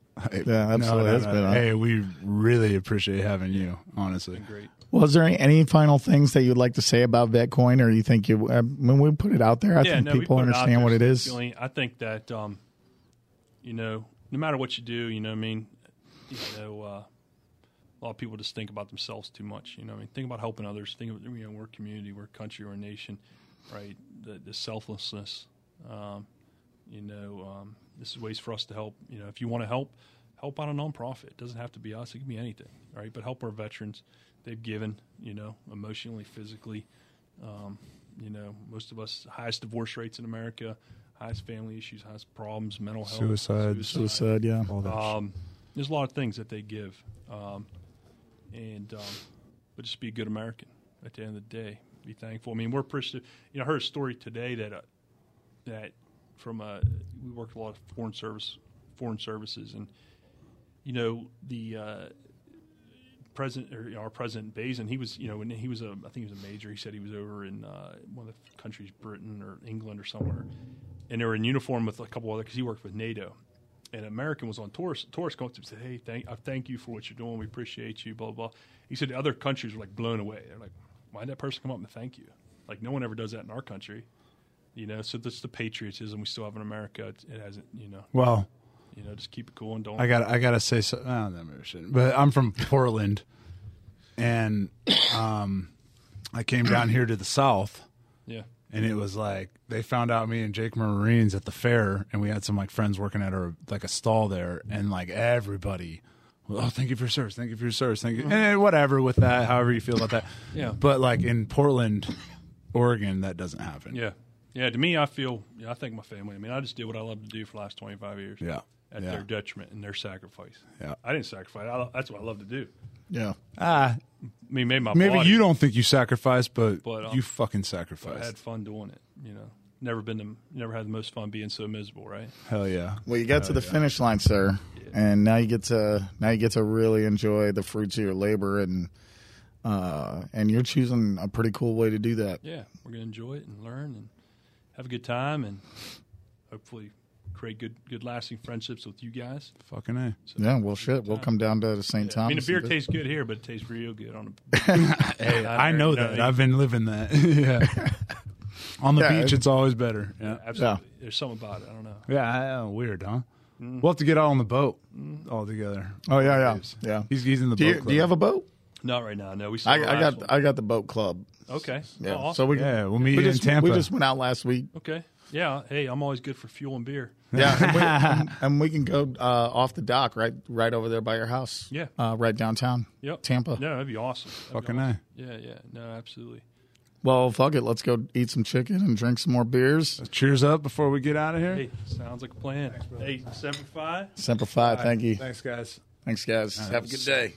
Yeah, absolutely. It's been, uh, Hey, we really appreciate having you, honestly. Great. Well, is there any, any final things that you'd like to say about Bitcoin, or you think you? I mean, we put it out there. I yeah, think no, people put it understand what it is. feeling- I think that um, you know, no matter what you do, you know, what I mean, you know, uh, a lot of people just think about themselves too much. You know, what I mean, think about helping others. Think of you know, we're a community, we're a country, we're a nation, right? The, the selflessness. Um, you know, um, this is ways for us to help. You know, if you want to help, help out a nonprofit. It doesn't have to be us. It can be anything, right? But help our veterans. They've given, you know, emotionally, physically. Um, you know, most of us highest divorce rates in America, highest family issues, highest problems, mental health, Suicide. Suicide, yeah. All that Um, there's a lot of things that they give, um, and um, but just be a good American at the end of the day. Be thankful. I mean, we're appreciative. You know, I heard a story today that uh, that from uh, we worked a lot of foreign service, foreign services, and you know the uh, president or you know, our president Bazin, he was you know when he was a I think he was a major. He said he was over in uh, one of the countries, Britain or England or somewhere, and they were in uniform with a couple other because he worked with NATO. And an American was on tourist tourist come up to him and said, "Hey, thank I thank you for what you're doing. We appreciate you." Blah blah. He said the other countries were like blown away. They're like, why'd that person come up and thank you? Like no one ever does that in our country, you know. So that's the patriotism we still have in America. It, it hasn't, you know, Well, you know, just keep it cool and don't. I got I gotta say so. Oh, no, maybe I shouldn't. But I'm from Portland, and um, I came down here to the south, yeah, and it was like they found out me and Jake Marines at the fair, and we had some like friends working at our like a stall there, and like everybody. Oh, thank you for your service. Thank you for your service. Thank you. And whatever with that, however you feel about that. Yeah. But like in Portland, Oregon, that doesn't happen. yeah, yeah. To me, I feel, yeah, I think my family. I mean, I just did what I love to do for the last twenty five years. Yeah. At Yeah. their detriment and their sacrifice. Yeah. I didn't sacrifice. I, that's what I love to do. Yeah. Ah, I mean, maybe my maybe body, you don't think you sacrificed, but, But, uh, you fucking but I sacrificed. had fun doing it. You know, never been to, never had the most fun being so miserable, right? Hell yeah. Well, you got to the finish line, sir, and now you get to now you get to really enjoy the fruits of your labor, and uh, and you're choosing a pretty cool way to do that. Yeah, we're gonna enjoy it and learn and have a good time and hopefully create good, good lasting friendships with you guys. Fucking A. So, Yeah, well, shit, we'll come down to St. I Thomas. I mean, the beer tastes good here, but it tastes real good on a Hey, I know No, that. you- I've been living that. yeah. On the Yeah, beach, it's always better. Yeah. absolutely. There's something about it. I don't know. Yeah. I- weird, huh? Mm. We'll have to get out on the boat all together. Oh yeah, yeah, yeah. He's, he's in the Do boat. you, club. do you have a boat? Not right now. No, we. I, I got one. I got the boat club. Okay. Yeah, Oh, awesome. so we Yeah, we'll meet we you in Tampa. We just went out last week. okay. Yeah. Hey, I'm always good for fuel and beer. Yeah, and we, and, and we can go uh, off the dock right right over there by your house. Yeah. uh, right downtown. Yep. Tampa. No, that'd be awesome. That'd be Fucking awesome. A. Yeah. Yeah. No, absolutely. Well, fuck it. Let's go eat some chicken and drink some more beers. Cheers up before we get out of here. Hey, sounds like a plan. hey, Semper Fi. Semper Fi. Thank you. Thanks, guys. Thanks, guys. Have a good day.